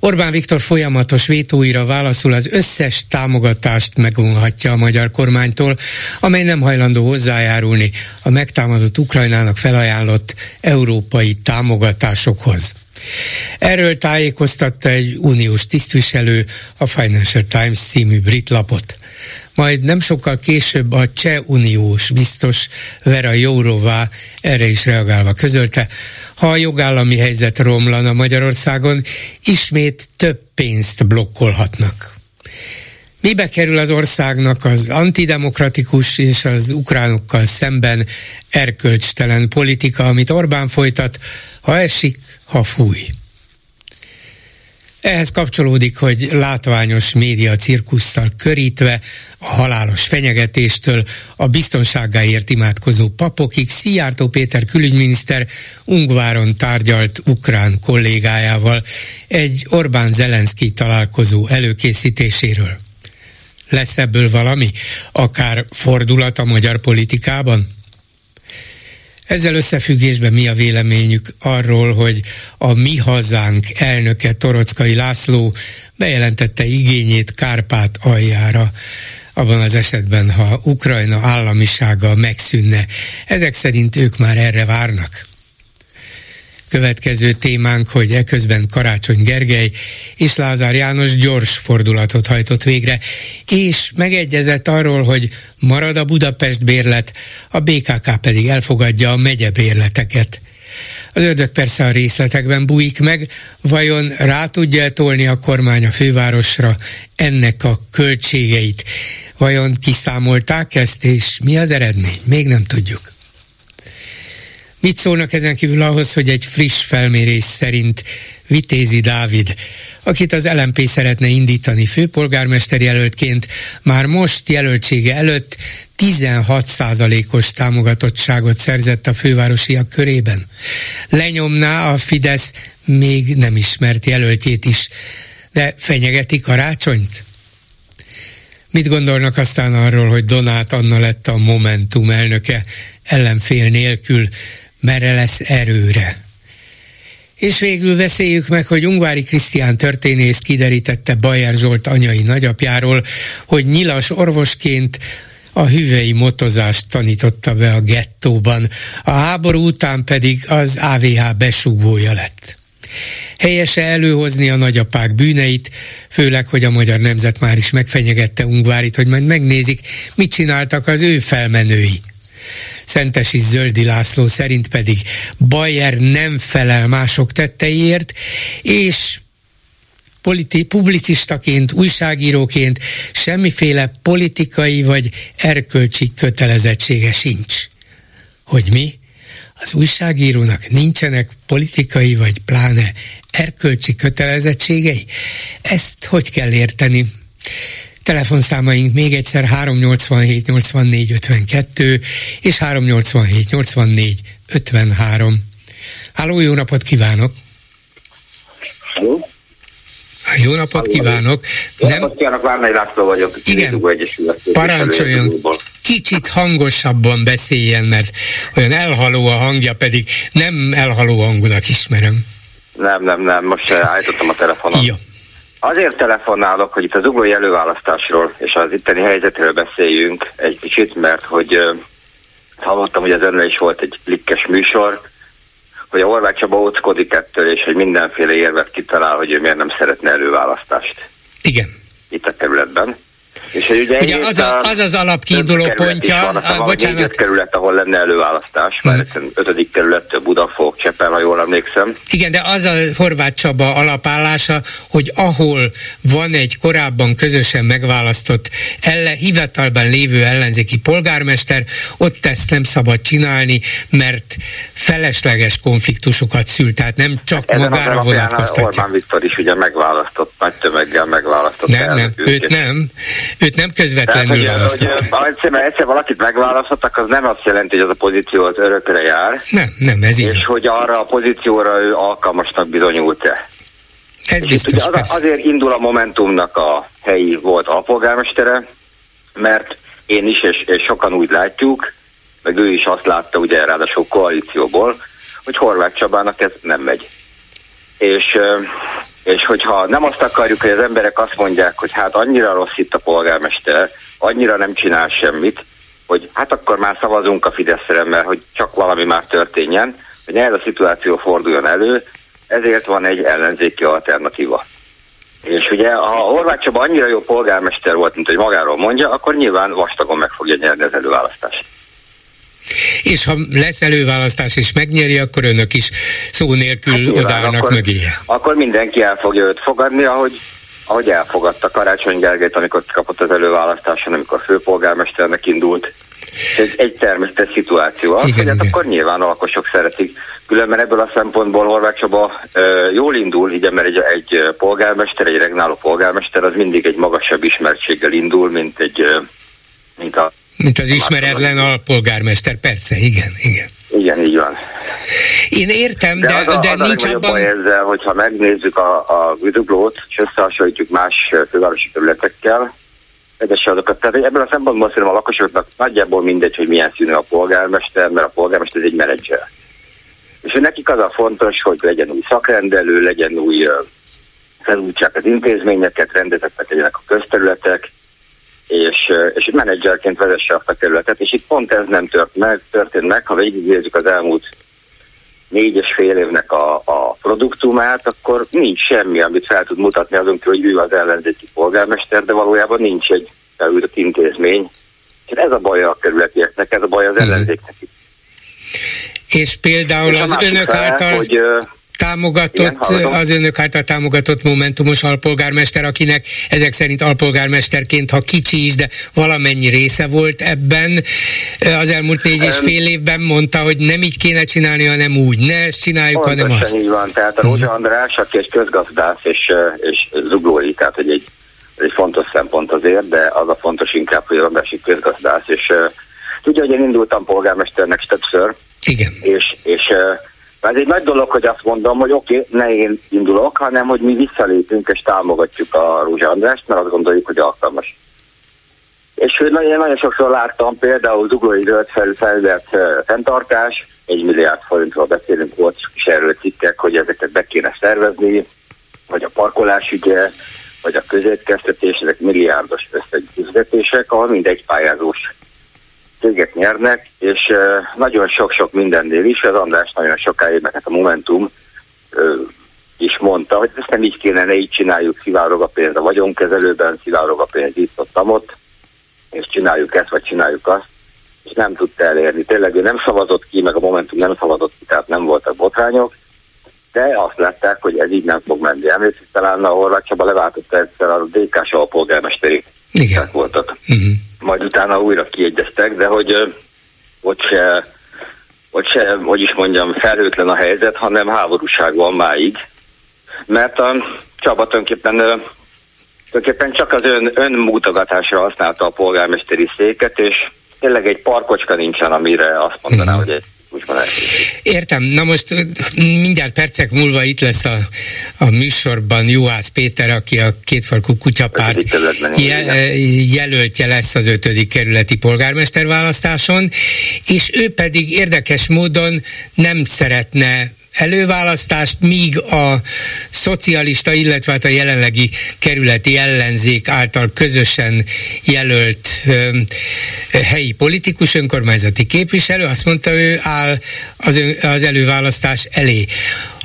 Orbán Viktor folyamatos vétóira válaszul az összes támogatást megvonhatja a magyar kormánytól, amely nem hajlandó hozzájárulni a megtámadott Ukrajnának felajánlott európai támogatásokhoz. Erről tájékoztatta egy uniós tisztviselő a Financial Times című brit lapot. Majd nem sokkal később a cseh uniós biztos Vera Jourová erre is reagálva közölte, ha a jogállami helyzet romlana Magyarországon, ismét több pénzt blokkolhatnak. Mibe kerül az országnak az antidemokratikus és az ukránokkal szemben erkölcstelen politika, amit Orbán folytat, ha esik, ha fúj? Ehhez kapcsolódik, hogy látványos média cirkusszal körítve a halálos fenyegetéstől a biztonságáért imádkozó papokig Szijjártó Péter külügyminiszter Ungváron tárgyalt ukrán kollégájával egy Orbán-Zelenszky találkozó előkészítéséről. Lesz ebből valami? Akár fordulat a magyar politikában? Ezzel összefüggésben mi a véleményük arról, hogy a Mi Hazánk elnöke Torockai László bejelentette igényét Kárpát aljára, abban az esetben, ha Ukrajna államisága megszűnne. Ezek szerint ők már erre várnak. Következő témánk, hogy eközben Karácsony Gergely és Lázár János gyors fordulatot hajtott végre, és megegyezett arról, hogy marad a Budapest bérlet, a BKK pedig elfogadja a megye bérleteket. Az ördög persze a részletekben bújik meg, vajon rá tudja tolni a kormány a fővárosra ennek a költségeit? Vajon kiszámolták ezt, és mi az eredmény? Még nem tudjuk. Mit szólnak ezen kívül ahhoz, hogy egy friss felmérés szerint Vitézi Dávid, akit az LMP szeretne indítani főpolgármester jelöltként, már most jelöltsége előtt 16%-os támogatottságot szerzett a fővárosiak körében. Lenyomná a Fidesz még nem ismert jelöltjét is, de fenyegeti karácsonyt? Mit gondolnak aztán arról, hogy Donát Anna lett a Momentum elnöke ellenfél nélkül, merre lesz erőre. És végül beszéljük meg, hogy Ungvári Krisztián történész kiderítette Bajer Zsolt anyai nagyapjáról, hogy nyilas orvosként a hüvei motozást tanította be a gettóban, a háború után pedig az AVH besúgója lett. Helyese előhozni a nagyapák bűneit, főleg, hogy a magyar nemzet már is megfenyegette Ungvárit, hogy majd megnézik, mit csináltak az ő felmenői. Szentesi Zöldi László szerint pedig Bayer nem felel mások tetteiért, és politi- publicistaként, újságíróként semmiféle politikai vagy erkölcsi kötelezettsége sincs. Hogy mi? Az újságírónak nincsenek politikai vagy pláne erkölcsi kötelezettségei? Ezt hogy kell érteni? Telefonszámaink még egyszer 387 84 52 és 387 84 53. Háló, jó napot kívánok! Halló? Jó napot Halló. kívánok! Jó Nem... napot kívánok, Várnai László vagyok. Igen, parancsoljon, kicsit hangosabban beszéljen, mert olyan elhaló a hangja, pedig nem elhaló hangulat ismerem. Nem, nem, nem, most állítottam a telefonon. Jó. Azért telefonálok, hogy itt az ugrói előválasztásról és az itteni helyzetről beszéljünk egy kicsit, mert hogy uh, hallottam, hogy az önre is volt egy likkes műsor, hogy a Horváth Csaba óckodik ettől, és hogy mindenféle érvet kitalál, hogy ő miért nem szeretne előválasztást. Igen. Itt a területben. És ugye, ugye az, a, az az alapkiinduló pontja, van, a, bocsánat. kerület, ahol lenne előválasztás, mert hmm. ötödik kerület Budafok, Csepel, ha jól emlékszem. Igen, de az a Horváth Csaba alapállása, hogy ahol van egy korábban közösen megválasztott elle, hivatalban lévő ellenzéki polgármester, ott ezt nem szabad csinálni, mert felesleges konfliktusokat szül, tehát nem csak hát magára vonatkoztatja. Orbán Viktor is ugye megválasztott, nagy tömeggel megválasztott. Nem, nem, őt nem. Őt nem közvetlenül Tehát, választotta. Ha egyszer, egyszer valakit megválasztottak, az nem azt jelenti, hogy az a pozíció az örökre jár. Nem, nem, ez így. És hogy arra a pozícióra ő alkalmasnak bizonyult-e. Ez és biztos, az, azért indul a Momentumnak a helyi volt alpolgármestere, mert én is, és, és sokan úgy látjuk, meg ő is azt látta, ugye ráadásul koalícióból, hogy Horváth Csabának ez nem megy. És, és hogyha nem azt akarjuk, hogy az emberek azt mondják, hogy hát annyira rossz itt a polgármester, annyira nem csinál semmit, hogy hát akkor már szavazunk a Fideszre, mert hogy csak valami már történjen, hogy ez a szituáció forduljon elő, ezért van egy ellenzéki alternatíva. És ugye, ha Horváth Csaba annyira jó polgármester volt, mint hogy magáról mondja, akkor nyilván vastagon meg fogja nyerni az előválasztást. És ha lesz előválasztás és megnyeri, akkor önök is szó nélkül hát nyilván, odállnak akkor, mögéje. Akkor mindenki el fogja őt fogadni, ahogy, ahogy elfogadta Karácsony Gergelyt, amikor kapott az előválasztáson, amikor főpolgármesternek indult. Ez egy természetes szituáció. Az, igen, hogy hát akkor nyilván a lakosok szeretik. Különben ebből a szempontból Horváth Csaba e, jól indul, ugye, mert egy, egy polgármester, egy regnáló polgármester az mindig egy magasabb ismertséggel indul, mint egy mint a mint az ismeretlen alpolgármester, persze, igen, igen. Igen, így van. Én értem, de, de, az a, de az nincs a abban... baj ezzel, hogyha megnézzük a, a Güduglót, és összehasonlítjuk más fővárosi területekkel, egyes azokat. Tehát ebből a szempontból szerintem a lakosoknak nagyjából mindegy, hogy milyen színű a polgármester, mert a polgármester egy menedzser. És nekik az a fontos, hogy legyen új szakrendelő, legyen új felújítsák az intézményeket, rendezettek legyenek a közterületek, és, és menedzserként vezesse azt a kerületet, és itt pont ez nem tört meg, történt meg, ha végignézzük az elmúlt négy és fél évnek a, a produktumát, akkor nincs semmi, amit fel tud mutatni azon hogy ő az ellenzéki polgármester, de valójában nincs egy felültött intézmény. És ez a baj a kerületieknek, ez a baj az mhm. ellenzéknek is. És például és az önök által... Hogy, támogatott, Igen, az önök által támogatott momentumos alpolgármester, akinek ezek szerint alpolgármesterként, ha kicsi is, de valamennyi része volt ebben, az elmúlt négy és fél évben mondta, hogy nem így kéne csinálni, hanem úgy, ne ezt csináljuk, hanem azt. így van, tehát a Rózsa mhm. András, aki egy közgazdász és, és zuglói, tehát hogy egy, egy fontos szempont azért, de az a fontos inkább, hogy András egy közgazdász, és tudja, hogy én indultam polgármesternek többször, Igen. és, és ez egy nagy dolog, hogy azt mondom, hogy oké, okay, ne én indulok, hanem hogy mi visszalépünk és támogatjuk a Rúzsa Andrást, mert azt gondoljuk, hogy alkalmas. És hogy nagyon, nagyon sokszor láttam például zuglói zöld felület fenntartás, egy milliárd forintról beszélünk, volt is erről cikkek, hogy ezeket be kéne szervezni, vagy a parkolás ügye, vagy a közétkeztetés, ezek milliárdos összegfizetések, ahol mindegy pályázós cégek nyernek, és nagyon sok-sok mindennél is, az András nagyon sokáig, meg hát a Momentum is mondta, hogy ezt nem így kéne, ne így csináljuk, szivárog a pénz a vagyonkezelőben, szivárog a pénz itt ott, ott, és csináljuk ezt, vagy csináljuk azt, és nem tudta elérni. Tényleg ő nem szavazott ki, meg a Momentum nem szavazott ki, tehát nem voltak botrányok, de azt látták, hogy ez így nem fog menni. Emlékszik talán a Horváth Csaba leváltotta egyszer a DK-s alpolgármesteri Igen. voltak. Uh-huh majd utána újra kiegyeztek, de hogy ott se, ott se, hogy is mondjam, felhőtlen a helyzet, hanem háborúság van máig. Mert a Csaba tulajdonképpen, tulajdonképpen csak az ön, önmutogatásra használta a polgármesteri széket, és tényleg egy parkocska nincsen, amire azt mondaná, uh-huh. hogy egy Értem, na most mindjárt percek múlva itt lesz a, a műsorban Juhász Péter, aki a kétfarkú kutyapárt jel, jelöltje lesz az ötödik kerületi polgármester választáson, és ő pedig érdekes módon nem szeretne előválasztást, míg a szocialista, illetve hát a jelenlegi kerületi ellenzék által közösen jelölt helyi politikus, önkormányzati képviselő, azt mondta, ő áll az előválasztás elé.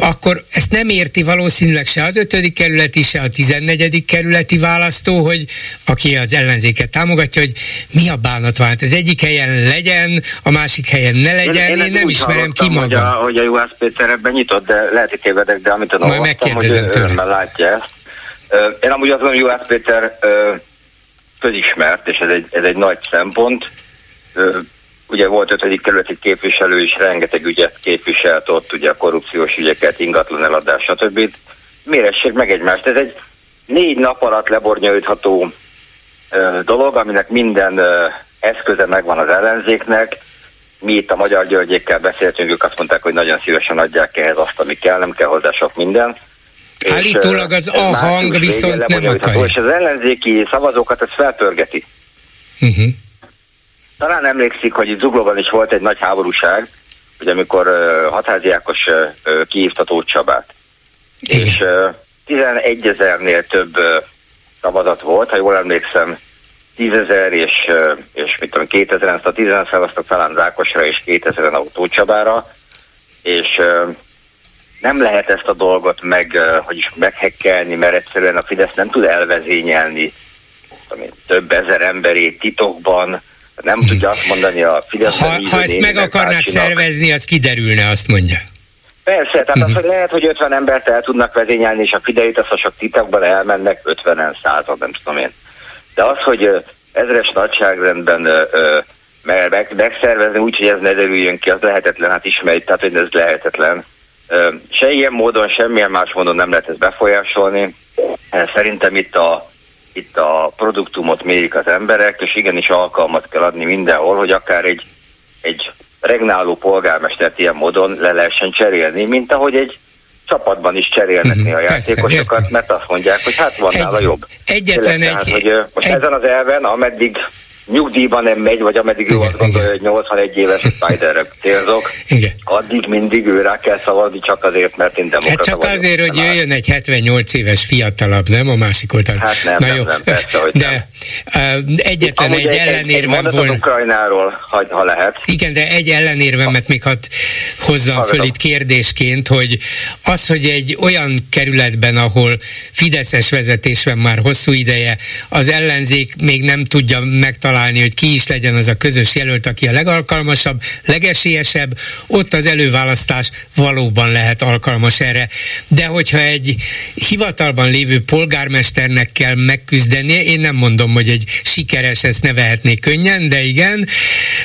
Akkor ezt nem érti valószínűleg se az ötödik kerületi, se a tizennegyedik kerületi választó, hogy aki az ellenzéket támogatja, hogy mi a bánat. Hát ez egyik helyen legyen, a másik helyen ne legyen, én, én, én nem ismerem ki magam. Hogy a, hogy a Juhász Péter ebben nyitott, de lehet, hogy tévedek, de amit olvastam, hogy ő látja ezt. Én amúgy azt mondom, hogy Juhász Péter közismert, és ez egy, ez egy nagy szempont. Ugye volt ötödik kerületi képviselő is, rengeteg ügyet képviselt ott, ugye a korrupciós ügyeket, ingatlan eladás, stb. Méressék meg egymást. Ez egy négy nap alatt lebornyolítható dolog, aminek minden eszköze megvan az ellenzéknek. Mi itt a Magyar Györgyékkel beszéltünk, ők azt mondták, hogy nagyon szívesen adják ehhez azt, ami kell, nem kell hozzá sok minden. Állítólag az a hang viszont nem akarja. És az ellenzéki szavazókat ez felpörgeti. Uh-huh. Talán emlékszik, hogy itt Zuglóban is volt egy nagy háborúság, hogy amikor uh, Hatházi Ákos uh, kihívta Tóth Csabát. Igen. És uh, 11 ezernél több uh, szavazat volt, ha jól emlékszem, 10 ezer és, uh, és mit tudom, 2000-en, szóval 10 szavaztak talán Ákosra és 2000-en a Tóth Csabára, és uh, nem lehet ezt a dolgot meg, hogy is meghekkelni, mert egyszerűen a Fidesz nem tud elvezényelni több ezer emberét titokban, nem hmm. tudja azt mondani a Fidesz. Ha, ha ezt meg akarnák szervezni, az kiderülne, azt mondja. Persze, tehát uh-huh. az, hmm. hogy lehet, hogy 50 embert el tudnak vezényelni, és a Fideit azt csak titokban elmennek 50-en, század, nem tudom én. De az, hogy ezres nagyságrendben meg, megszervezni úgy, hogy ez ne derüljön ki, az lehetetlen, hát ismerjük, tehát hogy ez lehetetlen. Se ilyen módon, semmilyen más módon nem lehet ezt befolyásolni. Szerintem itt a, itt a produktumot mérik az emberek, és igenis alkalmat kell adni mindenhol, hogy akár egy, egy regnáló polgármestert ilyen módon le lehessen cserélni, mint ahogy egy csapatban is cserélnek uh-huh, a játékosokat, persze, mert azt mondják, hogy hát van egy, nála jobb. Egyetlen Tényleg, egy... Tehát, hogy most egy, ezen az elven, ameddig nyugdíjban nem megy, vagy ameddig ő azt gondolja, hogy 81 éves Spiderre célzok, igen. addig mindig ő rá kell szavazni csak azért, mert én demokrata Hát csak vagyok. azért, hogy jöjjön egy 78 éves fiatalabb, nem a másik oldalon. Hát nem, Na nem, jó. nem, persze, hogy De nem. Egyetlen Amúgy egy, egy ellenérvem egy volna. Ukrajnáról, ha, ha lehet. Igen, de egy ellenérvemet még hadd hozzam Hallgatom. föl itt kérdésként, hogy az, hogy egy olyan kerületben, ahol Fideszes vezetés van már hosszú ideje, az ellenzék még nem tudja megtalálni találni, hogy ki is legyen az a közös jelölt, aki a legalkalmasabb, legesélyesebb, ott az előválasztás valóban lehet alkalmas erre. De hogyha egy hivatalban lévő polgármesternek kell megküzdenie, én nem mondom, hogy egy sikeres ezt ne könnyen, de igen,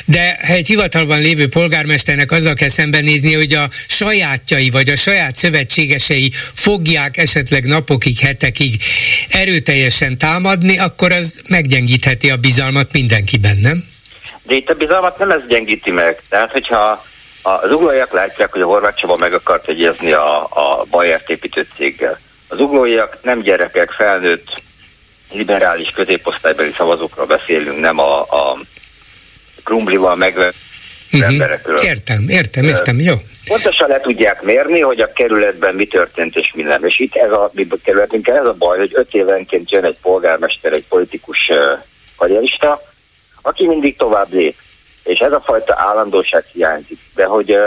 de ha egy hivatalban lévő polgármesternek azzal kell szembenézni, hogy a sajátjai vagy a saját szövetségesei fogják esetleg napokig, hetekig erőteljesen támadni, akkor az meggyengítheti a bizalmat mindenkiben, nem? De itt a bizalmat nem ez gyengíti meg. Tehát, hogyha az uglóiak látják, hogy a Horváth Csaba meg akart egyezni a, a Bajert építő céggel. Az uglóiak nem gyerekek, felnőtt, liberális középosztálybeli szavazókról beszélünk, nem a, a krumblival meg uh-huh. emberekről. Értem, értem, értem, jó. Pontosan le tudják mérni, hogy a kerületben mi történt és mi nem. És itt ez a mi kerületünkkel ez a baj, hogy öt évenként jön egy polgármester, egy politikus karrierista, aki mindig tovább lép. És ez a fajta állandóság hiányzik. De hogy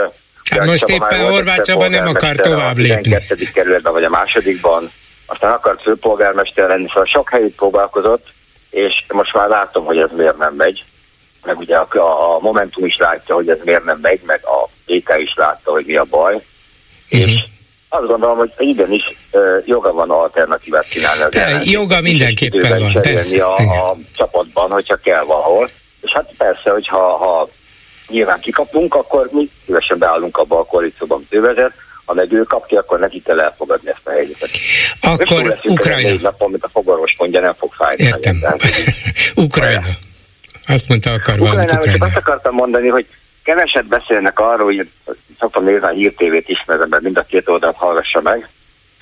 Hát most Csaba éppen Horváth Csaba nem akar tovább lépni. A 12. kerületben vagy a másodikban, aztán akart főpolgármester lenni, szóval sok helyét próbálkozott, és most már látom, hogy ez miért nem megy. Meg ugye a, a Momentum is látja, hogy ez miért nem megy, meg a DK is látta, hogy mi a baj. Uh-huh. És azt gondolom, hogy igenis joga van alternatívát csinálni. Az joga mindenképpen van, persze. A, a csapatban, hogyha kell valahol. És hát persze, hogyha ha nyilván kikapunk, akkor mi szívesen beállunk abba a koalícióban, ő vezet, ha meg ő kap ki, akkor neki kell elfogadni ezt a helyzetet. Akkor Ukrajna. Négy napon, mint a fogorvos mondja, nem fog fájni. Értem. Ukrajna. Azt mondta, akar valamit Ukrajna. Azt akartam mondani, hogy keveset beszélnek arról, hogy szoktam nézni a hírtévét is, mert mind a két oldalt hallgassa meg,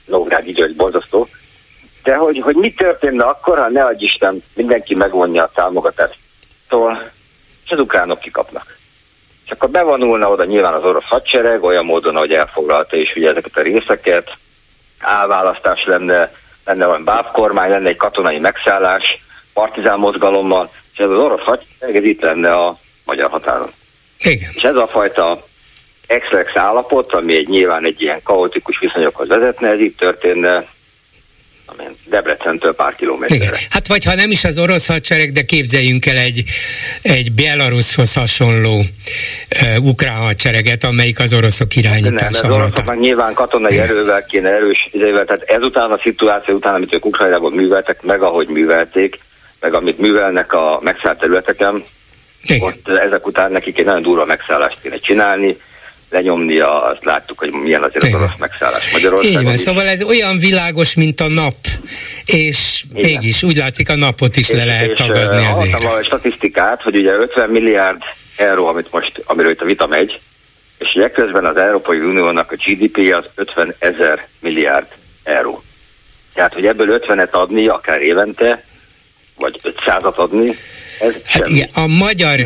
Nógrád György borzasztó, de hogy, hogy mi történne akkor, ha ne adj Isten, mindenki megvonja a támogatástól, és az ukránok kikapnak. És akkor bevonulna oda nyilván az orosz hadsereg, olyan módon, ahogy elfoglalta is ugye ezeket a részeket, álválasztás lenne, lenne olyan bábkormány, lenne egy katonai megszállás, partizán mozgalommal, és ez az orosz hadsereg, ez itt lenne a magyar határon. Igen. És ez a fajta ex állapot, ami egy nyilván egy ilyen kaotikus viszonyokhoz vezetne, ez itt történne Debrecentől pár kilométerre. Igen. Hát vagy ha nem is az orosz hadsereg, de képzeljünk el egy, egy Belarushoz hasonló uh, ukrán hadsereget, amelyik az oroszok irányítása nem, alatt. Az nyilván katonai Igen. erővel kéne erős idővel, tehát ezután a szituáció után, amit ők Ukrajnában műveltek, meg ahogy művelték, meg amit művelnek a megszállt területeken, Igen. ott ezek után nekik egy nagyon durva megszállást kéne csinálni, lenyomnia, azt láttuk, hogy milyen azért az orosz megszállás Magyarországon. Igen, szóval ez olyan világos, mint a nap, és Igen. mégis úgy látszik a napot is és, le lehet és, tagadni azért. Hallottam a statisztikát, hogy ugye 50 milliárd euró, amit most, amiről itt a vita megy, és ugye közben az Európai Uniónak a GDP az 50 ezer milliárd euró. Tehát, hogy ebből 50-et adni, akár évente, vagy 500-at adni, ez hát igen, a magyar,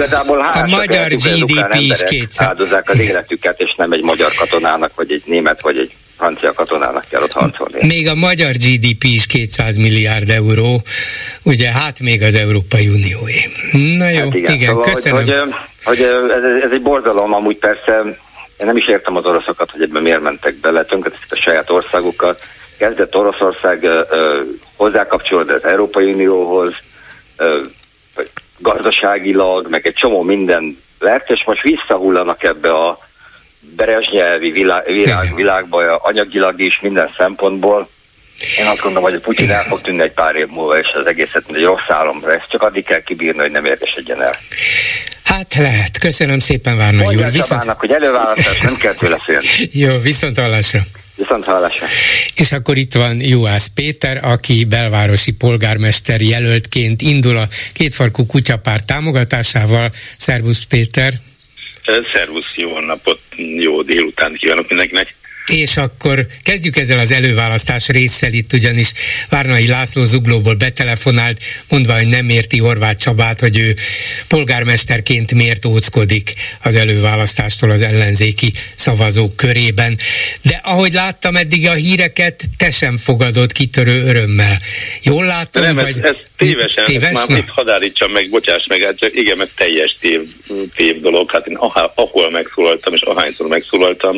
a magyar GDP is 200. Áldozzák az életüket, és nem egy magyar katonának, vagy egy német, vagy egy francia katonának kell ott harcolni. Még a magyar GDP is 200 milliárd euró, ugye hát még az Európai Unióé. Na jó, hát igen, igen szóval, köszönöm. Hogy, hogy, hogy ez, ez egy borzalom, amúgy persze én nem is értem az oroszokat, hogy ebben miért mentek bele, tönkreteszik a saját országukat. Kezdett Oroszország ö, ö, hozzákapcsolódni az Európai Unióhoz, ö, gazdaságilag, meg egy csomó minden lett, és most visszahullanak ebbe a berezsnyelvi világ, világ, világba, anyagilag is, minden szempontból. Én azt gondolom, hogy a Putyin el fog tűnni egy pár év múlva, és az egészet egy rossz álomra. Ezt csak addig kell kibírni, hogy nem érdesedjen el. Hát lehet. Köszönöm szépen, Várna úr. Viszont... hogy előválasztás nem kell tőle félni. Jó, viszont hallásra. Viszont hallásra. És akkor itt van Juhász Péter, aki belvárosi polgármester jelöltként indul a kétfarkú kutyapár támogatásával. Szervusz Péter! Szervusz, jó napot, jó délután kívánok mindenkinek! És akkor kezdjük ezzel az előválasztás résszel itt, ugyanis Várnai László Zuglóból betelefonált, mondva, hogy nem érti Horváth Csabát, hogy ő polgármesterként miért óckodik az előválasztástól az ellenzéki szavazók körében. De ahogy láttam eddig a híreket, te sem fogadott kitörő örömmel. Jól látom? Nem, vagy... ez, ez tévesen, téves? már mit hadárítsam meg, bocsáss meg, hát csak igen, mert teljes tév, tév dolog. Hát én ahol megszólaltam, és ahányszor megszólaltam,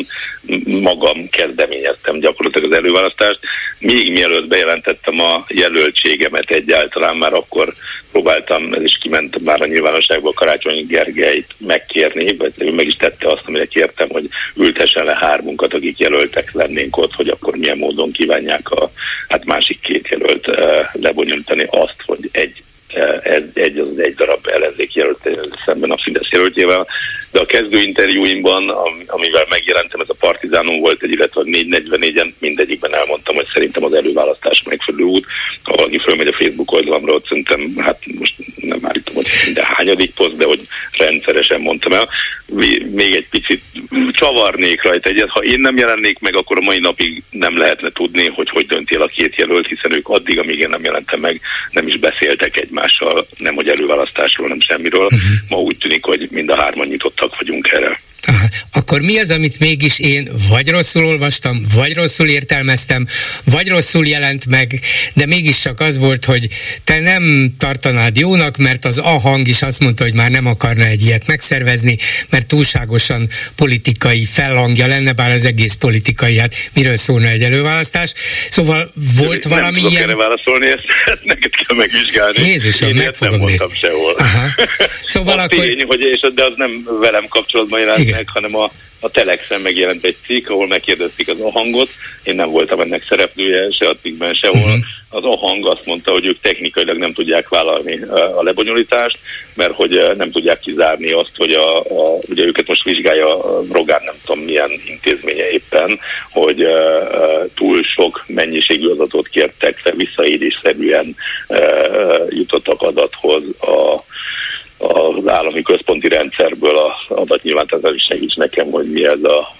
magam magam kezdeményeztem gyakorlatilag az előválasztást. Még mielőtt bejelentettem a jelöltségemet egyáltalán, már akkor próbáltam, ez is kiment már a nyilvánosságból Karácsony Gergelyt megkérni, vagy ő meg is tette azt, amire kértem, hogy ültessen le hármunkat, akik jelöltek lennénk ott, hogy akkor milyen módon kívánják a hát másik két jelölt uh, lebonyolítani azt, hogy egy egy, az egy darab ellenzék jelölt szemben a Fidesz jelöltjével, de a kezdő interjúimban, amivel megjelentem, ez a Partizánum volt egy, illetve 444-en mindegyikben elmondtam, hogy szerintem az előválasztás megfelelő út. Ha valaki fölmegy a Facebook oldalamra, ott szerintem, hát most nem állítom, hogy minden hányadik poszt, de hogy rendszeresen mondtam el. Még egy picit csavarnék rajta egyet. Ha én nem jelennék meg, akkor a mai napig nem lehetne tudni, hogy hogy döntél a két jelölt, hiszen ők addig, amíg én nem jelentem meg, nem is beszéltek egymással, nem hogy előválasztásról, nem semmiről. Uh-huh. Ma úgy tűnik, hogy mind a hárman nyitottak vagyunk erre. Aha. Akkor mi az, amit mégis én vagy rosszul olvastam, vagy rosszul értelmeztem, vagy rosszul jelent meg, de mégis csak az volt, hogy te nem tartanád jónak, mert az A hang is azt mondta, hogy már nem akarna egy ilyet megszervezni, mert túlságosan politikai fellangja lenne, bár az egész politikai, hát miről szólna egy előválasztás. Szóval volt nem valami ilyen... Nem tudok válaszolni, ezt, neked kell megvizsgálni. Jézusom, meg fogom nézni. sehol. Aha. Szóval a akkor... tény, hogy, és, de az nem velem kapcsolatban jelent Meg, hanem a, a Telexen megjelent egy cikk, ahol megkérdezték az a hangot. Én nem voltam ennek szereplője, se a cikkben, sehol. Uh-huh. Az a hang azt mondta, hogy ők technikailag nem tudják vállalni a lebonyolítást, mert hogy nem tudják kizárni azt, hogy a, a, ugye őket most vizsgálja a Rogán nem tudom milyen intézménye éppen, hogy uh, túl sok mennyiségű adatot kértek visszaélésszerűen uh, jutottak adathoz a az állami központi rendszerből a adatnyilvántartás is segíts nekem, hogy mi ez a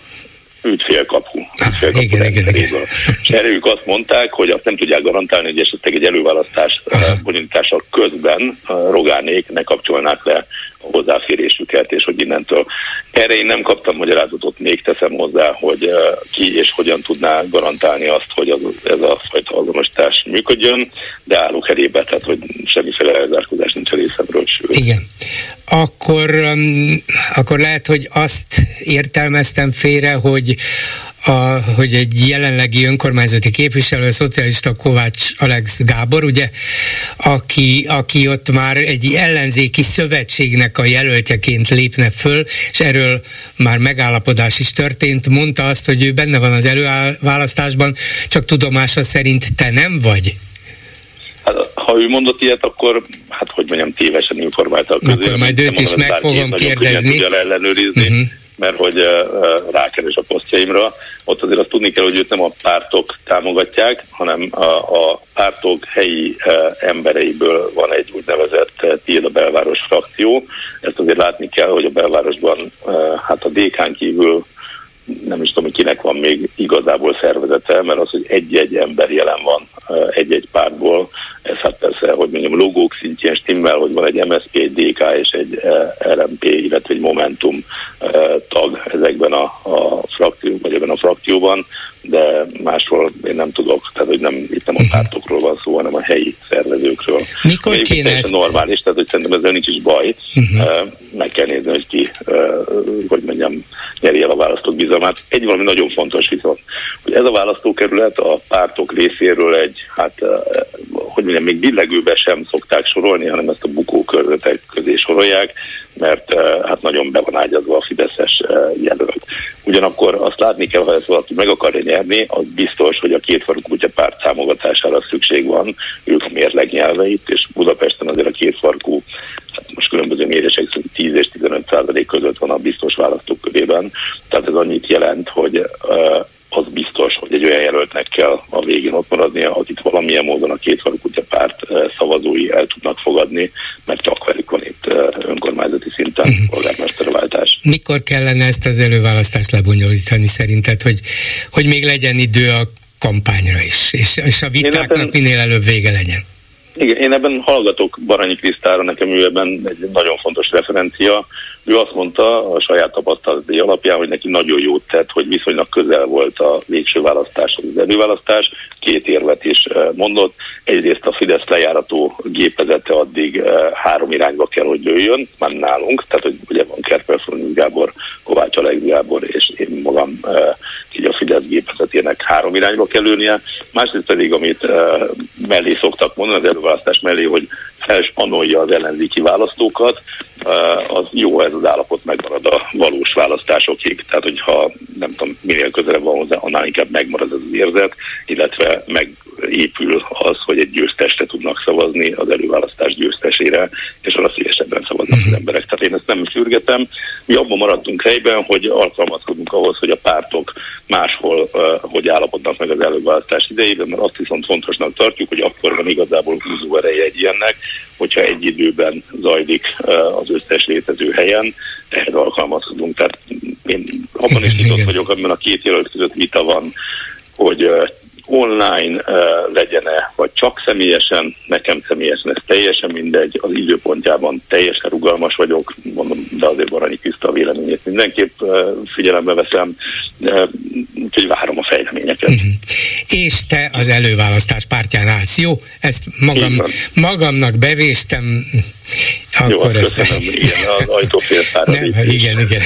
ügyfélkapu. ügyfélkapu igen, igen, igen. És erre ők azt mondták, hogy azt nem tudják garantálni, hogy esetleg egy előválasztás bonyolítása közben Rogánék ne kapcsolnák le hozzáférésüket, és hogy innentől. Erre én nem kaptam magyarázatot, még teszem hozzá, hogy ki és hogyan tudná garantálni azt, hogy az, ez a fajta azonosítás működjön, de állok elébe, tehát hogy semmiféle elzárkózás nincs a részemről első. Igen. Akkor, akkor lehet, hogy azt értelmeztem félre, hogy a, hogy egy jelenlegi önkormányzati képviselő, a szocialista Kovács Alex Gábor, ugye, aki, aki ott már egy ellenzéki szövetségnek a jelöltjeként lépne föl, és erről már megállapodás is történt, mondta azt, hogy ő benne van az előválasztásban, csak tudomása szerint te nem vagy. Hát, ha ő mondott ilyet, akkor, hát hogy mondjam, tévesen informálta a közé. Akkor majd őt is meg fogom kérdezni. ellenőrizni. Uh-huh mert hogy rákeres a posztjaimra. Ott azért azt tudni kell, hogy őt nem a pártok támogatják, hanem a, a pártok helyi embereiből van egy úgynevezett Tiéd a belváros frakció. Ezt azért látni kell, hogy a belvárosban hát a DK-n kívül nem is tudom, hogy kinek van még igazából szervezete, mert az, hogy egy-egy ember jelen van egy-egy pártból, ez hát persze, hogy mondjam, logók szintjén stimmel, hogy van egy MSZP, egy DK és egy RMP, illetve egy Momentum tag ezekben a, a frakció, vagy ebben a frakcióban, de másról én nem tudok, tehát hogy nem, itt nem a mhm. pártokról van szó, hanem a helyi szervezőkről. Mikor Még kéne ezt? normális, tehát hogy szerintem ezzel nincs is baj. Uh-huh. Meg kell nézni, hogy ki, hogy mondjam, nyeri el a választók bizalmát. Egy valami nagyon fontos viszont, hogy ez a választókerület a pártok részéről egy, hát hogy mondjam, még billegőbe sem szokták sorolni, hanem ezt a bukókörzetek közé sorolják, mert hát nagyon be van ágyazva a Fideszes jelölt. Ugyanakkor azt látni kell, ha ezt valaki meg akarja nyerni, az biztos, hogy a kétfarú kutyapárt támogatására szükség van, ők a mérleg nyelveit, és Budapesten azért a kétfarkú hát most különböző mérések szerint 10 és 15 százalék között van a biztos választók körében. Tehát ez annyit jelent, hogy biztos, hogy egy olyan jelöltnek kell a végén ott maradnia, akit valamilyen módon a két kutya párt szavazói el tudnak fogadni, mert csak velük van itt önkormányzati szinten uh-huh. polgármesterváltás. Mikor kellene ezt az előválasztást lebonyolítani szerinted, hogy, hogy még legyen idő a kampányra is, és, és a vitáknak ebben, minél előbb vége legyen? Igen, én ebben hallgatok Baranyi Krisztára, nekem ő ebben egy nagyon fontos referencia, ő azt mondta a saját tapasztalatai alapján, hogy neki nagyon jót tett, hogy viszonylag közel volt a végső választás, az előválasztás. Két érvet is eh, mondott. Egyrészt a Fidesz lejárató gépezete addig eh, három irányba kell, hogy lőjön, már nálunk, tehát hogy ugye van Kerpel Gábor, Kovács Alex Gábor és én magam eh, így a Fidesz gépezetének három irányba kell lőnie. Másrészt pedig, amit mellé szoktak mondani, az előválasztás mellé, hogy felspanolja az ellenzéki választókat, az jó ez az állapot megmarad a valós választásokig. Tehát, hogyha nem tudom, minél közelebb van hozzá, annál inkább megmarad ez az érzet, illetve megépül az, hogy egy győztesre tudnak szavazni az előválasztás győztesére, és arra szívesebben szavaznak az mhm. emberek. Tehát én ezt nem szürgetem. Mi abban maradtunk helyben, hogy alkalmazkodunk ahhoz, hogy a pártok máshol uh, hogy állapodnak meg az előválasztás idejében, mert azt viszont fontosnak tartjuk, hogy akkor van igazából húzó ereje egy ilyennek, hogyha egy időben zajlik uh, az összes létező helyen, ehhez alkalmazkodunk. Tehát én abban is nyitott vagyok, amiben a két jelölt között vita van, hogy online uh, legyen-e, vagy csak személyesen, nekem személyesen ez teljesen mindegy, az időpontjában teljesen rugalmas vagyok, mondom, de azért Baranyi Kriszta a véleményét mindenképp uh, figyelembe veszem, úgyhogy várom a fejleményeket. Uh-huh. És te az előválasztás pártján állsz, jó? Ezt magam, magamnak bevéstem, akkor Jó, ezt... köszönöm, igen, az ajtófélszára. Nem, igen, igen.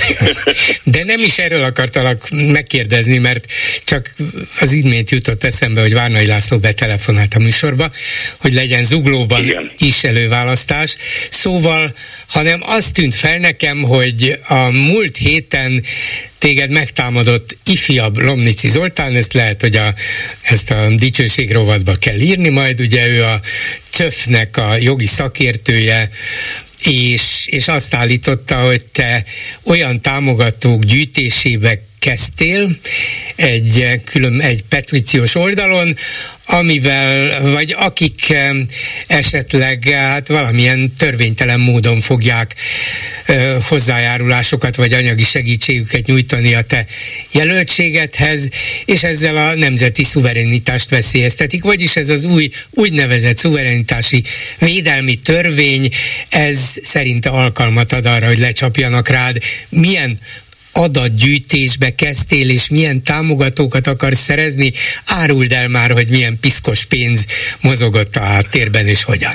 De nem is erről akartalak megkérdezni, mert csak az imént jutott eszembe, hogy Várnai László betelefonált a műsorba, hogy legyen zuglóban igen. is előválasztás. Szóval, hanem az tűnt fel nekem, hogy a múlt héten téged megtámadott ifjabb Lomnici Zoltán, ezt lehet, hogy a, ezt a dicsőség rovatba kell írni, majd ugye ő a CÖF-nek a jogi szakértője, és, és azt állította, hogy te olyan támogatók gyűjtésébe kezdtél egy, külön, egy petíciós oldalon, amivel, vagy akik esetleg hát valamilyen törvénytelen módon fogják hozzájárulásokat vagy anyagi segítségüket nyújtani a te jelöltségedhez, és ezzel a nemzeti szuverenitást veszélyeztetik. Vagyis ez az új úgynevezett szuverenitási védelmi törvény, ez szerinte alkalmat ad arra, hogy lecsapjanak rád. Milyen adatgyűjtésbe kezdtél, és milyen támogatókat akarsz szerezni, áruld el már, hogy milyen piszkos pénz mozogott a háttérben, és hogyan.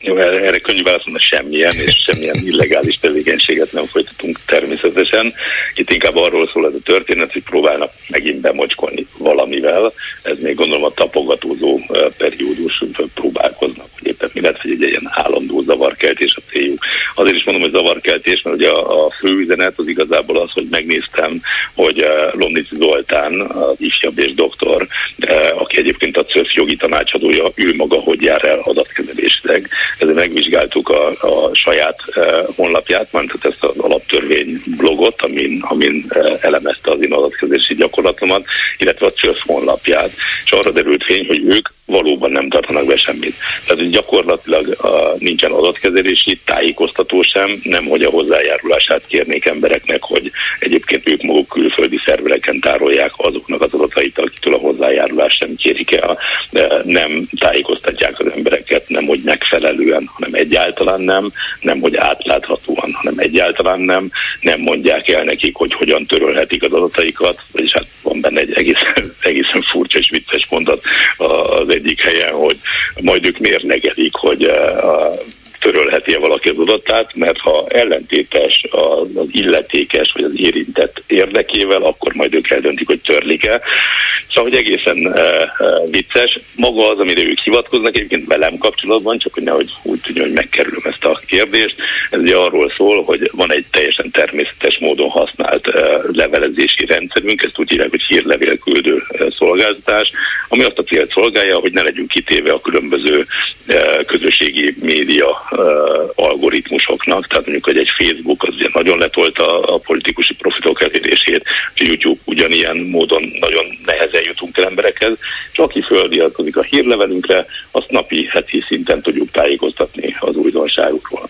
Erre könnyű válaszolni, semmilyen, és semmilyen illegális tevékenységet nem folytatunk természetesen. Itt inkább arról szól ez a történet, hogy próbálnak megint bemocskolni valamivel. Ez még gondolom a tapogatózó periódus próbálkoznak, hogy éppen mi lett, hogy egy ilyen állandó zavarkeltés a céljuk. Azért is mondom, hogy zavarkeltés, mert ugye a, a fő üzenet az igazából az, hogy megnéztem, hogy Lomnici Zoltán, az ifjabb és doktor, aki egyébként a CÖF jogi tanácsadója, ő maga hogy jár el adatkezelésileg ezzel megvizsgáltuk a, a saját uh, honlapját, mert ezt az alaptörvény blogot, amin, amin uh, elemezte az én adatkezési gyakorlatomat, illetve a CÖF honlapját, és arra derült fény, hogy ők valóban nem tartanak be semmit. Tehát gyakorlatilag uh, nincsen adatkezelési tájékoztató sem, nem hogy a hozzájárulását kérnék embereknek, hogy egyébként ők maguk külföldi szervereken tárolják azoknak az adatait, akitől a hozzájárulás sem kérik el, nem tájékoztatják az embereket, nem hogy megfelelően, hanem egyáltalán nem, nem hogy átláthatóan, hanem egyáltalán nem, nem mondják el nekik, hogy hogyan törölhetik az adataikat, vagyis hát van benne egy egészen, egészen furcsa és vicces mondat az egyik helyen, hogy majd ők mérlegelik, hogy eh, a törölheti-e valaki az adatát, mert ha ellentétes az, illetékes vagy az érintett érdekével, akkor majd ők eldöntik, hogy törlik-e. Szóval, hogy egészen uh, vicces. Maga az, amire ők hivatkoznak, egyébként velem kapcsolatban, csak hogy nehogy úgy tudja, hogy megkerülöm ezt a kérdést. Ez ugye arról szól, hogy van egy teljesen természetes módon használt uh, levelezési rendszerünk, ezt úgy hívják, hogy hírlevél küldő szolgáltatás, ami azt a célt szolgálja, hogy ne legyünk kitéve a különböző közösségi média algoritmusoknak, tehát mondjuk, hogy egy Facebook az nagyon letolta a politikusi profitok elérését, és YouTube ugyanilyen módon nagyon nehezen jutunk el emberekhez, és aki földialkozik a hírlevelünkre, azt napi, heti szinten tudjuk tájékoztatni az újdonságukról.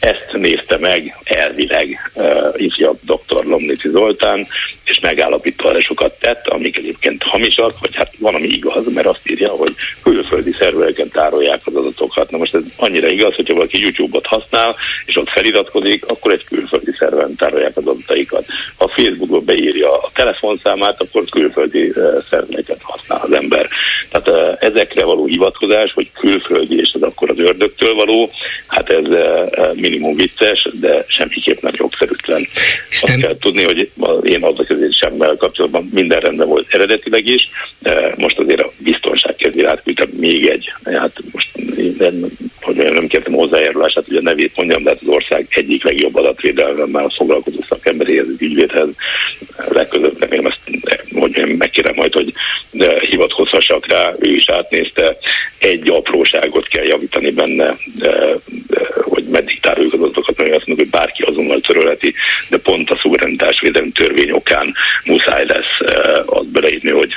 Ezt nézte meg elvileg uh, ifjabb dr. Lomnici Zoltán, és megállapításokat tett, amik egyébként hamisak, vagy hát van, ami igaz, mert azt írja, hogy külföldi szervereken tárolják az adatokat. Na most ez annyira igaz, hogyha valaki YouTube-ot használ, és ott feliratkozik, akkor egy külföldi szerveren tárolják az adataikat. Ha a Facebookba beírja a telefonszámát, akkor külföldi szervereket használ az ember. Tehát ezekre való hivatkozás, hogy külföldi, és ez akkor az ördögtől való, hát ez minimum vicces, de semmiképp nem jogszerűtlen. Isten... Azt kell tudni, hogy én adatkezésemmel kapcsolatban minden rendben volt eredetileg is, de most azért a biztonság kedvére átküldtem még egy, hát most nem, hogy nem kértem hozzájárulását, hogy a nevét mondjam, de hát az ország egyik legjobb adatvédelemmel foglalkozó szakemberéhez, az ügyvédhez. Legközebb remélem ezt, hogy megkérem majd, hogy hivatkozhassak rá, ő is átnézte. Egy apróságot kell javítani benne, hogy meddig tároljuk az adatokat, mert azt mondjuk, hogy bárki azonnal törölheti, de pont a szuverenitásvédelmi törvény okán muszáj lesz azt beleírni, hogy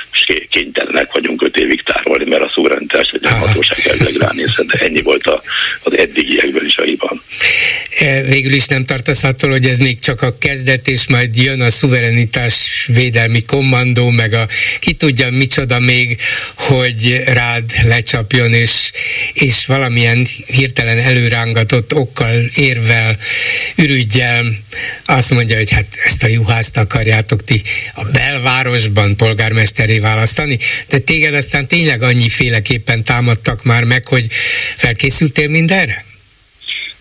kénytelenek vagyunk öt évig tárolni, mert a szuverenitás vagy a hatóság elvileg ránézhet, de ennyi volt a, az eddigiekből is a hiba. E, végül is nem tartasz attól, hogy ez még csak a kezdet, és majd jön a szuverenitás védelmi kommandó, meg a ki tudja micsoda még, hogy rád lecsapjon, és, és valamilyen hirtelen előrángatott okkal, érvel, ürügyel azt mondja, hogy hát ezt a juhászt akarjátok ti a belvárosban polgármesteré választani, de téged aztán tényleg annyi féleképpen támadtak már meg, hogy felkészültél mindenre?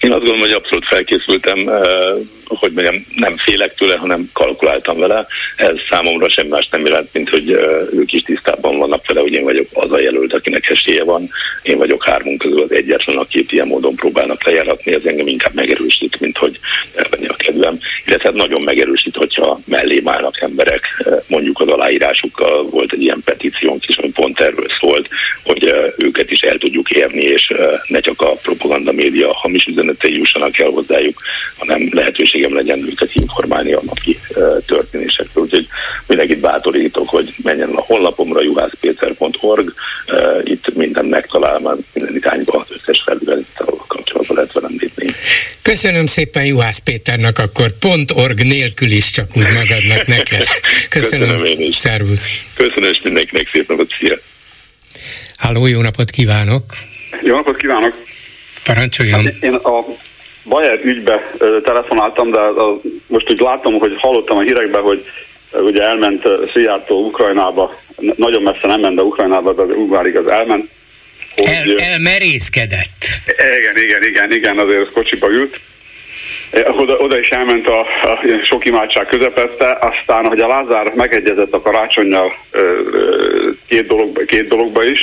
Én azt gondolom, hogy abszolút felkészültem, eh, hogy mondjam, nem félek tőle, hanem kalkuláltam vele. Ez számomra sem más nem jelent, mint hogy eh, ők is tisztában vannak vele, hogy én vagyok az a jelölt, akinek esélye van. Én vagyok hármunk közül az egyetlen, akit ilyen módon próbálnak lejáratni. Ez engem inkább megerősít, mint hogy elvenni a kedvem. Illetve hát nagyon megerősít, hogyha mellé állnak emberek. Eh, mondjuk az aláírásukkal volt egy ilyen petíciónk is, ami pont erről szólt, hogy őket is el tudjuk érni, és ne csak a propaganda média hamis üzenet üzenetei jussanak el hozzájuk, hanem lehetőségem legyen őket informálni a napi történésekről. Úgyhogy mindenkit bátorítok, hogy menjen a honlapomra, juhászpéter.org, itt minden megtalál, már minden irányba az összes felülettel kapcsolatban lehet velem lépni. Köszönöm szépen Juhász Péternek, akkor pont org nélkül is csak úgy magadnak neked. Köszönöm, Köszönöm én is. Szervusz. Köszönöm, és mindenkinek szép napot, szia. Háló, jó napot kívánok! Jó napot kívánok! Parancsoljon. Hát én a Bayer ügybe telefonáltam, de a, most úgy látom, hogy hallottam a hírekben, hogy ugye elment Szijjártó Ukrajnába, nagyon messze nem ment, de Ukrajnába, de Ugvárig az elment. Hogy, El, elmerészkedett. Igen, igen, igen, igen, azért kocsiba ült. Oda, oda is elment a, a sok imádság közepette, aztán, hogy a Lázár megegyezett a karácsonyjal két, dolog, két dologba is,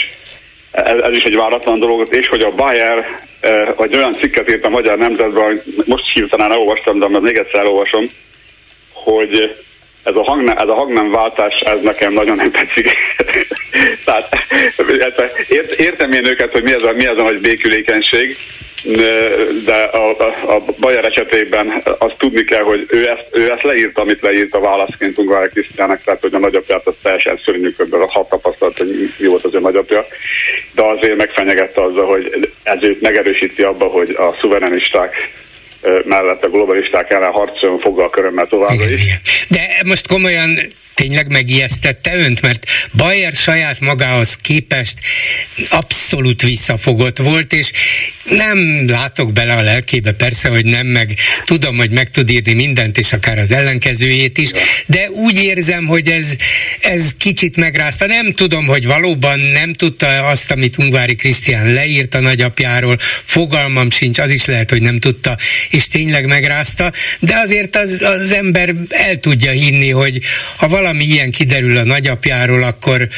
ez, ez is egy váratlan dolog, és hogy a Bayer, vagy olyan cikket írt a Magyar Nemzetben, most hirtelen elolvastam, de még egyszer elolvasom, hogy ez a, hang, ez a hangnemváltás, ez nekem nagyon nem tetszik. Tehát ért, értem én őket, hogy mi ez a, mi ez a nagy békülékenység, de a, a, a Bayer esetében azt tudni kell, hogy ő ezt, ő ezt leírta, amit leírt a válaszként Ungvári Krisztiának, tehát hogy a nagyapját az teljesen szörnyűködből, hat tapasztalat, hogy mi volt az ő nagyapja, de azért megfenyegette azzal, hogy ez őt megerősíti abba, hogy a szuverenisták mellett a globalisták ellen harcoljon foggal körömmel továbbra is. De most komolyan tényleg megijesztette önt, mert Bayer saját magához képest abszolút visszafogott volt, és nem látok bele a lelkébe, persze, hogy nem, meg tudom, hogy meg tud írni mindent, és akár az ellenkezőjét is, de úgy érzem, hogy ez, ez kicsit megrázta. Nem tudom, hogy valóban nem tudta azt, amit Ungvári Krisztián leírt a nagyapjáról, fogalmam sincs, az is lehet, hogy nem tudta, és tényleg megrázta, de azért az, az ember el tudja hinni, hogy ha valami ilyen kiderül a nagyapjáról, akkor,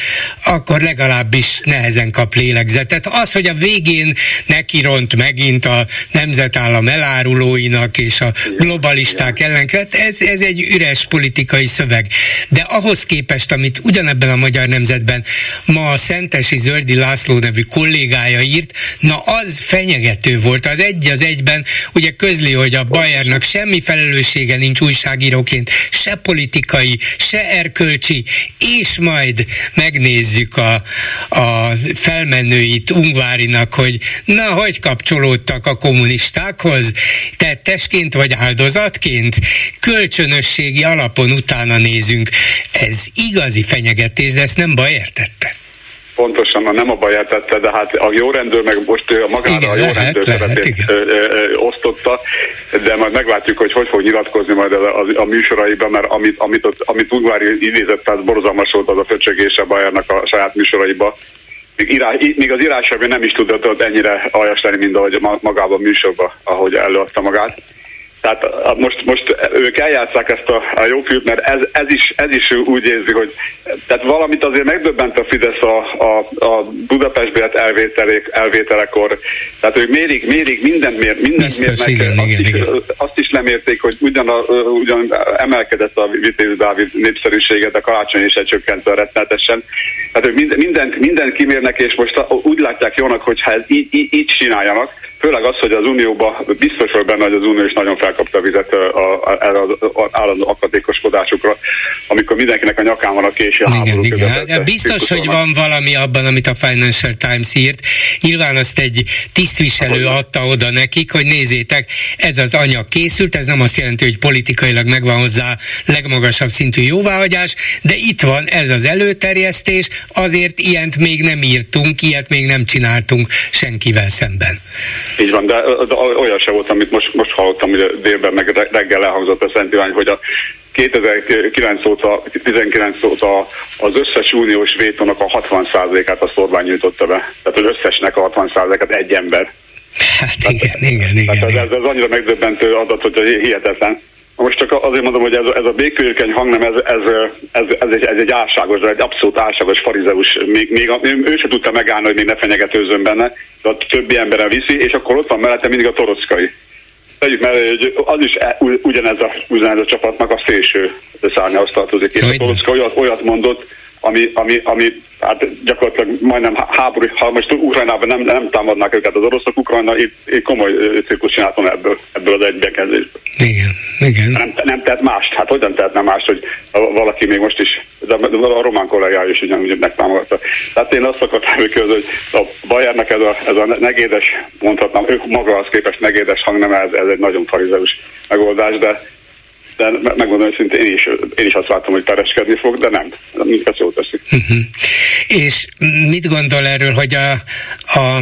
akkor legalábbis nehezen kap lélegzetet. Az, hogy a végén neki ront megint a nemzetállam elárulóinak és a globalisták ellen, ez, ez egy üres politikai szöveg. De ahhoz képest, amit ugyanebben a magyar nemzetben ma a Szentesi Zöldi László nevű kollégája írt, na az fenyegető volt. Az egy az egyben ugye közli, hogy a Bayernak semmi felelőssége nincs újságíróként, se politikai, se erkölcsi, és majd megnézzük a, a felmenőit Ungvárinak, hogy na, hogy kapcsolódtak a kommunistákhoz, tettesként vagy áldozatként, kölcsönösségi alapon utána nézünk. Ez igazi fenyegetés, de ezt nem baj értette. Pontosan nem a baját tette, de hát a jó rendőr meg most a magára igen, a jó lehet, rendőr lehet, osztotta, de majd meglátjuk, hogy hogy fog nyilatkozni majd a, a, a műsoraiban, mert amit, amit, amit Ungvári idézett, tehát borzalmas volt az a föcsögés a Bajernak a saját műsoraiba, még, írás, még az írásában nem is tudott ennyire aljas lenni, mint ahogy magában a műsorban, ahogy előadta magát. Tehát most, most ők eljátszák ezt a, a jó fiút, mert ez, ez, is, ez is úgy érzi, hogy tehát valamit azért megdöbbent a Fidesz a, a, a Budapest bélet elvételekor. Tehát ők mérik, mérik, mindent mér, mindent mérnek. Igen, azt, igen, is, igen. azt is lemérték, hogy ugyan, a, ugyan emelkedett a Vitéz Dávid népszerűsége, de karácsony is csökkent rettenetesen. Tehát ők mindent, mindent, kimérnek, és most úgy látják jónak, hogy ha ez így, így, így csináljanak, Főleg az, hogy az Unióban biztos vagy benne, hogy az Unió is nagyon felkapta a vizet erre az állandó akadékoskodásukra, amikor mindenkinek a nyakán van a késő igen, igen. Hát, biztos, hogy van valami abban, amit a Financial Times írt. Nyilván azt egy tisztviselő adta oda nekik, hogy nézzétek, ez az anyag készült, ez nem azt jelenti, hogy politikailag megvan hozzá legmagasabb szintű jóváhagyás, de itt van ez az előterjesztés, azért ilyent még nem írtunk, ilyet még nem csináltunk senkivel szemben. Így van, de, de olyan se volt, amit most, most hallottam, hogy délben meg reggel elhangzott a Szent Irány, hogy a 2009 óta, 19 óta az összes uniós vétónak a 60%-át a Orbán nyújtotta be. Tehát az összesnek a 60%-át egy ember. Hát igen, tehát, igen, igen. Tehát igen. Ez, ez annyira megdöbbentő adat, hogy hihetetlen. Most csak azért mondom, hogy ez, ez a békőjökeny hang nem, ez, ez, ez, ez, egy, ez egy álságos, egy abszolút álságos farizeus. Még, még a, ő sem tudta megállni, hogy még ne fenyegetőzön benne, de a többi emberen viszi, és akkor ott van mellette mindig a torockai. Tegyük mellé, hogy az is e, ugyanez a, ugyanez a csapatnak a szélső szárnyához tartozik. És a torocka olyat, olyat mondott, ami, ami, ami hát gyakorlatilag majdnem háború, ha most Ukrajnában nem, nem támadnák őket az oroszok, Ukrajna itt, itt komoly cirkus csináltam ebből, ebből az egybekezdésből. Igen, igen. Nem, nem tehet mást, hát hogyan tehetne mást, hogy valaki még most is, de a román kollégája is ugyanúgy megtámogatta. Tehát én azt akartam hogy a Bayernnek ez a, ez a negédes, mondhatnám, ők maga az képest negédes hang, nem ez, ez egy nagyon farizeus megoldás, de de megmondom őszintén, én is, én is azt látom, hogy pereskedni fog, de nem. Minket jól teszik. Uh-huh. És mit gondol erről, hogy a, a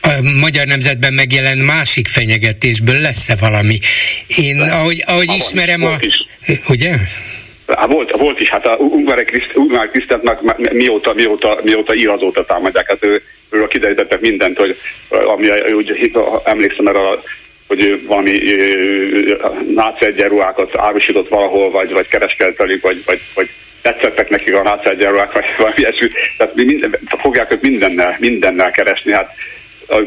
a magyar nemzetben megjelen másik fenyegetésből lesz-e valami? Én, ahogy, ahogy ismerem a... Is. Ugye? Volt, volt is, hát a Ungvar Krisztát mióta, mióta, mióta ír azóta támadják, hát ő, őről kiderítettek mindent, hogy ami, úgy, emlékszem erre a hogy valami náci egyenruhákat árusított valahol, vagy, vagy kereskedett velük, vagy, vagy, vagy tetszettek nekik a náci egyenruhák, vagy valami ilyesmi. Tehát mi minden, fogják ők mindennel, mindennel keresni. Hát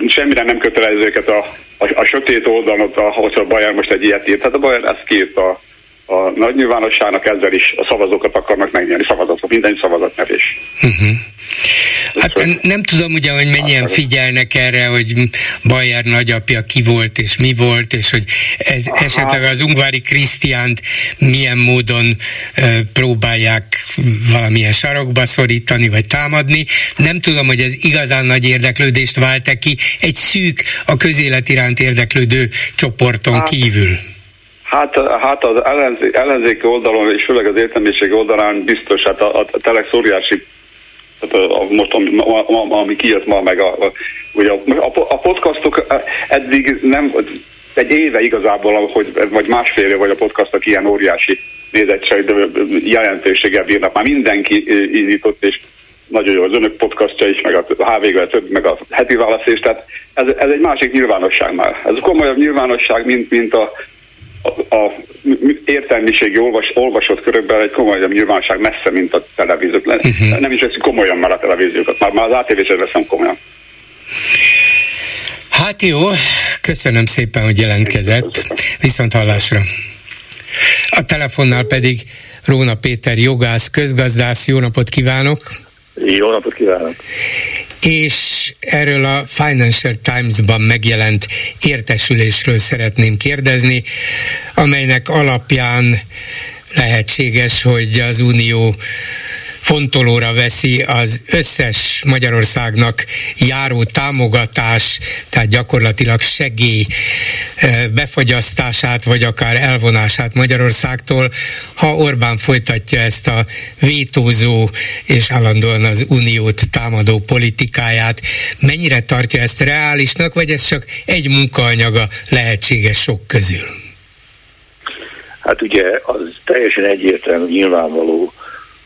semmire nem kötelező őket a, a, a sötét oldalon, ahhoz a Bayer most egy ilyet írt. Hát a Bayer ezt kiírt a, a nagy nyilvánosságnak ezzel is a szavazókat akarnak megnyerni, szavazatok, minden szavazatnyerés. Uh-huh. Hát hogy... nem tudom ugye, hogy mennyien figyelnek erre, hogy Bayer nagyapja ki volt és mi volt, és hogy ez Aha. esetleg az ungvári Krisztiánt milyen módon e, próbálják valamilyen sarokba szorítani, vagy támadni. Nem tudom, hogy ez igazán nagy érdeklődést vált-e ki egy szűk, a közélet iránt érdeklődő csoporton hát. kívül. Hát, hát az ellenzék, ellenzéki oldalon, és főleg az értelmiség oldalán biztos, hát a, a Telex óriási hát most ami, ami kijött ma, meg a, ugye a, a, a podcastok eddig nem, egy éve igazából, hogy, vagy másfél éve, vagy a podcastok ilyen óriási nézettség, jelentőséggel bírnak. Már mindenki indított, és nagyon jó az önök podcastja is, meg a HVG, meg a heti válasz is, tehát ez, ez egy másik nyilvánosság már. Ez komolyabb nyilvánosság, mint, mint a, a, a értelmiségi olvas, olvasott körökben egy komolyabb nyilvánosság messze, mint a televíziók. Uh-huh. Nem is veszik komolyan már a televíziókat, már, már az ATV sem veszem komolyan. Hát jó, köszönöm szépen, hogy jelentkezett. Viszont hallásra. A telefonnál pedig Róna Péter jogász, közgazdász. Jó napot kívánok! Jó napot kívánok! És erről a Financial Times-ban megjelent értesülésről szeretném kérdezni, amelynek alapján lehetséges, hogy az Unió fontolóra veszi az összes Magyarországnak járó támogatás, tehát gyakorlatilag segély eh, befogyasztását, vagy akár elvonását Magyarországtól, ha Orbán folytatja ezt a vétózó és állandóan az uniót támadó politikáját. Mennyire tartja ezt reálisnak, vagy ez csak egy munkaanyaga lehetséges sok közül? Hát ugye az teljesen egyértelmű, nyilvánvaló,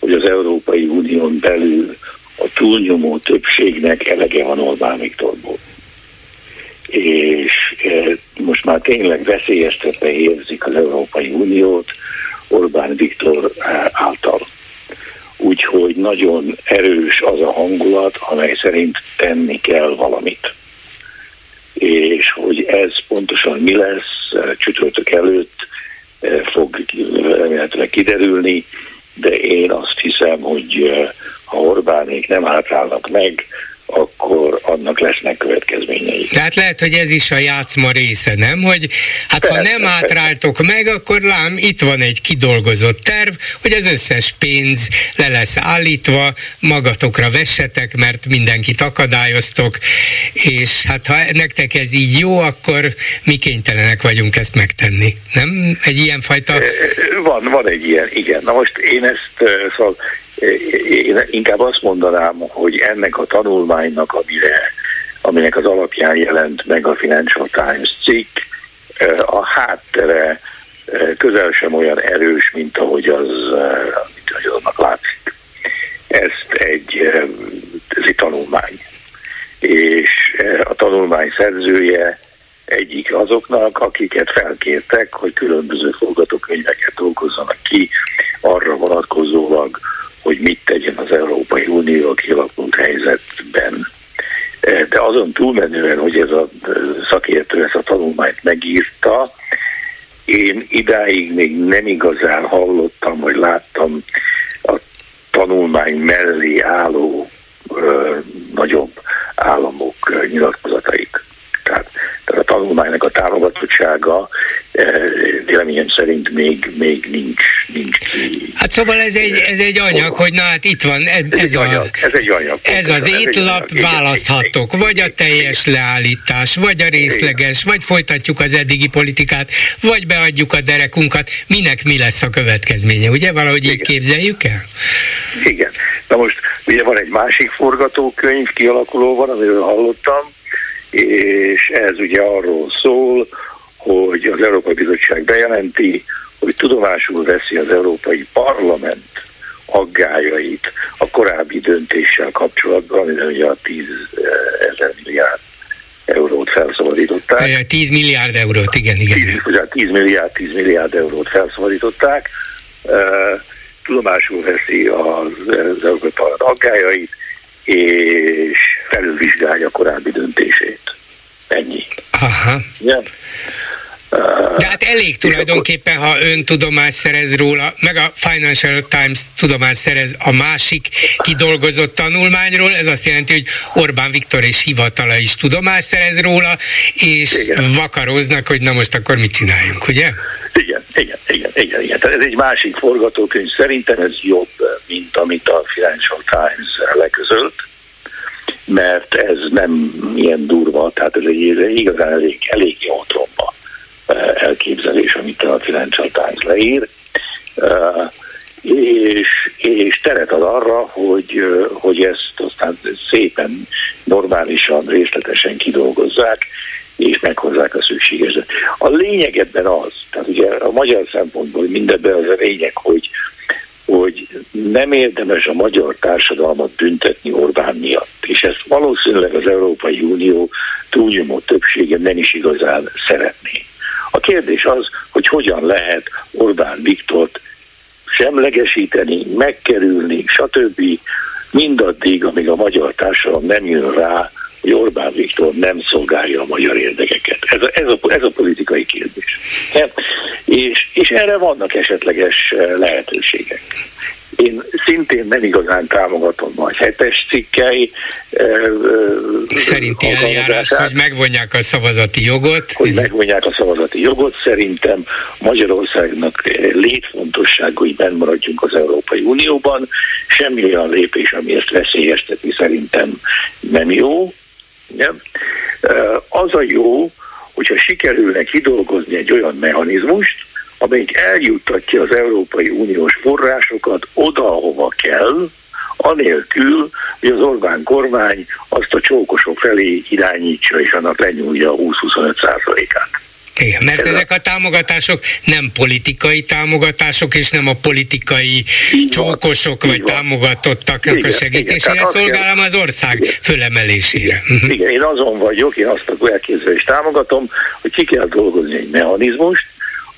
hogy az Európai Unión belül a túlnyomó többségnek elege van Orbán Viktorból. És e, most már tényleg veszélyeztetve érzik az Európai Uniót Orbán Viktor e, által. Úgyhogy nagyon erős az a hangulat, amely szerint tenni kell valamit. És hogy ez pontosan mi lesz, e, csütörtök előtt fog remélhetőleg kiderülni, de én azt hiszem, hogy ha Orbánék nem hátrálnak meg, akkor annak lesznek következményei. Tehát lehet, hogy ez is a játszma része, nem? Hogy hát persze, ha nem átráltok persze. meg, akkor lám, itt van egy kidolgozott terv, hogy az összes pénz le lesz állítva, magatokra vessetek, mert mindenkit akadályoztok, és hát ha nektek ez így jó, akkor mi kénytelenek vagyunk ezt megtenni. Nem? Egy ilyen fajta... Van, van egy ilyen, igen. Na most én ezt, szóval én inkább azt mondanám, hogy ennek a tanulmánynak, amire, aminek az alapján jelent meg a Financial Times cikk, a háttere közel sem olyan erős, mint ahogy az, mint ahogy annak látszik. Ezt egy, ez egy tanulmány. És a tanulmány szerzője egyik azoknak, akiket felkértek, hogy különböző forgatókönyveket dolgozzanak ki arra vonatkozólag, hogy mit tegyen az Európai Unió a kialakult helyzetben. E, de azon túlmenően, hogy ez a szakértő ezt a tanulmányt megírta, én idáig még nem igazán hallottam, vagy láttam a tanulmány mellé álló ö, nagyobb államok nyilatkozatait. Tehát, a tanulmánynak a támogatottsága eh, véleményem szerint még, még nincs, nincs ki. Hát szóval ez egy, ez egy anyag, hogy na hát itt van, ez, ez, ez, a, anyag, ez egy anyag. Ez az étlap, választhatok, vagy a teljes leállítás, vagy a részleges, vagy folytatjuk az eddigi politikát, vagy beadjuk a derekunkat, minek mi lesz a következménye, ugye? Valahogy igen. így képzeljük el? Igen. Na most ugye van egy másik forgatókönyv kialakulóban, amiről hallottam, és ez ugye arról szól, hogy az Európai Bizottság bejelenti, hogy tudomásul veszi az Európai Parlament aggájait a korábbi döntéssel kapcsolatban, amire ugye a 10 ezer milliárd eurót felszabadították. 10 milliárd eurót, igen, igen. 10, ugye 10 milliárd, 10 milliárd eurót felszabadították. Tudomásul veszi az, az Európai Parlament aggájait, és felülvizsgálja a korábbi döntését. Ennyi. Aha. Ja. De hát elég tulajdonképpen, ha ön tudomást szerez róla, meg a Financial Times tudomást szerez a másik kidolgozott tanulmányról, ez azt jelenti, hogy Orbán Viktor és hivatala is tudomást szerez róla, és igen. vakaroznak, hogy na most akkor mit csináljunk, ugye? Igen, igen, igen, igen, igen. Tehát ez egy másik forgatókönyv. Szerintem ez jobb, mint amit a Financial Times leközölt mert ez nem ilyen durva, tehát ez egy, igazán elég, elég jó tromba elképzelés, amit a Financial Times leír, és, és teret ad arra, hogy, hogy ezt aztán szépen, normálisan, részletesen kidolgozzák, és meghozzák a szükséges. A lényeg ebben az, tehát ugye a magyar szempontból mindebben az a lényeg, hogy, hogy nem érdemes a magyar társadalmat büntetni Orbán miatt. És ezt valószínűleg az Európai Unió túlnyomó többsége nem is igazán szeretné. A kérdés az, hogy hogyan lehet Orbán Viktort semlegesíteni, megkerülni, stb. mindaddig, amíg a magyar társadalom nem jön rá, hogy Orbán Viktor nem szolgálja a magyar érdekeket. Ez a, ez a, ez a politikai kérdés. És, és erre vannak esetleges eh, lehetőségek. Én szintén nem igazán támogatom a hetes cikkei. Szerinti eljárás, hogy megvonják a szavazati jogot. Hogy megvonják a szavazati jogot. Szerintem Magyarországnak létfontosságú, hogy benn maradjunk az Európai Unióban. Semmi olyan lépés, ami ezt veszélyezteti, szerintem nem jó. Nem? Az a jó, hogyha sikerülnek kidolgozni egy olyan mechanizmust, amelyik eljuttatja az Európai Uniós forrásokat oda, ahova kell, anélkül, hogy az Orbán kormány azt a csókosok felé irányítsa, és annak lenyúlja a 20-25 százalékát. Igen, mert Ez ezek a támogatások nem politikai támogatások, és nem a politikai így csókosok van, vagy van. támogatottaknak igen, a segítésére szolgálom az ország igen. fölemelésére. Igen, igen, én azon vagyok, én azt a elképzelést támogatom, hogy ki kell dolgozni egy mechanizmust,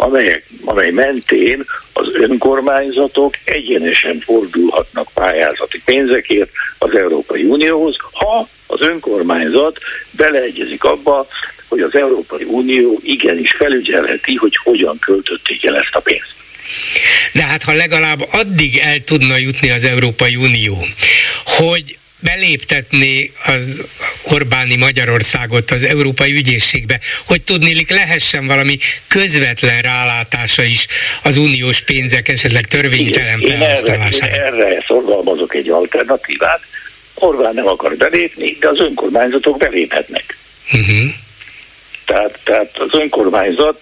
amelyek, amely mentén az önkormányzatok egyenesen fordulhatnak pályázati pénzekért az Európai Unióhoz, ha az önkormányzat beleegyezik abba, hogy az Európai Unió igenis felügyelheti, hogy hogyan költötték el ezt a pénzt. De hát ha legalább addig el tudna jutni az Európai Unió, hogy beléptetni az Orbáni Magyarországot az Európai Ügyészségbe, hogy tudnélik lehessen valami közvetlen rálátása is az uniós pénzek esetleg törvénytelen felhasználására. Én erre, erre szorgalmazok egy alternatívát. Orbán nem akar belépni, de az önkormányzatok beléphetnek. Uh-huh. Tehát, tehát az önkormányzat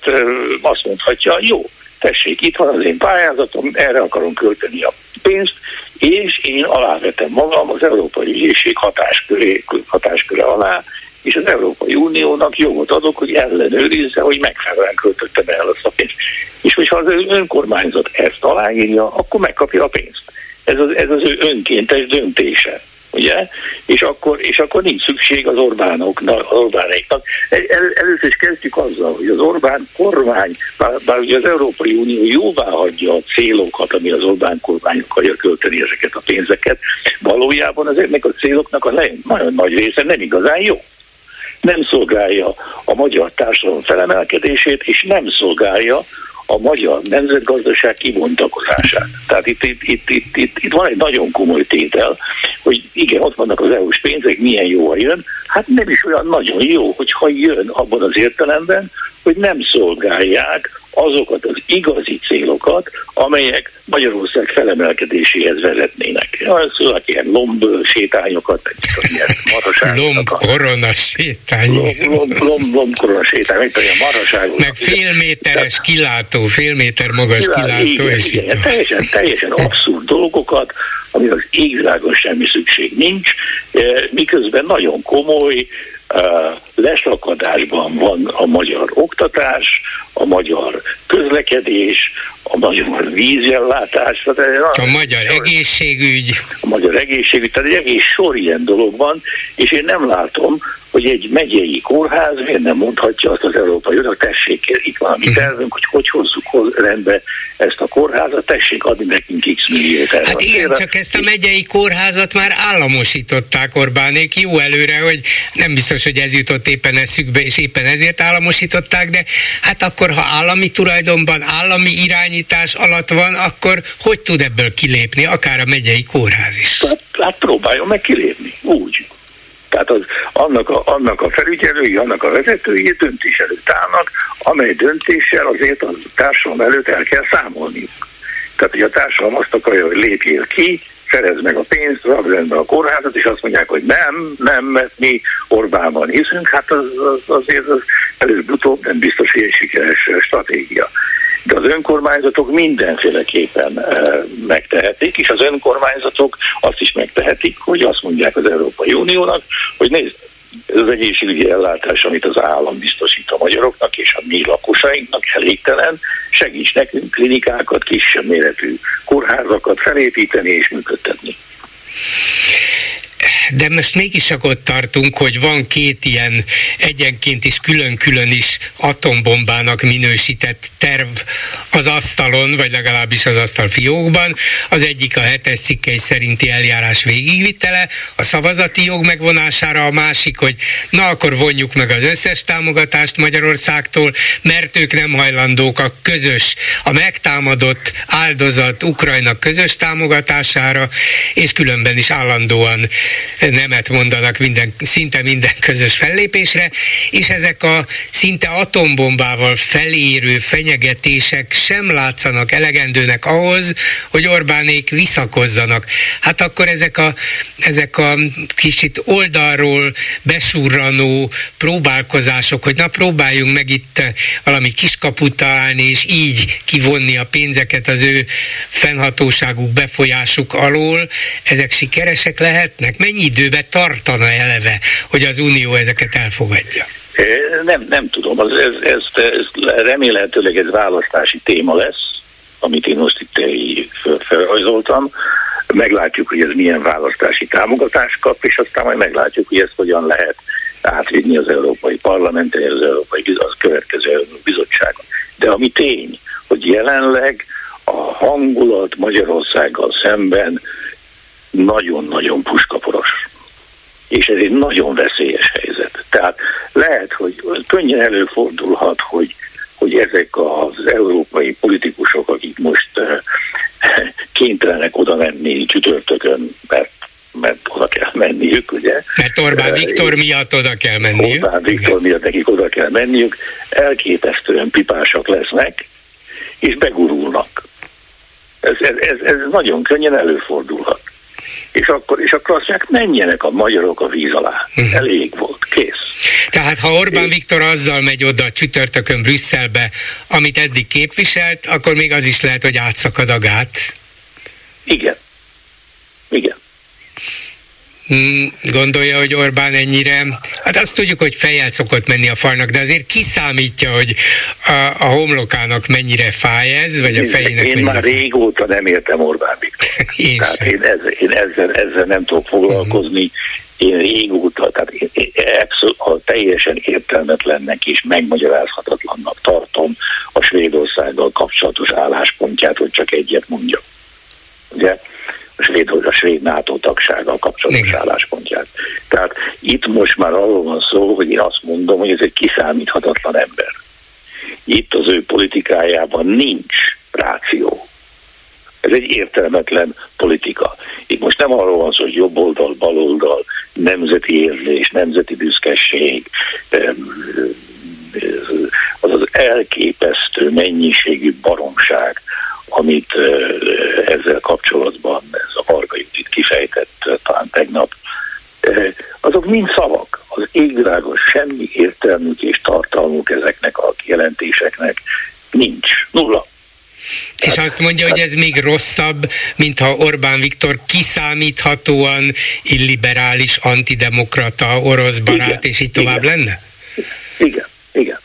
azt mondhatja, jó, tessék, itt van az én pályázatom, erre akarom költeni a pénzt, és én alávetem magam az Európai Ügyészség hatásköré, hatásköre alá, és az Európai Uniónak jogot adok, hogy ellenőrizze, hogy megfelelően költöttem el azt a pénzt. És hogyha az önkormányzat ezt aláírja, akkor megkapja a pénzt. Ez az, ez az ő önkéntes döntése ugye? És akkor, és akkor nincs szükség az Orbánoknak, az Orbánéknak. El, először is kezdjük azzal, hogy az Orbán kormány, bár, bár ugye az Európai Unió jóvá hagyja a célokat, ami az Orbán kormány akarja költeni ezeket a pénzeket, valójában ezeknek a céloknak a nagyon nagy része nem igazán jó nem szolgálja a magyar társadalom felemelkedését, és nem szolgálja a magyar nemzetgazdaság kibontakozását. Tehát itt, itt, itt, itt, itt, itt van egy nagyon komoly tétel, hogy igen, ott vannak az EU-s pénzek, milyen jó, ha jön. Hát nem is olyan nagyon jó, hogyha jön abban az értelemben, hogy nem szolgálják azokat az igazi célokat, amelyek Magyarország felemelkedéséhez vezetnének. Az ilyen lomb sétányokat, ilyen maraságokat. Lomb korona sétány. Lomb, lomb, lomb, lomb korona sétány, meg ilyen maraságok. Meg fél méteres kilátó, fél méter magas kilátó, igen, és igen, így teljesen, teljesen abszurd dolgokat, ami az égvilágon semmi szükség nincs, eh, miközben nagyon komoly leszakadásban van a magyar oktatás, a magyar közlekedés, a magyar vízellátás. A magyar egészségügy. A magyar egészségügy, tehát egy egész sor ilyen dolog van, és én nem látom, hogy egy megyei kórház miért nem mondhatja azt az Európai Unió, tessék, itt van a mi mhm. tervünk, hogy hogy hozzuk rendbe ezt a kórházat, tessék adni nekünk x milliót. Hát igen, csak ezt a megyei kórházat már államosították Orbánék jó előre, hogy nem biztos, hogy ez jutott éppen eszükbe, és éppen ezért államosították, de hát akkor, ha állami tulajdonban, állami irányítás alatt van, akkor hogy tud ebből kilépni, akár a megyei kórház is? Hát, hát próbáljon meg kilépni, úgy tehát az, annak, a, annak a felügyelői, annak a vezetői döntés előtt állnak, amely döntéssel azért a társadalom előtt el kell számolniuk. Tehát, hogy a társadalom azt akarja, hogy lépjél ki, szerez meg a pénzt, rakd rendbe a kórházat, és azt mondják, hogy nem, nem, mert mi Orbánban hiszünk, hát az, az, azért az előbb-utóbb nem biztos, hogy egy sikeres stratégia. De az önkormányzatok mindenféleképpen e, megtehetik, és az önkormányzatok azt is megtehetik, hogy azt mondják az Európai Uniónak, hogy nézd, az egészségügyi ellátás, amit az állam biztosít a magyaroknak és a mi lakosainknak elégtelen, segíts nekünk klinikákat, kisebb méretű kórházakat felépíteni és működtetni de most mégis csak ott tartunk, hogy van két ilyen egyenként is külön-külön is atombombának minősített terv az asztalon, vagy legalábbis az asztal fiókban. Az egyik a hetes cikkei szerinti eljárás végigvitele, a szavazati jog megvonására, a másik, hogy na akkor vonjuk meg az összes támogatást Magyarországtól, mert ők nem hajlandók a közös, a megtámadott áldozat Ukrajna közös támogatására, és különben is állandóan nemet mondanak minden, szinte minden közös fellépésre, és ezek a szinte atombombával felérő fenyegetések sem látszanak elegendőnek ahhoz, hogy Orbánék visszakozzanak. Hát akkor ezek a, ezek a kicsit oldalról besurranó próbálkozások, hogy na próbáljunk meg itt valami kiskaput találni, és így kivonni a pénzeket az ő fennhatóságuk, befolyásuk alól, ezek sikeresek lehetnek? Mennyi időbe tartana eleve, hogy az Unió ezeket elfogadja? Nem, nem tudom. Ez, ez, ez, ez remélhetőleg ez választási téma lesz, amit én most itt felrajzoltam. Meglátjuk, hogy ez milyen választási támogatást kap, és aztán majd meglátjuk, hogy ezt hogyan lehet átvinni az Európai Parlamenten, az Európai az következő Bizottságon. De ami tény, hogy jelenleg a hangulat Magyarországgal szemben nagyon-nagyon puskaporos. És ez egy nagyon veszélyes helyzet. Tehát lehet, hogy könnyen előfordulhat, hogy, hogy ezek az európai politikusok, akik most uh, kénytelenek oda menni csütörtökön, mert mert oda kell menniük, ugye? Mert Orbán Viktor miatt oda kell menniük. Orbán Viktor miatt nekik oda kell menniük, elképesztően pipásak lesznek, és begurulnak. Ez, ez, ez, ez nagyon könnyen előfordulhat és akkor, és akkor azt mondják, menjenek a magyarok a víz alá. Uh-huh. Elég volt, kész. Tehát ha Orbán Én... Viktor azzal megy oda csütörtökön Brüsszelbe, amit eddig képviselt, akkor még az is lehet, hogy átszakad a gát. Igen. Igen. Hmm, gondolja, hogy Orbán ennyire, hát azt tudjuk, hogy fejjel szokott menni a falnak, de azért kiszámítja, hogy a, a homlokának mennyire fáj ez, vagy a fejének Én már fáj. régóta nem értem Orbán Viktor. én tehát én, ezzel, én ezzel, ezzel nem tudok foglalkozni. Uh-huh. Én régóta, tehát én, én abszolút, ha teljesen értelmetlennek és megmagyarázhatatlannak tartom a Svédországgal kapcsolatos álláspontját, hogy csak egyet mondjak. Ugye? Svéd, a svéd NATO tagsággal kapcsolatos Igen. álláspontját. Tehát itt most már arról van szó, hogy én azt mondom, hogy ez egy kiszámíthatatlan ember. Itt az ő politikájában nincs ráció. Ez egy értelmetlen politika. Itt most nem arról van szó, hogy jobb oldal, bal oldal, nemzeti érzés, nemzeti büszkeség, az az elképesztő mennyiségű baromság, amit ezzel kapcsolatban ez a Varga Judit kifejtett talán tegnap, azok mind szavak. Az égvilágon semmi értelmük és tartalmuk ezeknek a kijelentéseknek nincs. Nulla. És azt mondja, hogy ez még rosszabb, mintha Orbán Viktor kiszámíthatóan illiberális, antidemokrata, orosz barát, igen, és így tovább igen, lenne? Igen, igen,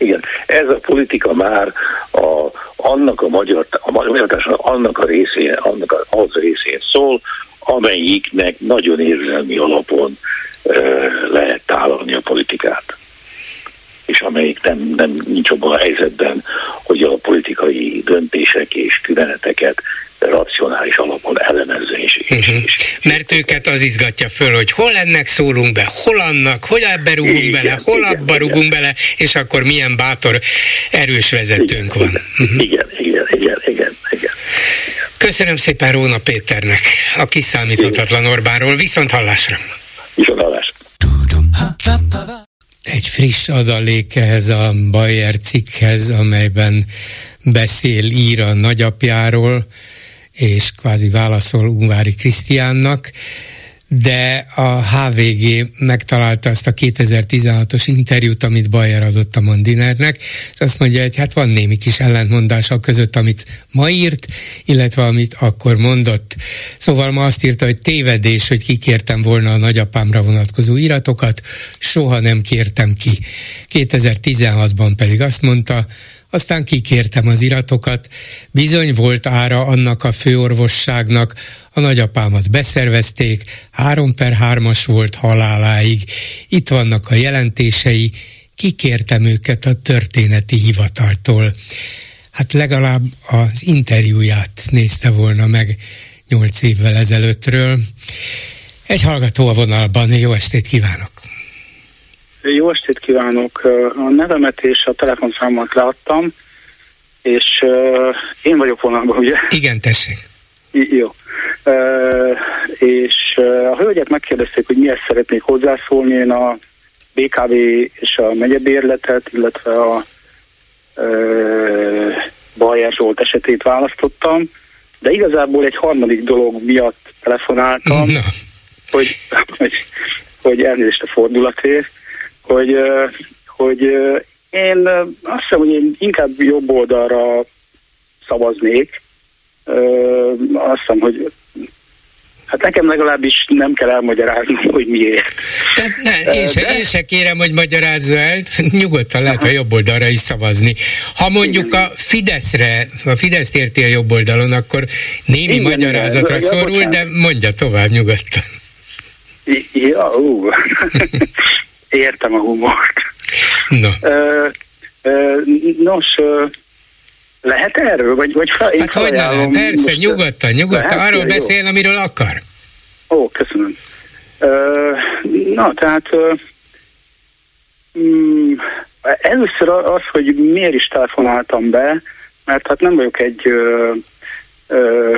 igen, ez a politika már a, annak a magyar, a magyar annak a részén, annak a, az a részén szól, amelyiknek nagyon érzelmi alapon ö, lehet tálalni a politikát és amelyik nem, nem nincs abban a helyzetben, hogy a politikai döntések és küveneteket racionális alapon elemezze. És, uh-huh. és, Mert őket az izgatja föl, hogy hol ennek szólunk be, hol annak, hogy ebbe rúgunk igen, bele, hol igen, abba igen. rúgunk bele, és akkor milyen bátor, erős vezetőnk igen, van. Uh-huh. Igen, igen, igen, igen, igen. Köszönöm szépen Róna Péternek, a kiszámíthatatlan Orbánról. Viszont hallásra! Viszont hallásra! Egy friss adalék ehhez a Bayer cikkhez, amelyben beszél, ír a nagyapjáról, és kvázi válaszol Ungvári Krisztiánnak, de a HVG megtalálta azt a 2016-os interjút, amit Bayer adott a Mondinernek, és azt mondja, hogy hát van némi kis ellentmondás a között, amit ma írt, illetve amit akkor mondott. Szóval ma azt írta, hogy tévedés, hogy kikértem volna a nagyapámra vonatkozó iratokat, soha nem kértem ki. 2016-ban pedig azt mondta, aztán kikértem az iratokat, bizony volt ára annak a főorvosságnak, a nagyapámat beszervezték, három per hármas volt haláláig, itt vannak a jelentései, kikértem őket a történeti hivataltól. Hát legalább az interjúját nézte volna meg nyolc évvel ezelőttről. Egy hallgató a vonalban, jó estét kívánok! Jó estét kívánok! A nevemet és a telefonszámomat leadtam, és uh, én vagyok vonalban, ugye? Igen, tessék. I- jó. Uh, és uh, a hölgyek megkérdezték, hogy miért szeretnék hozzászólni. Én a BKV és a megyebérletet, illetve a uh, Bajer Zsolt esetét választottam, de igazából egy harmadik dolog miatt telefonáltam, no. hogy, hogy, hogy elnézést a fordulatért, hogy, hogy én azt hiszem, hogy én inkább jobb oldalra szavaznék. Azt hiszem, hogy Hát nekem legalábbis nem kell elmagyaráznom, hogy miért. Tehát ne, én, se, én se kérem, hogy magyarázza el, nyugodtan lehet a jobb oldalra is szavazni. Ha mondjuk a Fideszre, a Fideszt érti a jobb oldalon, akkor némi Igen, magyarázatra igen, szorul, de mondja tovább nyugodtan. Ja, ú. értem a humort. No. Ö, ö, nos, ö, lehet erről? Vagy, vagy fel, hát hogy ne lehet, persze, nyugodtan, nyugodtan, lehet, arról beszél, amiről akar. Ó, köszönöm. Ö, na, tehát ö, mm, először az, hogy miért is telefonáltam be, mert hát nem vagyok egy ö, ö,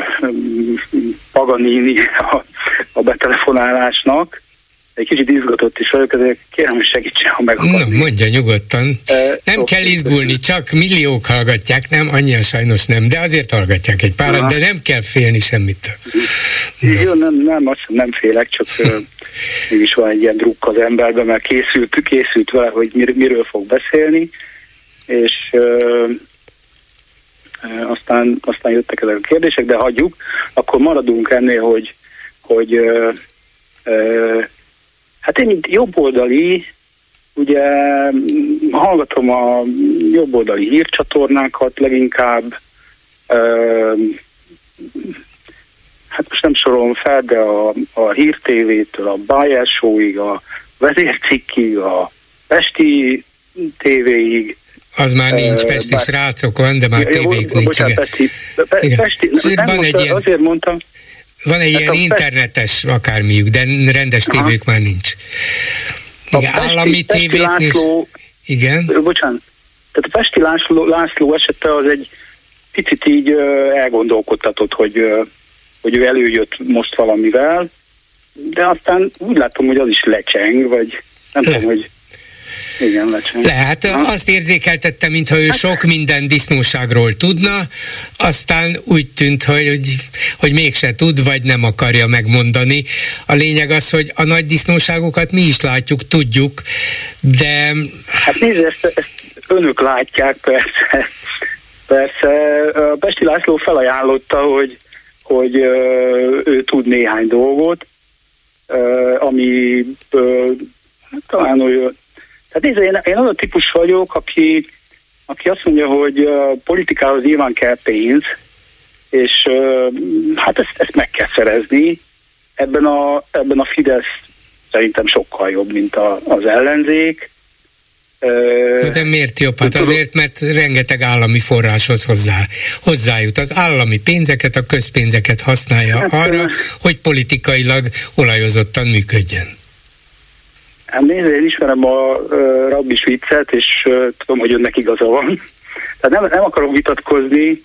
Paganini a, a betelefonálásnak, egy kicsit izgatott is vagyok, ezért kérem, hogy segítsen, ha meg Na, mondja nyugodtan. E, nem kell izgulni, csak milliók hallgatják, nem, annyian sajnos nem, de azért hallgatják egy párat, de nem kell félni semmit. Jó, nem, nem, azt nem félek, csak mégis van egy ilyen drukk az emberben, mert készült, készült vele, hogy mir, miről fog beszélni, és ö, aztán, aztán jöttek ezek a kérdések, de hagyjuk, akkor maradunk ennél, hogy, hogy ö, ö, Hát én mint jobboldali, ugye hallgatom a jobboldali hírcsatornákat leginkább, hát most nem sorolom fel, de a, a Hír TV-től a Bayer Show-ig, a vezércikkig, a Pesti TV-ig, az már nincs, Pesti bár, srácok van, de már tévék nincs. Bocsánat, Pesti, Pesti, Pesti nem, van egy ilyen, azért mondtam, van egy hát ilyen internetes akármiük, de rendes Aha. tévék már nincs. Igen, Pesti, állami Pesti tévék László, Igen. Bocsánat. Tehát a Pesti László, László esete az egy picit így elgondolkodtatott, hogy, hogy ő előjött most valamivel, de aztán úgy látom, hogy az is lecseng, vagy nem tudom, hogy igen, lecseng. Lehet, ha? azt érzékeltette, mintha ő hát, sok minden disznóságról tudna, aztán úgy tűnt, hogy, hogy, mégse tud, vagy nem akarja megmondani. A lényeg az, hogy a nagy disznóságokat mi is látjuk, tudjuk, de... Hát nézd, ezt, ezt önök látják persze. Persze, Pesti László felajánlotta, hogy, hogy ő tud néhány dolgot, ami talán olyan tehát nézd, én, én az a típus vagyok, aki aki azt mondja, hogy a politikához nyilván kell pénz, és hát ezt, ezt meg kell szerezni. Ebben a, ebben a Fidesz szerintem sokkal jobb, mint a, az ellenzék. De, de miért jobb? Hát azért, mert rengeteg állami forráshoz hozzá, hozzájut. Az állami pénzeket, a közpénzeket használja hát, arra, hogy politikailag olajozottan működjön. Hát nézd, én ismerem a uh, rabbis viccet, és uh, tudom, hogy önnek igaza van. Tehát nem, nem akarom vitatkozni.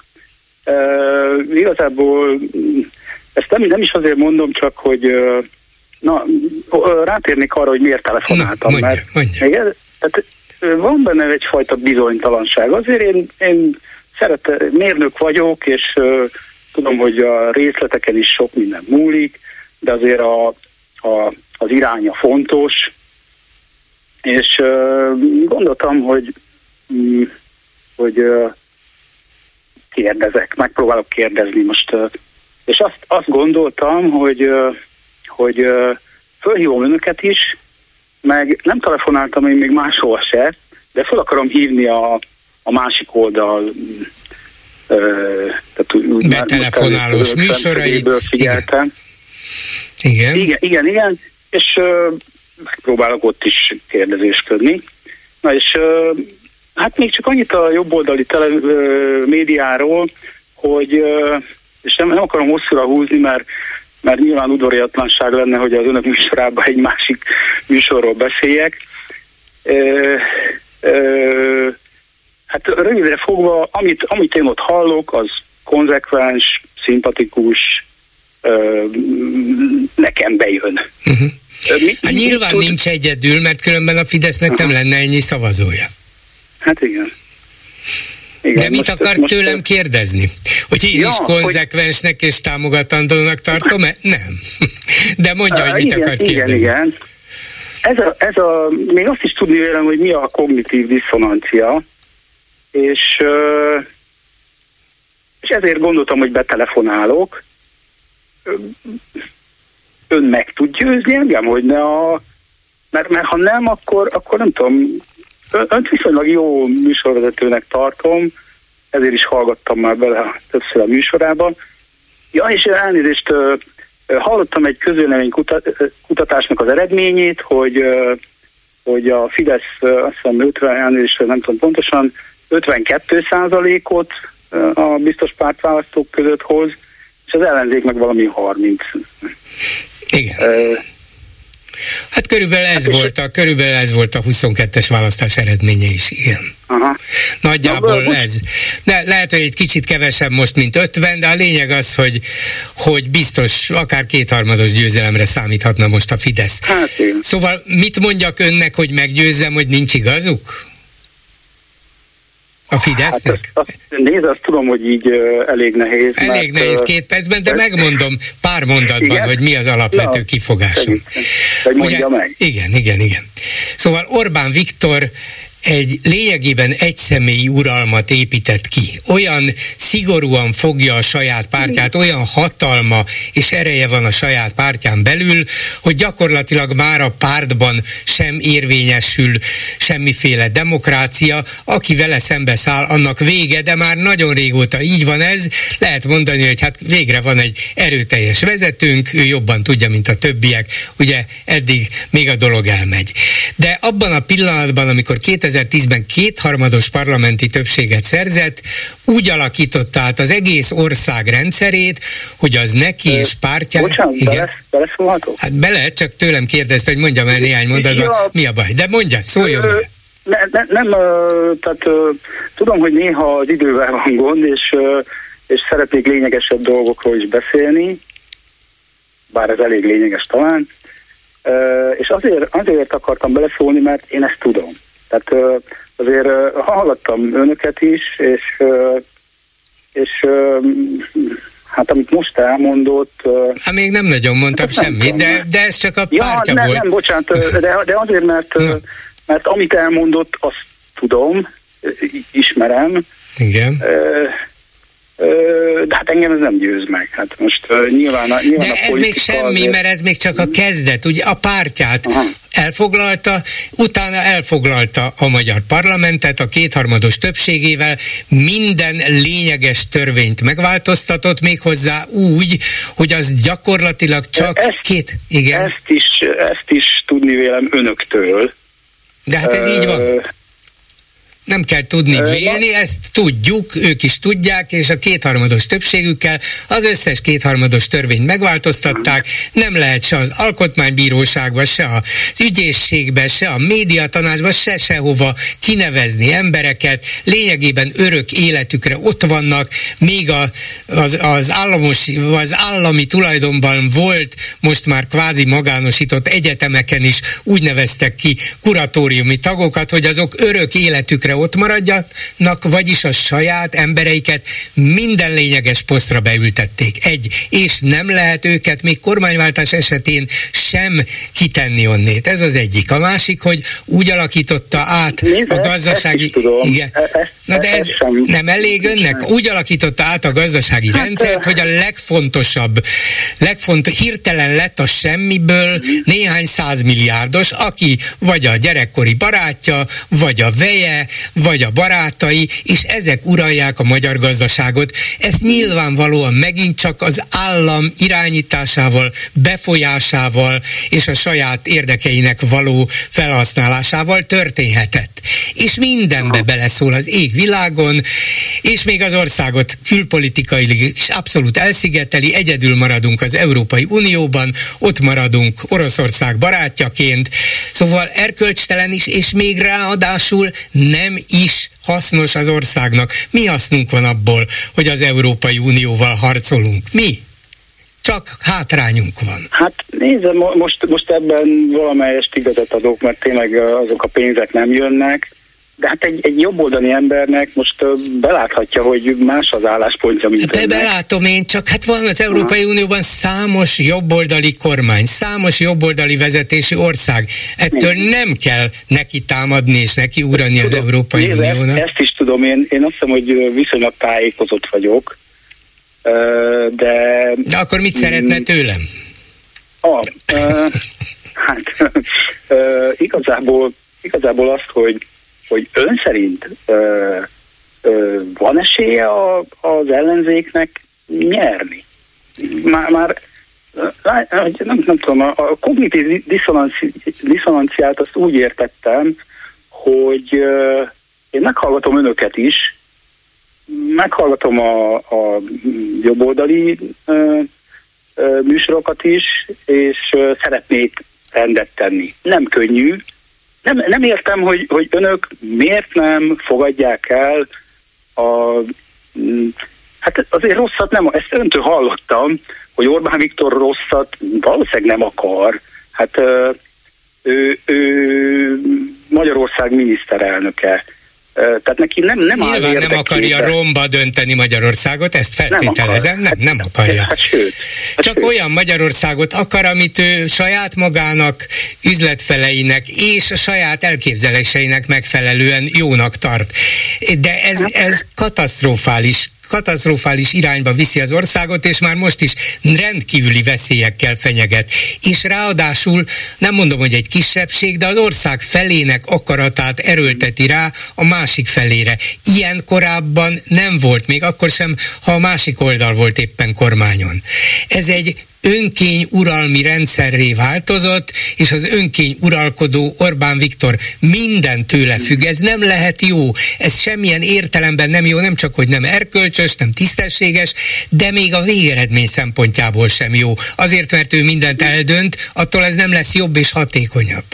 Uh, igazából ezt nem, nem is azért mondom, csak hogy uh, na, uh, rátérnék arra, hogy miért telefonáltam. Na, mondja, mert mondja. Igen, tehát, uh, van benne egyfajta bizonytalanság. Azért én, én szeret, mérnök vagyok, és uh, tudom, hogy a részleteken is sok minden múlik, de azért a, a, az iránya fontos, és uh, gondoltam, hogy, um, hogy uh, kérdezek, megpróbálok kérdezni most, uh, és azt, azt gondoltam, hogy, uh, hogy uh, fölhívom önöket is, meg nem telefonáltam én még máshol se, de fel akarom hívni a, a másik oldal uh, tehát betelefonálós műsorait. Igen. Igen. igen. Igen, igen, és uh, megpróbálok ott is kérdezésködni. Na és hát még csak annyit a jobboldali tele, médiáról, hogy és nem, nem akarom hosszúra húzni, mert, mert nyilván udvariatlanság lenne, hogy az önök műsorában egy másik műsorról beszéljek. Ö, ö, hát rövidre fogva, amit, amit én ott hallok, az konzekvens, szimpatikus, ö, nekem bejön. Uh-huh. Mi, hát nyilván tud... nincs egyedül, mert különben a Fidesznek Aha. nem lenne ennyi szavazója. Hát igen. Igen, De mit most, akar most tőlem kérdezni? Hogy én ja, is konzekvensnek hogy... és támogatandónak tartom-e? Nem. De mondja, hogy mit igen, akar kérdezni. Igen, igen. Ez a, ez a, még azt is tudni vélem, hogy mi a kognitív diszonancia, és, és ezért gondoltam, hogy betelefonálok ön meg tud győzni engem, hogy ne a... Mert, mert ha nem, akkor, akkor nem tudom, önt viszonylag jó műsorvezetőnek tartom, ezért is hallgattam már bele többször a műsorában. Ja, és elnézést, hallottam egy közvélemény kutatásnak az eredményét, hogy, hogy a Fidesz azt hiszem 50, elnézést nem tudom pontosan, 52 százalékot a biztos pártválasztók között hoz, és az ellenzék meg valami 30. Igen. Hát körülbelül ez hát volt a, körülbelül ez volt a 22-es választás eredménye is, igen. Aha. Nagyjából Na, ez. De lehet, hogy egy kicsit kevesebb most, mint 50, de a lényeg az, hogy, hogy biztos akár kétharmados győzelemre számíthatna most a Fidesz. Hát, igen. Szóval mit mondjak önnek, hogy meggyőzzem, hogy nincs igazuk? A Fidesznek? Hát azt, azt, nézd, azt tudom, hogy így elég nehéz. Elég mert, nehéz két percben, de megmondom pár mondatban, igen? hogy mi az alapvető Na, kifogásom. Hogy mondja Ugye, meg. Igen, igen, igen. Szóval Orbán Viktor egy lényegében egyszemélyi uralmat épített ki. Olyan szigorúan fogja a saját pártját, olyan hatalma és ereje van a saját pártján belül, hogy gyakorlatilag már a pártban sem érvényesül semmiféle demokrácia, aki vele szembe száll, annak vége, de már nagyon régóta így van ez. Lehet mondani, hogy hát végre van egy erőteljes vezetőnk, ő jobban tudja, mint a többiek, ugye eddig még a dolog elmegy. De abban a pillanatban, amikor 2000 2010-ben kétharmados parlamenti többséget szerzett, úgy alakította át az egész ország rendszerét, hogy az neki és pártja... Bocsánat, igen. Bele, Hát bele, csak tőlem kérdezte, hogy mondjam el néhány mondatban, ja, mi a baj. De mondja, szóljon ö, Ne, ne, nem, tehát tudom, hogy néha az idővel van gond, és, és szeretnék lényegesebb dolgokról is beszélni, bár ez elég lényeges talán, és azért, azért akartam beleszólni, mert én ezt tudom. Tehát azért hallgattam önöket is, és, és hát amit most elmondott... Hát még nem nagyon mondtam semmit, de, de ez csak a ja, pártja nem, volt. Nem, bocsánat, de, de azért, mert, mert amit elmondott, azt tudom, ismerem. Igen. De hát engem ez nem győz meg. Hát most nyilván, a, nyilván De a ez még semmi, azért... mert ez még csak a kezdet. Ugye a pártját Aha. elfoglalta, utána elfoglalta a magyar parlamentet a kétharmados többségével, minden lényeges törvényt megváltoztatott, méghozzá úgy, hogy az gyakorlatilag csak ezt, két... Igen. Ezt is, ezt is tudni vélem önöktől. De hát ez így van. Nem kell tudni vélni, ezt tudjuk, ők is tudják, és a kétharmados többségükkel az összes kétharmados törvényt megváltoztatták. Nem lehet se az alkotmánybíróságba, se az ügyészségbe, se a médiatanácsba, se sehova kinevezni embereket. Lényegében örök életükre ott vannak, még a, az, az, államos, az állami tulajdonban volt, most már kvázi magánosított egyetemeken is úgy neveztek ki kuratóriumi tagokat, hogy azok örök életükre ott maradjanak, vagyis a saját embereiket minden lényeges posztra beültették. Egy, és nem lehet őket még kormányváltás esetén sem kitenni onnét. Ez az egyik. A másik, hogy úgy alakította át Nézd, a gazdasági... Igen. E- e- Na de ez nem elég önnek? Úgy alakította át a gazdasági hát, rendszert, hogy a legfontosabb, legfont, hirtelen lett a semmiből néhány százmilliárdos, aki vagy a gyerekkori barátja, vagy a veje, vagy a barátai, és ezek uralják a magyar gazdaságot. Ez nyilvánvalóan megint csak az állam irányításával, befolyásával és a saját érdekeinek való felhasználásával történhetett. És mindenbe beleszól az ég világon, és még az országot külpolitikailag is abszolút elszigeteli, egyedül maradunk az Európai Unióban, ott maradunk Oroszország barátjaként, szóval erkölcstelen is, és még ráadásul nem is hasznos az országnak. Mi hasznunk van abból, hogy az Európai Unióval harcolunk? Mi? csak hátrányunk van. Hát nézd, most, most ebben valamelyest igazat adok, mert tényleg azok a pénzek nem jönnek, de hát egy, egy jobboldali embernek most beláthatja, hogy más az álláspontja, mint Be, Belátom én, csak hát van az Európai Aha. Unióban számos jobboldali kormány, számos jobboldali vezetési ország. Ettől Igen. nem kell neki támadni és neki urani az Európai Nézd, Uniónak. Ezt, is tudom, én, én azt hiszem, hogy viszonylag tájékozott vagyok, de... De akkor mit szeretne tőlem? Ah, hát igazából, igazából azt, hogy hogy ön szerint ö, ö, van esélye a, az ellenzéknek nyerni? Már, már nem, nem tudom, a, a kognitív diszonanci, diszonanciát azt úgy értettem, hogy ö, én meghallgatom önöket is, meghallgatom a, a jobboldali ö, ö, műsorokat is, és ö, szeretnék rendet tenni. Nem könnyű, nem, nem értem, hogy, hogy önök miért nem fogadják el a... Mm, hát azért rosszat nem, ezt öntől hallottam, hogy Orbán Viktor rosszat valószínűleg nem akar. Hát ő, ő Magyarország miniszterelnöke tehát neki nem, nem Nyilván nem akarja romba dönteni Magyarországot, ezt feltételezem, nem, nem, nem akarja. Hát, sőt, hát Csak sőt. olyan Magyarországot akar, amit ő saját magának, üzletfeleinek és a saját elképzeléseinek megfelelően jónak tart. De ez, hát- ez katasztrofális katasztrofális irányba viszi az országot, és már most is rendkívüli veszélyekkel fenyeget. És ráadásul nem mondom, hogy egy kisebbség, de az ország felének akaratát erőlteti rá a másik felére. Ilyen korábban nem volt, még akkor sem, ha a másik oldal volt éppen kormányon. Ez egy önkény uralmi rendszerré változott, és az önkény uralkodó Orbán Viktor minden tőle függ. Ez nem lehet jó. Ez semmilyen értelemben nem jó, nem csak, hogy nem erkölcsös, nem tisztességes, de még a végeredmény szempontjából sem jó. Azért, mert ő mindent eldönt, attól ez nem lesz jobb és hatékonyabb.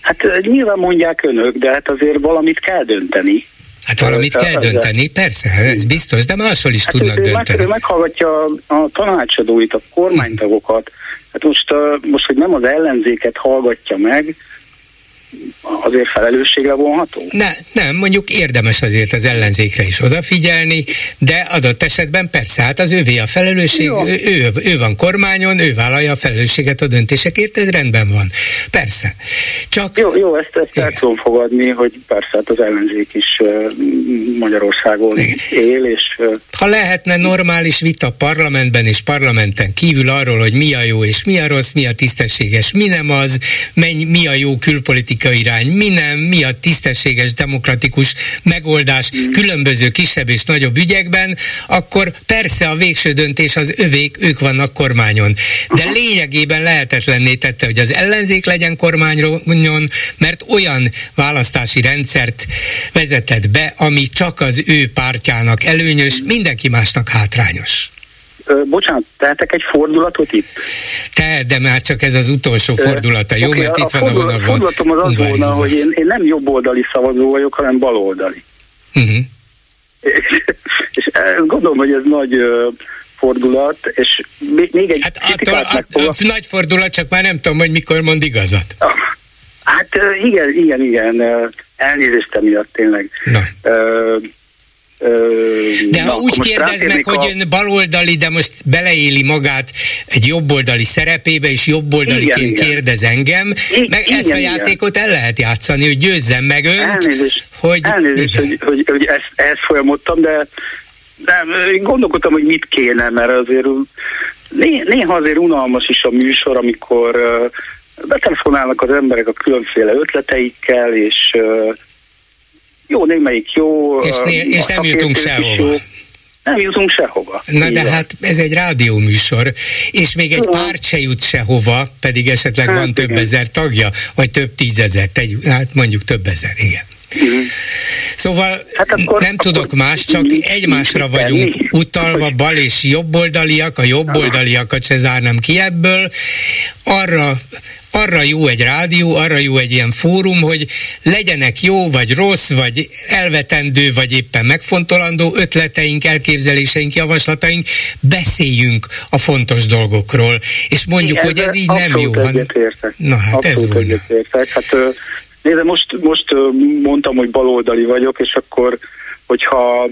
Hát nyilván mondják önök, de hát azért valamit kell dönteni. Hát valamit kell dönteni, persze, ez biztos, de máshol is hát tudnak ő dönteni. Meg, meghallgatja a tanácsadóit, a kormánytagokat, hát most, most, hogy nem az ellenzéket hallgatja meg, azért felelősségre vonható? Ne, nem, mondjuk érdemes azért az ellenzékre is odafigyelni, de adott esetben persze, hát az ővé a felelősség, ő, ő, ő van kormányon, ő vállalja a felelősséget a döntésekért, ez rendben van. Persze. Csak... Jó, jó ezt, ezt el tudom fogadni, hogy persze hát az ellenzék is uh, Magyarországon Igen. él, és... Uh, ha lehetne normális vita parlamentben és parlamenten kívül arról, hogy mi a jó és mi a rossz, mi a tisztességes, mi nem az, menny, mi a jó külpolitikai irány, mi nem, mi a tisztességes, demokratikus megoldás különböző kisebb és nagyobb ügyekben, akkor persze a végső döntés az övék, ők vannak kormányon. De lényegében lehetetlenné tette, hogy az ellenzék legyen kormányon, mert olyan választási rendszert vezetett be, ami csak az ő pártjának előnyös, mindenki másnak hátrányos bocsánat, tehetek egy fordulatot itt? Te, de már csak ez az utolsó fordulata, jó? Okay, Mert itt a van a vonalban. A fordulatom az az volna, hogy én, én nem jobboldali szavazó vagyok, hanem baloldali. Uh-huh. És, és gondolom, hogy ez nagy fordulat, és még egy hát attól, megfogva... nagy fordulat, csak már nem tudom, hogy mikor mond igazat. Ah, hát igen, igen, igen. Elnézést emiatt tényleg. Na. De ha úgy kérdez meg, a... hogy ön baloldali, de most beleéli magát egy jobboldali szerepébe, és jobboldaliként igen, kérdez igen. engem, I- meg igen, ezt a játékot igen. el lehet játszani, hogy győzzem meg önt, elnézést, hogy... Elnézést, hogy, hogy, hogy ezt, ezt folyamodtam, de nem, én gondolkodtam, hogy mit kéne, mert azért néha azért unalmas is a műsor, amikor betelefonálnak az emberek a különféle ötleteikkel, és jó, némelyik jó. És, né- és nem jutunk sehova. Nem jutunk sehova. Na de hát ez egy rádióműsor, és még egy párt se jut sehova, pedig esetleg hát van igen. több ezer tagja, vagy több tízezer, hát mondjuk több ezer, igen. Uh-huh. Szóval hát akkor, nem tudok akkor más, csak mi, egymásra mi, vagyunk mi? utalva, bal és jobboldaliak, a jobboldaliakat se zárnám ki ebből. Arra arra jó egy rádió, arra jó egy ilyen fórum, hogy legyenek jó, vagy rossz, vagy elvetendő, vagy éppen megfontolandó ötleteink, elképzeléseink, javaslataink, beszéljünk a fontos dolgokról, és mondjuk, Igen, hogy ez így nem jó. Han... Na hát abszolút ez volna. Hát, nézd, most, most mondtam, hogy baloldali vagyok, és akkor, hogyha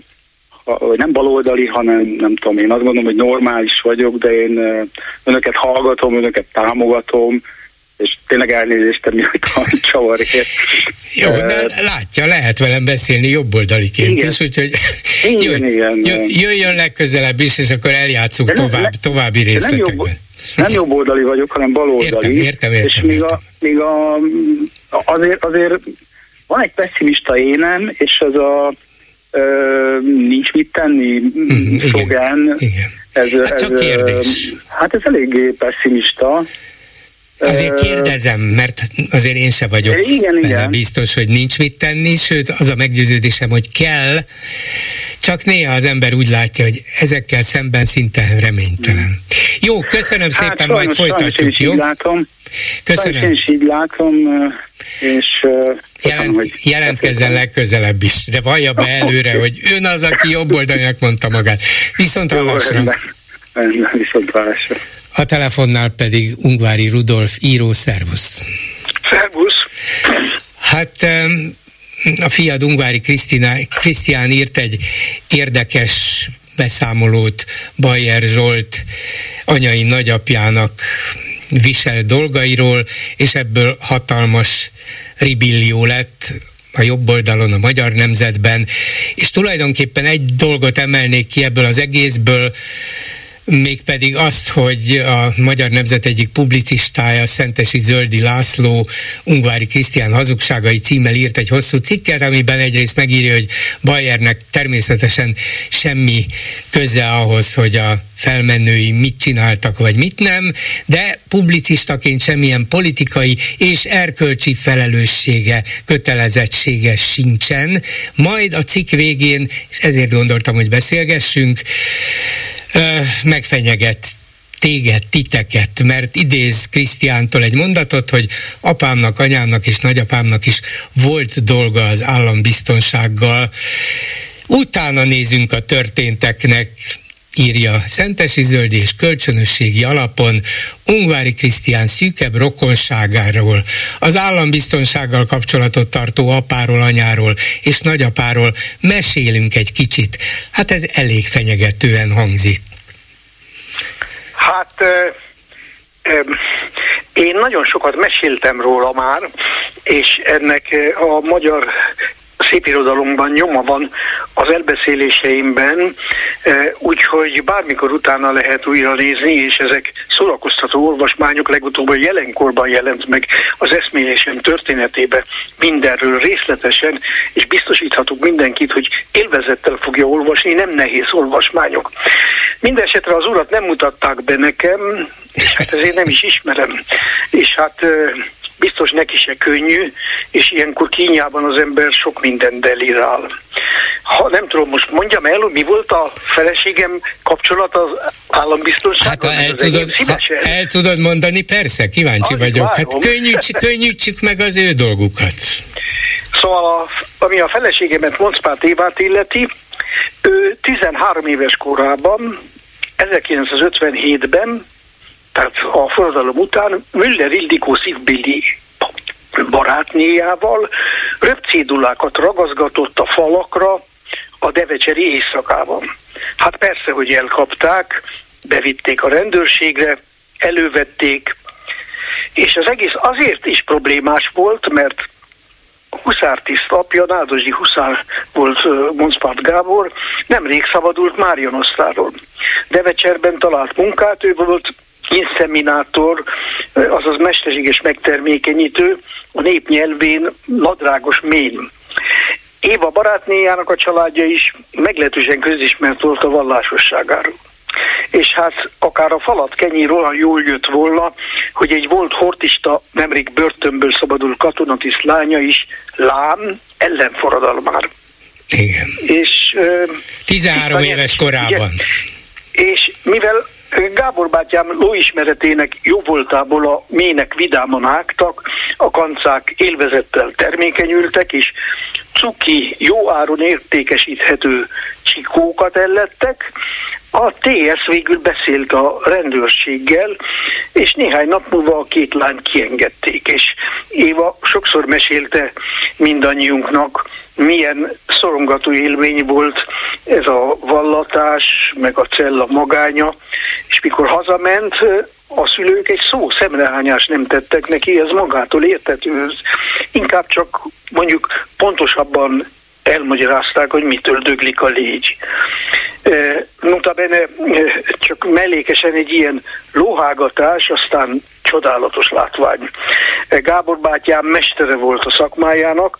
nem baloldali, hanem nem tudom, én azt gondolom, hogy normális vagyok, de én önöket hallgatom, önöket támogatom, és tényleg elnézést emiatt a csavarért. Jó, de látja, lehet velem beszélni jobboldaliként igen. is, úgyhogy igen, jöjj, igen. jöjjön legközelebb is, és akkor eljátszunk nem, tovább, ne, további részletekben. Nem, jobb, nem jobboldali vagyok, hanem baloldali. Értem, értem, értem. És még, értem. A, még a, azért, azért van egy pessimista énem, és az a ö, nincs mit tenni mm. Igen, igen. Ez, hát csak ez, kérdés. Hát ez eléggé pessimista. Azért kérdezem, mert azért én se vagyok igen, igen. biztos, hogy nincs mit tenni, sőt az a meggyőződésem, hogy kell, csak néha az ember úgy látja, hogy ezekkel szemben szinte reménytelen. Jó, köszönöm hát, szépen, sajnos, majd folytatjuk, jó? látom. Köszönöm. Én is így látom, és Jelent, hogy jelentkezzen legközelebb is, de vallja be előre, hogy ön az, aki jobboldalinak mondta magát. Viszont hallásra. Viszont hallásra. A telefonnál pedig Ungvári Rudolf író, szervusz. Szervusz. Hát a fiad Ungvári Krisztián írt egy érdekes beszámolót Bajer Zsolt anyai nagyapjának visel dolgairól, és ebből hatalmas ribillió lett a jobb oldalon, a magyar nemzetben, és tulajdonképpen egy dolgot emelnék ki ebből az egészből, mégpedig azt, hogy a Magyar Nemzet egyik publicistája, Szentesi Zöldi László Ungvári Krisztián hazugságai címmel írt egy hosszú cikket, amiben egyrészt megírja, hogy Bayernek természetesen semmi köze ahhoz, hogy a felmenői mit csináltak, vagy mit nem, de publicistaként semmilyen politikai és erkölcsi felelőssége, kötelezettsége sincsen. Majd a cikk végén, és ezért gondoltam, hogy beszélgessünk, megfenyeget téged, titeket, mert idéz Krisztiántól egy mondatot, hogy apámnak, anyámnak és nagyapámnak is volt dolga az állambiztonsággal. Utána nézünk a történteknek, írja Szentesi Zöld és kölcsönösségi alapon Ungvári Krisztián szűkebb rokonságáról, az állambiztonsággal kapcsolatot tartó apáról, anyáról és nagyapáról mesélünk egy kicsit. Hát ez elég fenyegetően hangzik. Hát én nagyon sokat meséltem róla már, és ennek a magyar szépirodalomban nyoma van az elbeszéléseimben, úgyhogy bármikor utána lehet újra nézni, és ezek szórakoztató olvasmányok legutóbb a jelenkorban jelent meg az eszmélésem történetébe mindenről részletesen, és biztosíthatok mindenkit, hogy élvezettel fogja olvasni, nem nehéz olvasmányok. Mindenesetre az urat nem mutatták be nekem, és hát ezért nem is ismerem. És hát biztos neki se könnyű, és ilyenkor kínjában az ember sok mindent delirál. Ha nem tudom, most mondjam el, mi volt a feleségem kapcsolat az állambiztonsággal? Hát ha el, tudod, ha el tudod mondani, persze, kíváncsi Alig vagyok. Hát várom. Hát könnyíts, könnyítsük meg az ő dolgukat. Szóval, a, ami a feleségemet Moncpát Évát illeti, ő 13 éves korában, 1957-ben tehát a forradalom után Müller Ildikó szívbéli barátnéjával röpcédulákat ragaszgatott a falakra a devecseri éjszakában. Hát persze, hogy elkapták, bevitték a rendőrségre, elővették, és az egész azért is problémás volt, mert huszártiszt apja, Nádozsi Huszár volt Monszpárt Gábor, nemrég szabadult Márion osztáról. Devecserben talált munkát, ő volt inszeminátor, azaz mesterséges megtermékenyítő, a nép nyelvén nadrágos mém. Éva barátnéjának a családja is meglehetősen közismert volt a vallásosságáról. És hát akár a falat kenyír olyan jól jött volna, hogy egy volt hortista, nemrég börtönből szabadul katonatiszt lánya is lám ellenforradalmár. Igen. És, 13 éves korában. Igen, és mivel Gábor bátyám lóismeretének jó voltából a mének vidáman ágtak, a kancák élvezettel termékenyültek, és cuki, jó áron értékesíthető csikókat ellettek. A TS végül beszélt a rendőrséggel, és néhány nap múlva a két lány kiengedték, és Éva sokszor mesélte mindannyiunknak, milyen szorongató élmény volt ez a vallatás, meg a cella magánya, és mikor hazament, a szülők egy szó szemrehányást nem tettek neki, ez magától értető. Inkább csak mondjuk pontosabban elmagyarázták, hogy mitől döglik a légy. benne csak mellékesen egy ilyen lóhágatás, aztán csodálatos látvány. Gábor bátyám mestere volt a szakmájának,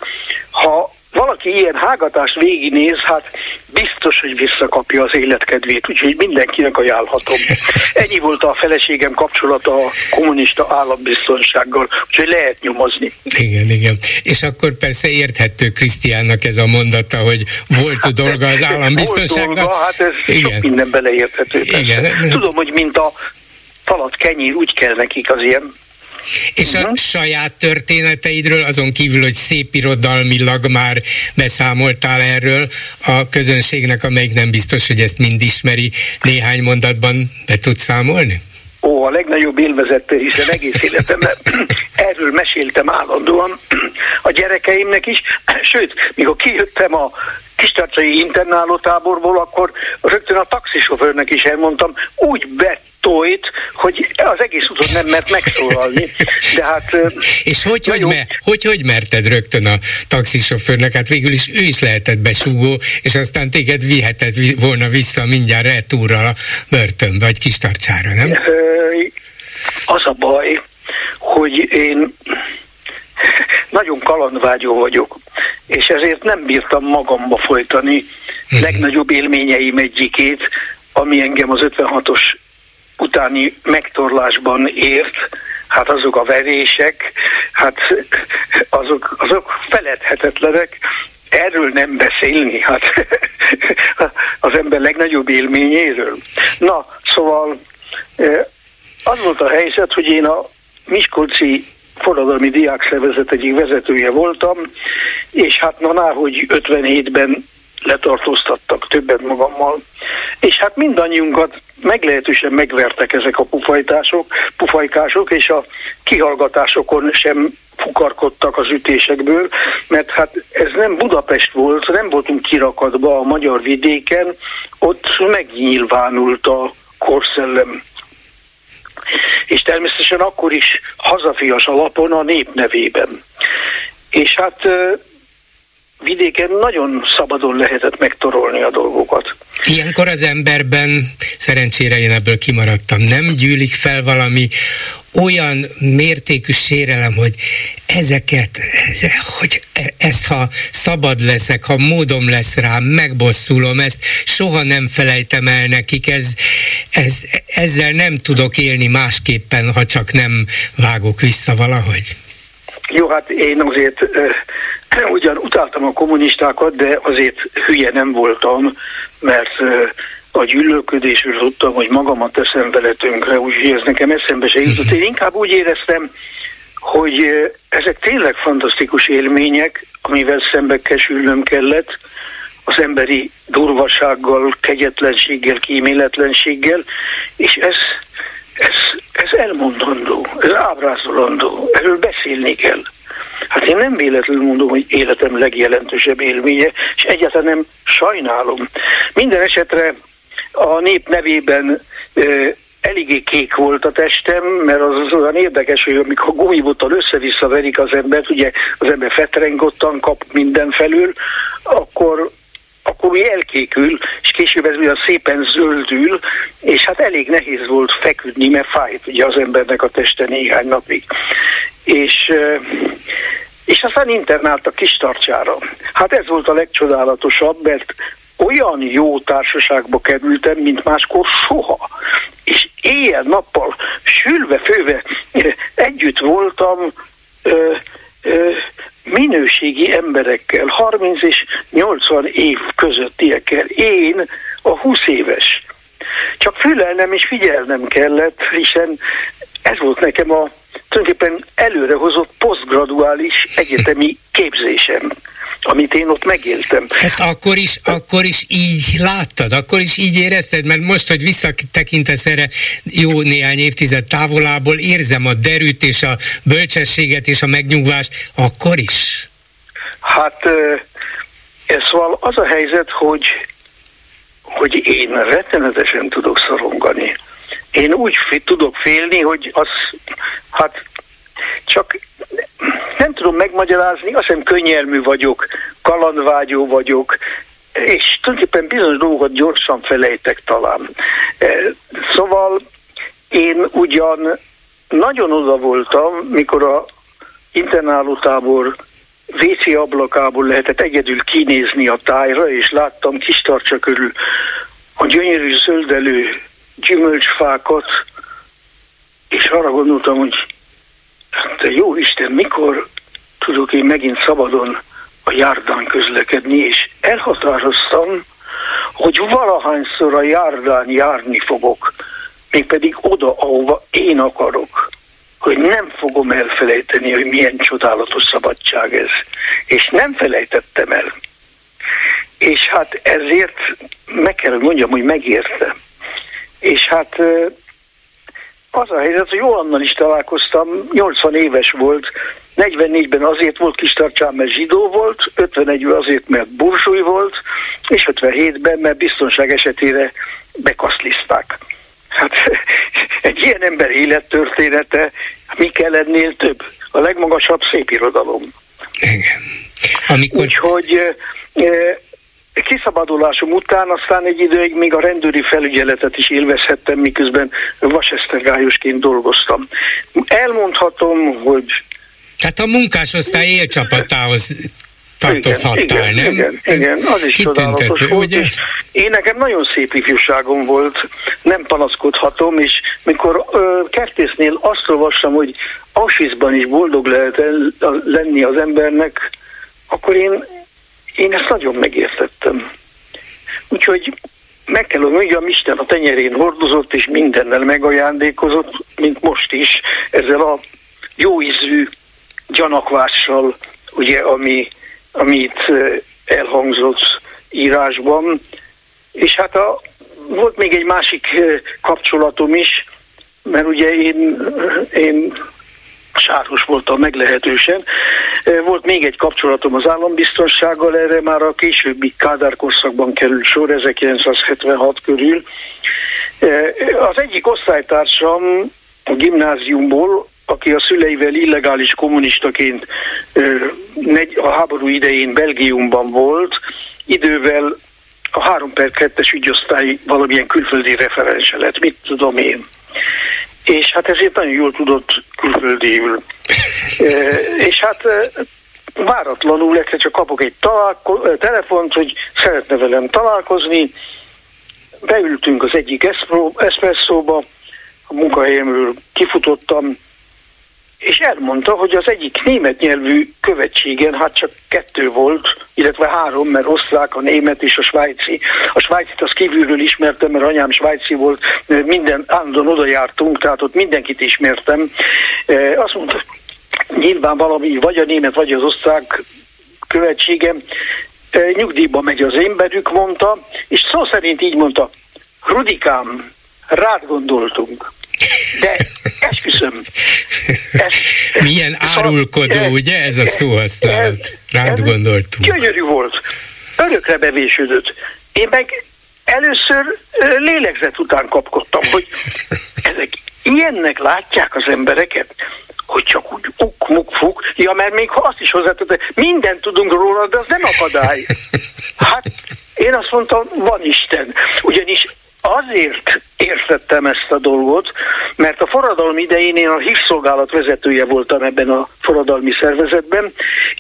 ha valaki ilyen hágatást végignéz, hát biztos, hogy visszakapja az életkedvét, úgyhogy mindenkinek ajánlhatom. Ennyi volt a feleségem kapcsolata a kommunista állambiztonsággal, úgyhogy lehet nyomozni. Igen, igen. És akkor persze érthető Krisztiánnak ez a mondata, hogy volt hát, dolga az állambiztonsággal. Volt dolga, hát ez igen. sok minden beleérthető. Igen. Tudom, hogy mint a falat kenyér, úgy kell nekik az ilyen és a saját történeteidről, azon kívül, hogy szép irodalmilag már beszámoltál erről a közönségnek, amelyik nem biztos, hogy ezt mind ismeri, néhány mondatban be tudsz számolni? Ó, a legnagyobb élvezettel, hiszen egész életemben erről meséltem állandóan a gyerekeimnek is, sőt, mikor kijöttem a kistarcsai internálótáborból, akkor rögtön a taxisofőrnek is elmondtam, úgy betojt, hogy az egész úton nem mert megszólalni. De hát... És hogy, hogy, me, hogy, hogy merted rögtön a taxisofőrnek? Hát végül is ő is lehetett besúgó, és aztán téged vihetett volna vissza mindjárt retúrral a börtön, vagy kistarcsára, nem? Az a baj, hogy én nagyon kalandvágyó vagyok, és ezért nem bírtam magamba folytani legnagyobb élményeim egyikét, ami engem az 56-os utáni megtorlásban ért, hát azok a verések, hát azok, azok feledhetetlenek, erről nem beszélni, hát az ember legnagyobb élményéről. Na, szóval eh, az volt a helyzet, hogy én a Miskolci forradalmi diákszervezet egyik vezetője voltam, és hát na, hogy 57-ben letartóztattak, többet magammal, és hát mindannyiunkat meglehetősen megvertek ezek a pufajtások, pufajkások, és a kihallgatásokon sem fukarkodtak az ütésekből, mert hát ez nem Budapest volt, nem voltunk kirakadva a magyar vidéken, ott megnyilvánult a korszellem. És természetesen akkor is hazafias alapon a nép nevében. És hát vidéken nagyon szabadon lehetett megtorolni a dolgokat. Ilyenkor az emberben, szerencsére én ebből kimaradtam, nem gyűlik fel valami olyan mértékű sérelem, hogy ezeket, hogy ezt ha szabad leszek, ha módom lesz rá, megbosszulom, ezt soha nem felejtem el nekik, ez, ez, ezzel nem tudok élni másképpen, ha csak nem vágok vissza valahogy. Jó, hát én azért ugyan utáltam a kommunistákat, de azért hülye nem voltam, mert a gyűlölködésről tudtam, hogy magamat teszem vele tönkre, úgyhogy ez nekem eszembe se jutott. Én inkább úgy éreztem, hogy ezek tényleg fantasztikus élmények, amivel szembe kesülnöm kellett, az emberi durvasággal, kegyetlenséggel, kíméletlenséggel, és ez, ez, ez elmondandó, ez ábrázolandó, erről beszélni kell. Hát én nem véletlenül mondom, hogy életem legjelentősebb élménye, és egyáltalán nem sajnálom. Minden esetre a nép nevében eléggé kék volt a testem, mert az, olyan érdekes, hogy amikor gumibottal össze-vissza verik az embert, ugye az ember fetrengottan kap mindenfelül, akkor akkor úgy elkékül, és később ez olyan szépen zöldül, és hát elég nehéz volt feküdni, mert fájt ugye az embernek a teste néhány napig. És és aztán kis tartsára. Hát ez volt a legcsodálatosabb, mert olyan jó társaságba kerültem, mint máskor soha. És éjjel-nappal, sülve, főve együtt voltam minőségi emberekkel, 30 és 80 év közöttiekkel. Én a 20 éves. Csak fülelnem és figyelnem kellett, hiszen ez volt nekem a tulajdonképpen előrehozott posztgraduális egyetemi képzésem amit én ott megéltem. Ezt akkor is, akkor is így láttad, akkor is így érezted, mert most, hogy visszatekintesz erre jó néhány évtized távolából, érzem a derűt és a bölcsességet és a megnyugvást, akkor is? Hát ez szóval az a helyzet, hogy, hogy én rettenetesen tudok szorongani. Én úgy tudok félni, hogy az, hát csak nem tudom megmagyarázni, azt hiszem könnyelmű vagyok, kalandvágyó vagyok, és tulajdonképpen bizonyos dolgokat gyorsan felejtek talán. E, szóval én ugyan nagyon oda voltam, mikor a internálótábor WC ablakából lehetett egyedül kinézni a tájra, és láttam kis tartsa körül a gyönyörű zöldelő gyümölcsfákat, és arra gondoltam, hogy de jó Isten, mikor tudok én megint szabadon a járdán közlekedni, és elhatároztam, hogy valahányszor a járdán járni fogok, mégpedig oda, ahova én akarok, hogy nem fogom elfelejteni, hogy milyen csodálatos szabadság ez. És nem felejtettem el. És hát ezért meg kell, hogy mondjam, hogy megérte. És hát az a helyzet, hogy Johannal is találkoztam, 80 éves volt, 44-ben azért volt kis tartsán, mert zsidó volt, 51-ben azért, mert burzsúj volt, és 57-ben, mert biztonság esetére bekaszliszták. Hát egy ilyen ember élettörténete mi kell ennél több? A legmagasabb szép irodalom. Igen. Amikor... Úgyhogy kiszabadulásom után aztán egy időig még a rendőri felügyeletet is élvezhettem, miközben vasesztergályosként dolgoztam. Elmondhatom, hogy... Tehát a munkásosztály élcsapatához tartozhattál, igen, nem? Igen, igen, az is csodálatos volt. Ugye? Én nekem nagyon szép ifjúságom volt, nem panaszkodhatom, és mikor ö, kertésznél azt olvassam, hogy Auschwitzban is boldog lehet el, lenni az embernek, akkor én én ezt nagyon megértettem. Úgyhogy meg kell mondjam, Isten a tenyerén hordozott, és mindennel megajándékozott, mint most is, ezzel a jó ízű gyanakvással, ugye, ami, amit elhangzott, írásban, és hát a, volt még egy másik kapcsolatom is, mert ugye én, én sárhos voltam meglehetősen. Volt még egy kapcsolatom az állambiztonsággal, erre már a későbbi Kádár korszakban került sor, 1976 körül. Az egyik osztálytársam a gimnáziumból, aki a szüleivel illegális kommunistaként a háború idején Belgiumban volt, idővel a 3 per 2-es ügyosztály valamilyen külföldi referense lett, mit tudom én. És hát ezért nagyon jól tudott külföldiül. és hát váratlanul egyszer csak kapok egy találko- telefont, hogy szeretne velem találkozni. Beültünk az egyik eszpresszóba, a munkahelyemről kifutottam, és elmondta, hogy az egyik német nyelvű követségen, hát csak kettő volt, illetve három, mert osztrák, a német és a svájci. A svájcit az kívülről ismertem, mert anyám svájci volt, minden állandóan oda jártunk, tehát ott mindenkit ismertem. E, azt mondta, nyilván valami, vagy a német, vagy az osztrák követségem, e, nyugdíjba megy az emberük, mondta, és szó szerint így mondta, Rudikám, rád gondoltunk. De esküszöm. Ez, Milyen árulkodó, szóval, ugye ez a szó használat? Rád gondoltunk. Gyönyörű volt. Örökre bevésődött. Én meg először lélegzet után kapkodtam, hogy ezek ilyennek látják az embereket, hogy csak úgy uk-muk fuk, ja, mert még ha azt is hozzátette, mindent tudunk róla, de az nem akadály. Hát én azt mondtam, van Isten. Ugyanis azért értettem ezt a dolgot, mert a forradalom idején én a hívszolgálat vezetője voltam ebben a forradalmi szervezetben,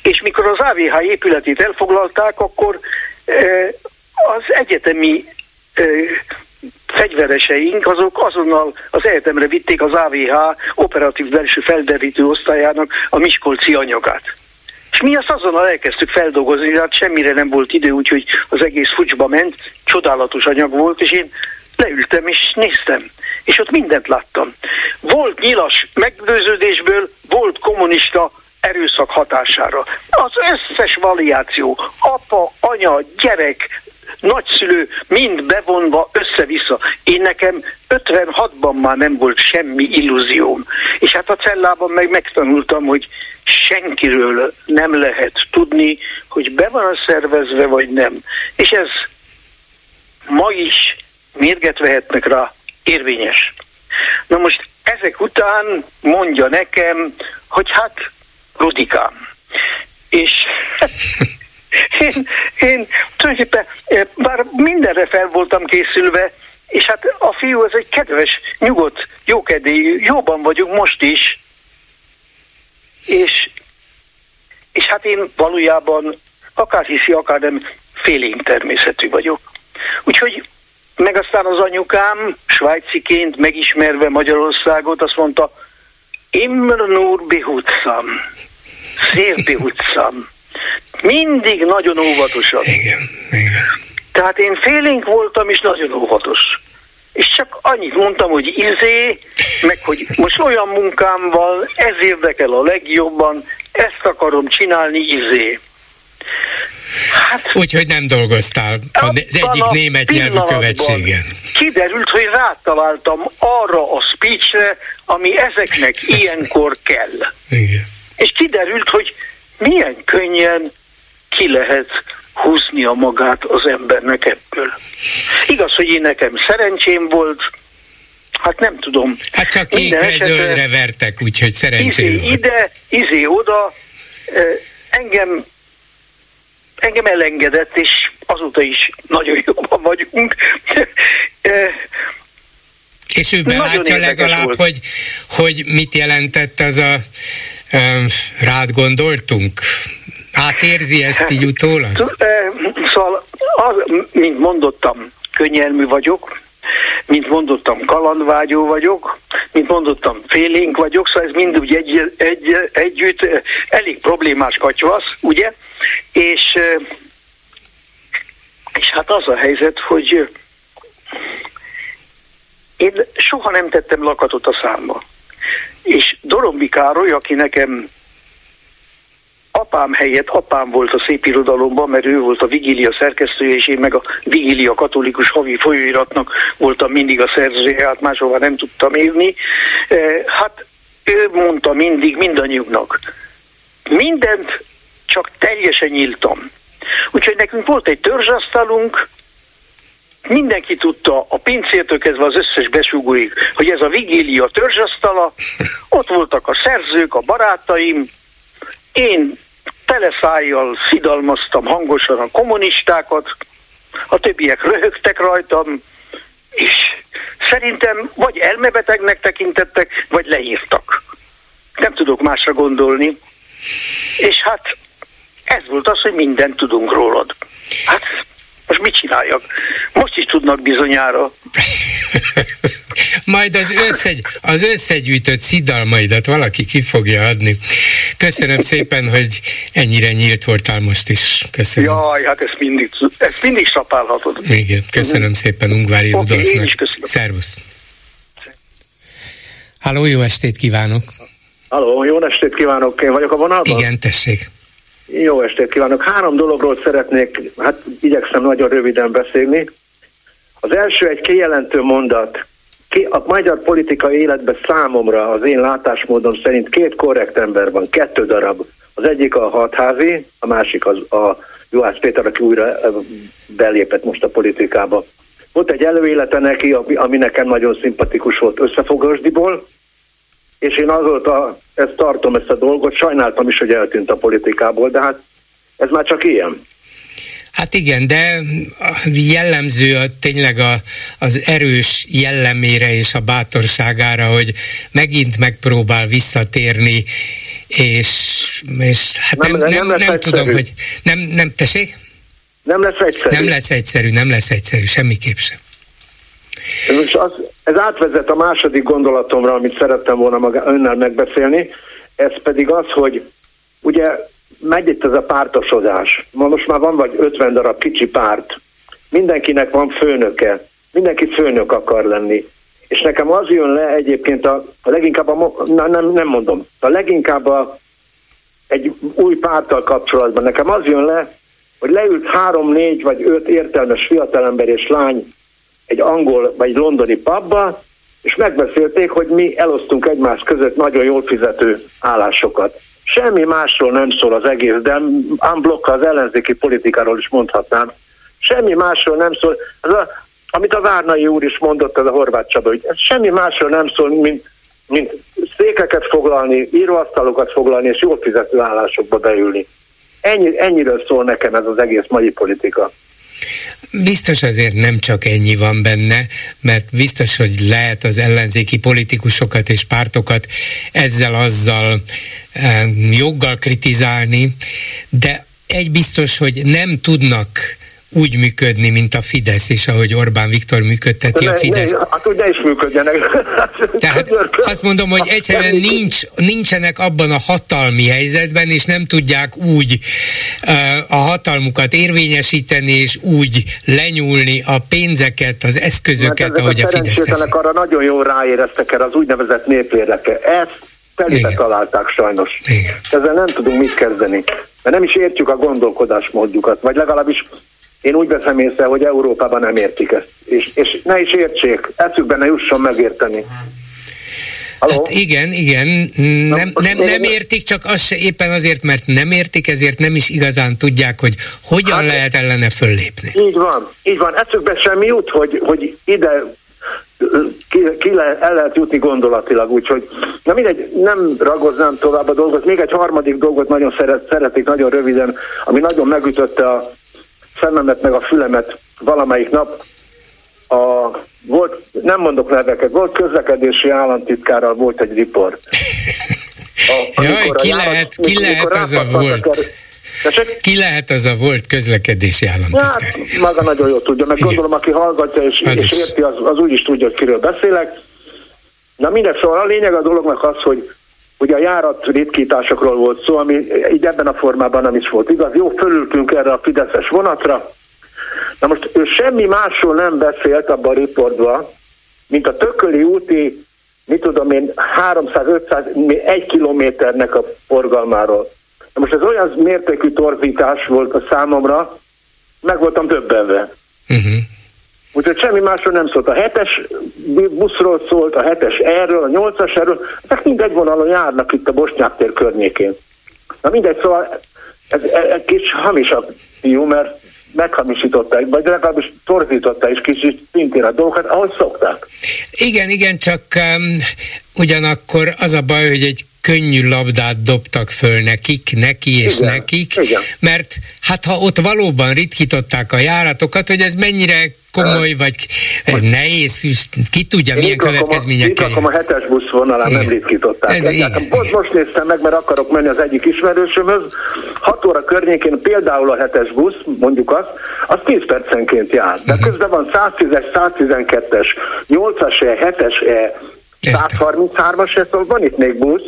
és mikor az AVH épületét elfoglalták, akkor eh, az egyetemi eh, fegyvereseink, azok azonnal az egyetemre vitték az AVH operatív belső felderítő osztályának a Miskolci anyagát. És mi azt azonnal elkezdtük feldolgozni, hát semmire nem volt idő, úgyhogy az egész fucsba ment, csodálatos anyag volt, és én leültem és néztem, és ott mindent láttam. Volt nyilas meggyőződésből, volt kommunista erőszak hatására. Az összes variáció, apa, anya, gyerek, nagyszülő mind bevonva össze-vissza. Én nekem 56-ban már nem volt semmi illúzióm. És hát a cellában meg megtanultam, hogy senkiről nem lehet tudni, hogy be van a szervezve, vagy nem. És ez ma is mérget vehetnek rá, érvényes. Na most ezek után mondja nekem, hogy hát Rudikám. És én, én tulajdonképpen eh, bár mindenre fel voltam készülve, és hát a fiú az egy kedves, nyugodt, jókedélyű, jóban vagyunk most is, és, és hát én valójában akár hiszi, akár nem félénk természetű vagyok. Úgyhogy meg aztán az anyukám, svájciként megismerve Magyarországot, azt mondta, Immer nur behutsam, szél behutsam. Mindig nagyon óvatosan. Igen, igen. Tehát én félénk voltam, és nagyon óvatos. És csak annyit mondtam, hogy izé, meg hogy most olyan munkámval, ez érdekel a legjobban, ezt akarom csinálni, izé. Hát, Úgyhogy nem dolgoztál az egyik német nyelvű követségen. Kiderült, hogy rátaláltam arra a speechre, ami ezeknek ilyenkor kell. Igen. És kiderült, hogy milyen könnyen ki lehet húzni a magát az embernek ebből. Igaz, hogy én nekem szerencsém volt, hát nem tudom. Hát csak kékre, zöldre vertek, úgyhogy szerencsém izé volt. Ide, izé oda, engem engem elengedett, és azóta is nagyon jobban vagyunk. és ő belátja legalább, hogy, hogy mit jelentett az a um, rád gondoltunk? Átérzi ezt így utólag? Szóval, az, mint mondottam, könnyelmű vagyok, mint mondottam, kalandvágyó vagyok, mint mondottam, félénk vagyok, szóval ez mind úgy egy, egy, együtt elég problémás katyvasz, ugye? És, és hát az a helyzet, hogy én soha nem tettem lakatot a számba. És Dorombi Károly, aki nekem apám helyett apám volt a szép irodalomban, mert ő volt a Vigília szerkesztője, és én meg a Vigília katolikus havi folyóiratnak voltam mindig a szerzője, hát máshova nem tudtam írni. Hát ő mondta mindig mindannyiunknak, mindent csak teljesen nyíltam. Úgyhogy nekünk volt egy törzsasztalunk, mindenki tudta, a pincértől kezdve az összes besugóig, hogy ez a vigília törzsasztala, ott voltak a szerzők, a barátaim, én teleszájjal szidalmaztam hangosan a kommunistákat, a többiek röhögtek rajtam, és szerintem vagy elmebetegnek tekintettek, vagy leírtak. Nem tudok másra gondolni. És hát ez volt az, hogy mindent tudunk rólad. Hát most mit csináljak? Most is tudnak bizonyára. Majd az, összegy, az összegyűjtött szidalmaidat valaki ki fogja adni. Köszönöm szépen, hogy ennyire nyílt voltál most is. Köszönöm. Jaj, hát ezt mindig, ezt mindig sapálhatod. Igen, köszönöm uh-huh. szépen Ungvári okay, Rudolfnak. Én is köszönöm. Szervusz. Háló, jó estét kívánok! Halló, jó estét kívánok, én vagyok a vonalban? Igen, tessék. Jó estét kívánok. Három dologról szeretnék, hát igyekszem nagyon röviden beszélni. Az első egy kijelentő mondat. A magyar politikai életben számomra, az én látásmódom szerint két korrekt ember van, kettő darab. Az egyik a hatházi, a másik az a Juhász Péter, aki újra belépett most a politikába. Volt egy előélete neki, ami nekem nagyon szimpatikus volt összefogásdiból, és én azóta ezt tartom, ezt a dolgot, sajnáltam is, hogy eltűnt a politikából, de hát ez már csak ilyen. Hát igen, de jellemző a, tényleg a, az erős jellemére és a bátorságára, hogy megint megpróbál visszatérni, és, és hát nem, nem, nem, nem, nem tudom, hogy nem, nem, tessék? Nem lesz egyszerű. Nem lesz egyszerű, nem lesz egyszerű, semmiképp sem. Most az, ez átvezet a második gondolatomra, amit szerettem volna maga, önnel megbeszélni, ez pedig az, hogy ugye megy itt ez a pártosodás. Ma most már van vagy 50 darab kicsi párt. Mindenkinek van főnöke. Mindenki főnök akar lenni. És nekem az jön le egyébként a, a leginkább, a, na, nem, nem mondom, a leginkább a, egy új párttal kapcsolatban. Nekem az jön le, hogy leült három, négy vagy öt értelmes fiatalember és lány egy angol vagy londoni pubba, és megbeszélték, hogy mi elosztunk egymás között nagyon jól fizető állásokat. Semmi másról nem szól az egész, de unblock az ellenzéki politikáról is mondhatnám. Semmi másról nem szól. Ez a, amit a Várnai úr is mondott, ez a Horváth Csaba, hogy semmi másról nem szól, mint, mint székeket foglalni, íróasztalokat foglalni, és jól fizető állásokba beülni. Ennyi, ennyiről szól nekem ez az egész mai politika. Biztos azért nem csak ennyi van benne, mert biztos, hogy lehet az ellenzéki politikusokat és pártokat ezzel-azzal joggal kritizálni, de egy biztos, hogy nem tudnak úgy működni, mint a Fidesz, és ahogy Orbán Viktor működteti ne, a Fidesz. Ne, hát hogy ne is működjenek. Tehát azt mondom, hogy egyszerűen nincs, nincsenek abban a hatalmi helyzetben, és nem tudják úgy uh, a hatalmukat érvényesíteni, és úgy lenyúlni a pénzeket, az eszközöket, hát ahogy a, a Fidesz teszi. arra nagyon jól ráéreztek erre az úgynevezett népérdeke. Ezt telibe találták sajnos. Igen. Ezzel nem tudunk mit kezdeni. Mert nem is értjük a gondolkodásmódjukat, vagy legalábbis én úgy veszem észre, hogy Európában nem értik ezt. És, és ne is értsék, eszükbe ne jusson megérteni. Hát igen, igen, nem, nem, nem értik, csak az se éppen azért, mert nem értik, ezért nem is igazán tudják, hogy hogyan hát, lehet ellene föllépni. Így van, így van. Eszükbe semmi jut, hogy, hogy ide ki, ki le, el lehet jutni gondolatilag, úgyhogy na mindegy, nem ragoznám tovább a dolgot. Még egy harmadik dolgot nagyon szeret, szeretik, nagyon röviden, ami nagyon megütötte a szememet meg a fülemet valamelyik nap. A, volt, nem mondok neveket, volt közlekedési államtitkárral volt egy riport. A, Jaj, ki járat, lehet, ki lehet az a volt? Er, ki lehet az a volt közlekedési államtitkár? Hát, maga nagyon jól tudja, meg Igen. gondolom, aki hallgatja és, és érti, az, az úgy is tudja, hogy kiről beszélek. Na minden szóval a lényeg a dolognak az, hogy Ugye a járat ritkításokról volt szó, ami így ebben a formában nem is volt igaz. Jó, fölültünk erre a Fideszes vonatra. Na most ő semmi másról nem beszélt abban a riportban, mint a tököli úti, mit tudom én, 300-500, egy kilométernek a forgalmáról. Most ez olyan mértékű torzítás volt a számomra, meg voltam döbbenve. Uh-huh. Úgyhogy semmi másról nem szólt. A hetes buszról szólt, a hetes erről, a nyolcas erről, ezek mind egy vonalon járnak itt a Bosnyák tér környékén. Na mindegy, szóval ez, ez, kis hamisabb fiú, mert meghamisították, vagy legalábbis torzították is kicsit szintén a dolgokat, ahogy szokták. Igen, igen, csak um, ugyanakkor az a baj, hogy egy könnyű labdát dobtak föl nekik, neki és igen, nekik, igen. mert hát ha ott valóban ritkították a járatokat, hogy ez mennyire komoly, vagy nehéz, ki tudja, milyen következményekkel. Itt a hetes busz vonalán nem ritkították. Pont most néztem meg, mert akarok menni az egyik ismerősömhöz. 6 óra környékén például a hetes busz, mondjuk azt, az 10 percenként jár. De uh-huh. közben van 110-es, 112-es, 8-as, 7-es, 133-as, szóval van itt még busz,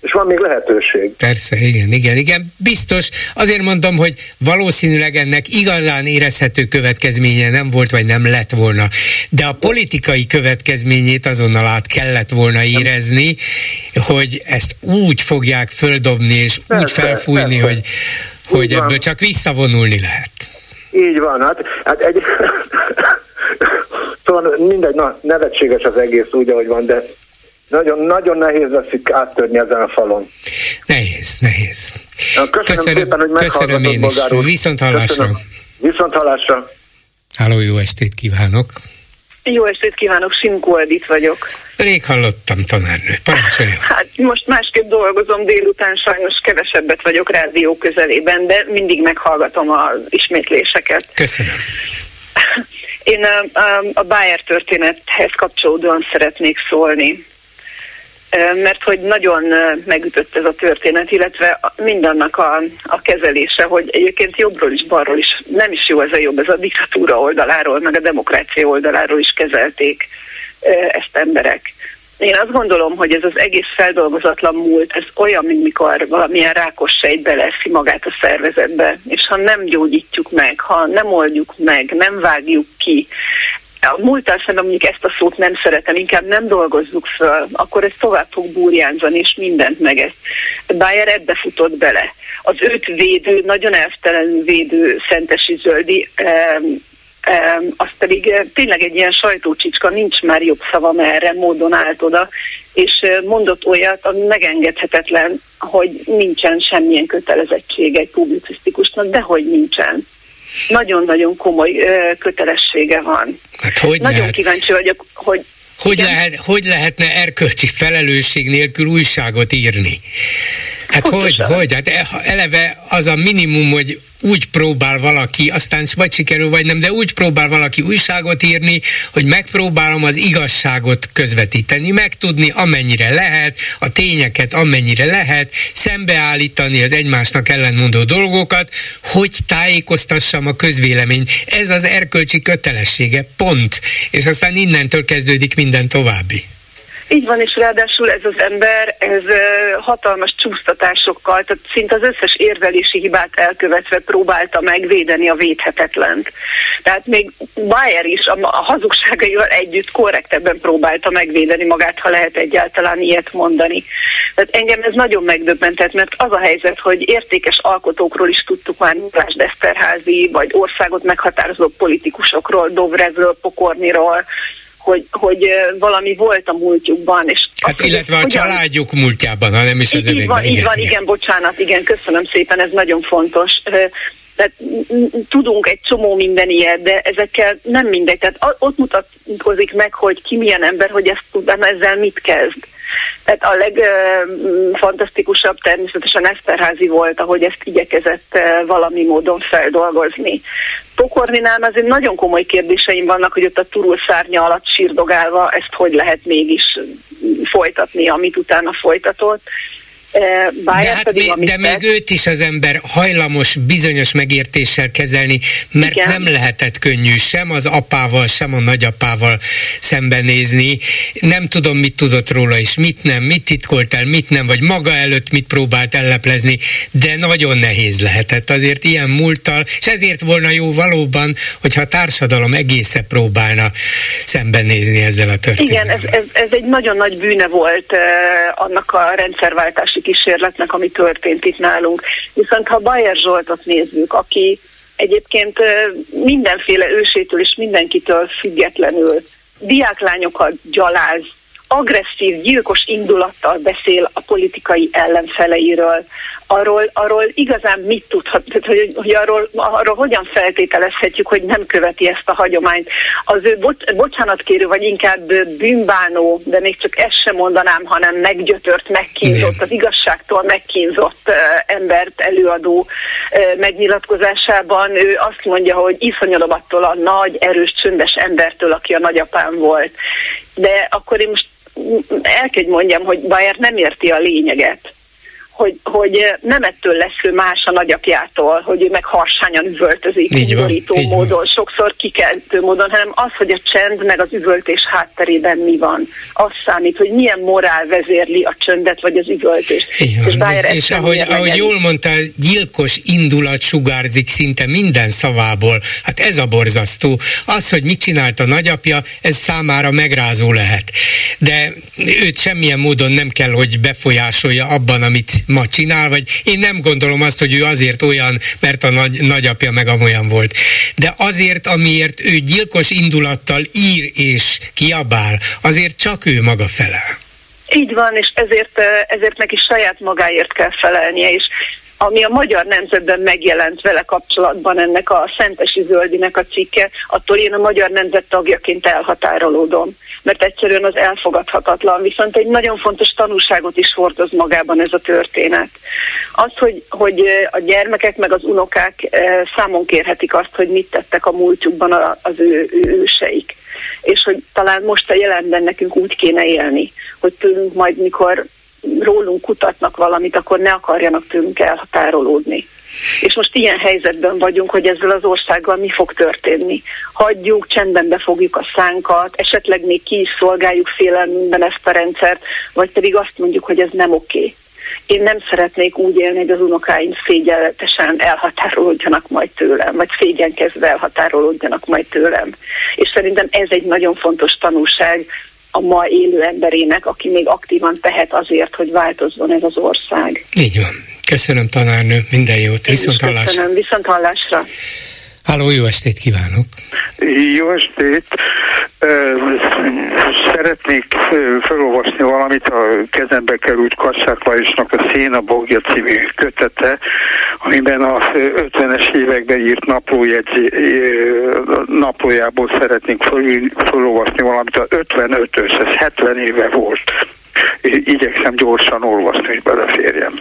és van még lehetőség. Persze, igen, igen, igen. Biztos. Azért mondom, hogy valószínűleg ennek igazán érezhető következménye nem volt, vagy nem lett volna. De a politikai következményét azonnal át kellett volna érezni, hogy ezt úgy fogják földobni, és persze, úgy felfújni, persze. hogy, hogy ebből csak visszavonulni lehet. Így van, hát, hát egy... szóval mindegy, na, nevetséges az egész úgy, ahogy van, de nagyon, nagyon nehéz lesz itt áttörni ezen a falon. Nehéz, nehéz. Na, köszönöm, köszönöm szépen, hogy Köszönöm én is. Viszont hallásra. Viszont hallásra. Háló, jó estét kívánok. Jó estét kívánok, Simko Edith vagyok. Rég hallottam, tanárnő. Parancsoljon. Hát most másképp dolgozom, délután sajnos kevesebbet vagyok rádió közelében, de mindig meghallgatom az ismétléseket. Köszönöm. Én a, a, a Bayer történethez kapcsolódóan szeretnék szólni mert hogy nagyon megütött ez a történet, illetve mindannak a, a kezelése, hogy egyébként jobbról is, balról is, nem is jó ez a jobb, ez a diktatúra oldaláról, meg a demokrácia oldaláról is kezelték ezt emberek. Én azt gondolom, hogy ez az egész feldolgozatlan múlt, ez olyan, mint mikor valamilyen rákos sejt beleszi magát a szervezetbe, és ha nem gyógyítjuk meg, ha nem oldjuk meg, nem vágjuk ki, a múlttal szemben mondjuk ezt a szót nem szeretem, inkább nem dolgozzuk föl, akkor ez tovább fog burjánzani, és mindent megesz. Bayer ebbe futott bele. Az őt védő, nagyon elvtelenül védő Szentesi Zöldi, um, um, az pedig uh, tényleg egy ilyen sajtócsicska, nincs már jobb szavam erre, módon állt oda, és uh, mondott olyat, ami megengedhetetlen, hogy nincsen semmilyen kötelezettség egy publicisztikusnak, de hogy nincsen nagyon-nagyon komoly kötelessége van. Hát hogy Nagyon lehet? kíváncsi vagyok, hogy hogy, lehet, hogy lehetne erkölcsi felelősség nélkül újságot írni? Hát Pontosan. hogy, hogy? Hát e- eleve az a minimum, hogy úgy próbál valaki, aztán vagy sikerül, vagy nem, de úgy próbál valaki újságot írni, hogy megpróbálom az igazságot közvetíteni, megtudni amennyire lehet, a tényeket amennyire lehet, szembeállítani az egymásnak ellentmondó dolgokat, hogy tájékoztassam a közvélemény. Ez az erkölcsi kötelessége, pont. És aztán innentől kezdődik minden további. Így van, és ráadásul ez az ember, ez hatalmas csúsztatásokkal, tehát szinte az összes érvelési hibát elkövetve próbálta megvédeni a védhetetlent. Tehát még Bayer is a, hazugságaival együtt korrektebben próbálta megvédeni magát, ha lehet egyáltalán ilyet mondani. Tehát engem ez nagyon megdöbbentett, mert az a helyzet, hogy értékes alkotókról is tudtuk már Miklás Deszterházi, vagy országot meghatározó politikusokról, Dovrezről, Pokorniról, hogy, hogy valami volt a múltjukban. És hát azt, illetve a hogyan... családjuk múltjában, ha nem is az így van, így van, igen, igen, bocsánat, igen, köszönöm szépen, ez nagyon fontos. Tehát tudunk egy csomó minden ilyet, de ezekkel nem mindegy. Tehát ott mutatkozik meg, hogy ki milyen ember, hogy ezt utána ezzel mit kezd. Tehát a legfantasztikusabb természetesen Eszterházi volt, ahogy ezt igyekezett valami módon feldolgozni. Pokorninál azért nagyon komoly kérdéseim vannak, hogy ott a turul szárnya alatt sírdogálva ezt hogy lehet mégis folytatni, amit utána folytatott. Báját de, hát pedig, még, de még őt is az ember hajlamos bizonyos megértéssel kezelni, mert Igen. nem lehetett könnyű sem az apával, sem a nagyapával szembenézni. Nem tudom, mit tudott róla, és mit nem, mit titkolt el, mit nem, vagy maga előtt mit próbált elleplezni, de nagyon nehéz lehetett azért ilyen múlttal, és ezért volna jó valóban, hogyha a társadalom egésze próbálna szembenézni ezzel a történettel. Igen, ez, ez, ez egy nagyon nagy bűne volt uh, annak a rendszerváltás orvosi kísérletnek, ami történt itt nálunk. Viszont ha Bayer Zsoltot nézzük, aki egyébként mindenféle ősétől és mindenkitől függetlenül diáklányokat gyaláz, agresszív, gyilkos indulattal beszél a politikai ellenfeleiről, arról, arról igazán mit tudhat, hogy, hogy arról, arról hogyan feltételezhetjük, hogy nem követi ezt a hagyományt. Az ő bo- bocsánatkérő, vagy inkább bűnbánó, de még csak ezt sem mondanám, hanem meggyötört, megkínzott, az igazságtól megkínzott embert előadó megnyilatkozásában ő azt mondja, hogy iszonyodom attól a nagy, erős, csöndes embertől, aki a nagyapám volt. De akkor én most el kell, mondjam, hogy Bayer nem érti a lényeget hogy, hogy nem ettől lesz ő más a nagyapjától, hogy ő meg harsányan üvöltözik, undorító módon, van. sokszor kikeltő módon, hanem az, hogy a csend meg az üvöltés hátterében mi van. Az számít, hogy milyen morál vezérli a csöndet vagy az üvöltést. És, és ahogy, ahogy jól mondta, gyilkos indulat sugárzik szinte minden szavából. Hát ez a borzasztó. Az, hogy mit csinált a nagyapja, ez számára megrázó lehet. De őt semmilyen módon nem kell, hogy befolyásolja abban, amit ma csinál, vagy én nem gondolom azt, hogy ő azért olyan, mert a nagy, nagyapja meg amolyan volt. De azért, amiért ő gyilkos indulattal ír és kiabál, azért csak ő maga felel. Így van, és ezért, ezért neki saját magáért kell felelnie, és ami a magyar nemzetben megjelent vele kapcsolatban ennek a Szentesi Zöldinek a cikke, attól én a magyar nemzet tagjaként elhatárolódom, mert egyszerűen az elfogadhatatlan, viszont egy nagyon fontos tanulságot is hordoz magában ez a történet. Az, hogy, hogy a gyermekek meg az unokák számon kérhetik azt, hogy mit tettek a múltjukban az ő, ő őseik és hogy talán most a jelenben nekünk úgy kéne élni, hogy tőlünk majd, mikor rólunk kutatnak valamit, akkor ne akarjanak tőlünk elhatárolódni. És most ilyen helyzetben vagyunk, hogy ezzel az országgal mi fog történni. Hagyjuk, csendben befogjuk a szánkat, esetleg még ki is szolgáljuk félelmünkben ezt a rendszert, vagy pedig azt mondjuk, hogy ez nem oké. Okay. Én nem szeretnék úgy élni, hogy az unokáim szégyenletesen elhatárolódjanak majd tőlem, vagy szégyenkezve elhatárolódjanak majd tőlem. És szerintem ez egy nagyon fontos tanulság a ma élő emberének, aki még aktívan tehet azért, hogy változzon ez az ország. Így van. Köszönöm tanárnő, minden jót, viszont hallásra. Köszönöm, viszont hallásra. Háló, jó estét kívánok! Jó estét! Szeretnék felolvasni valamit a kezembe került Kassák Lajosnak a Széna Bogja című kötete, amiben a 50-es években írt naplójegyzi, naplójából szeretnék felolvasni valamit a 55-ös, ez 70 éve volt igyekszem gyorsan olvasni, hogy beleférjem.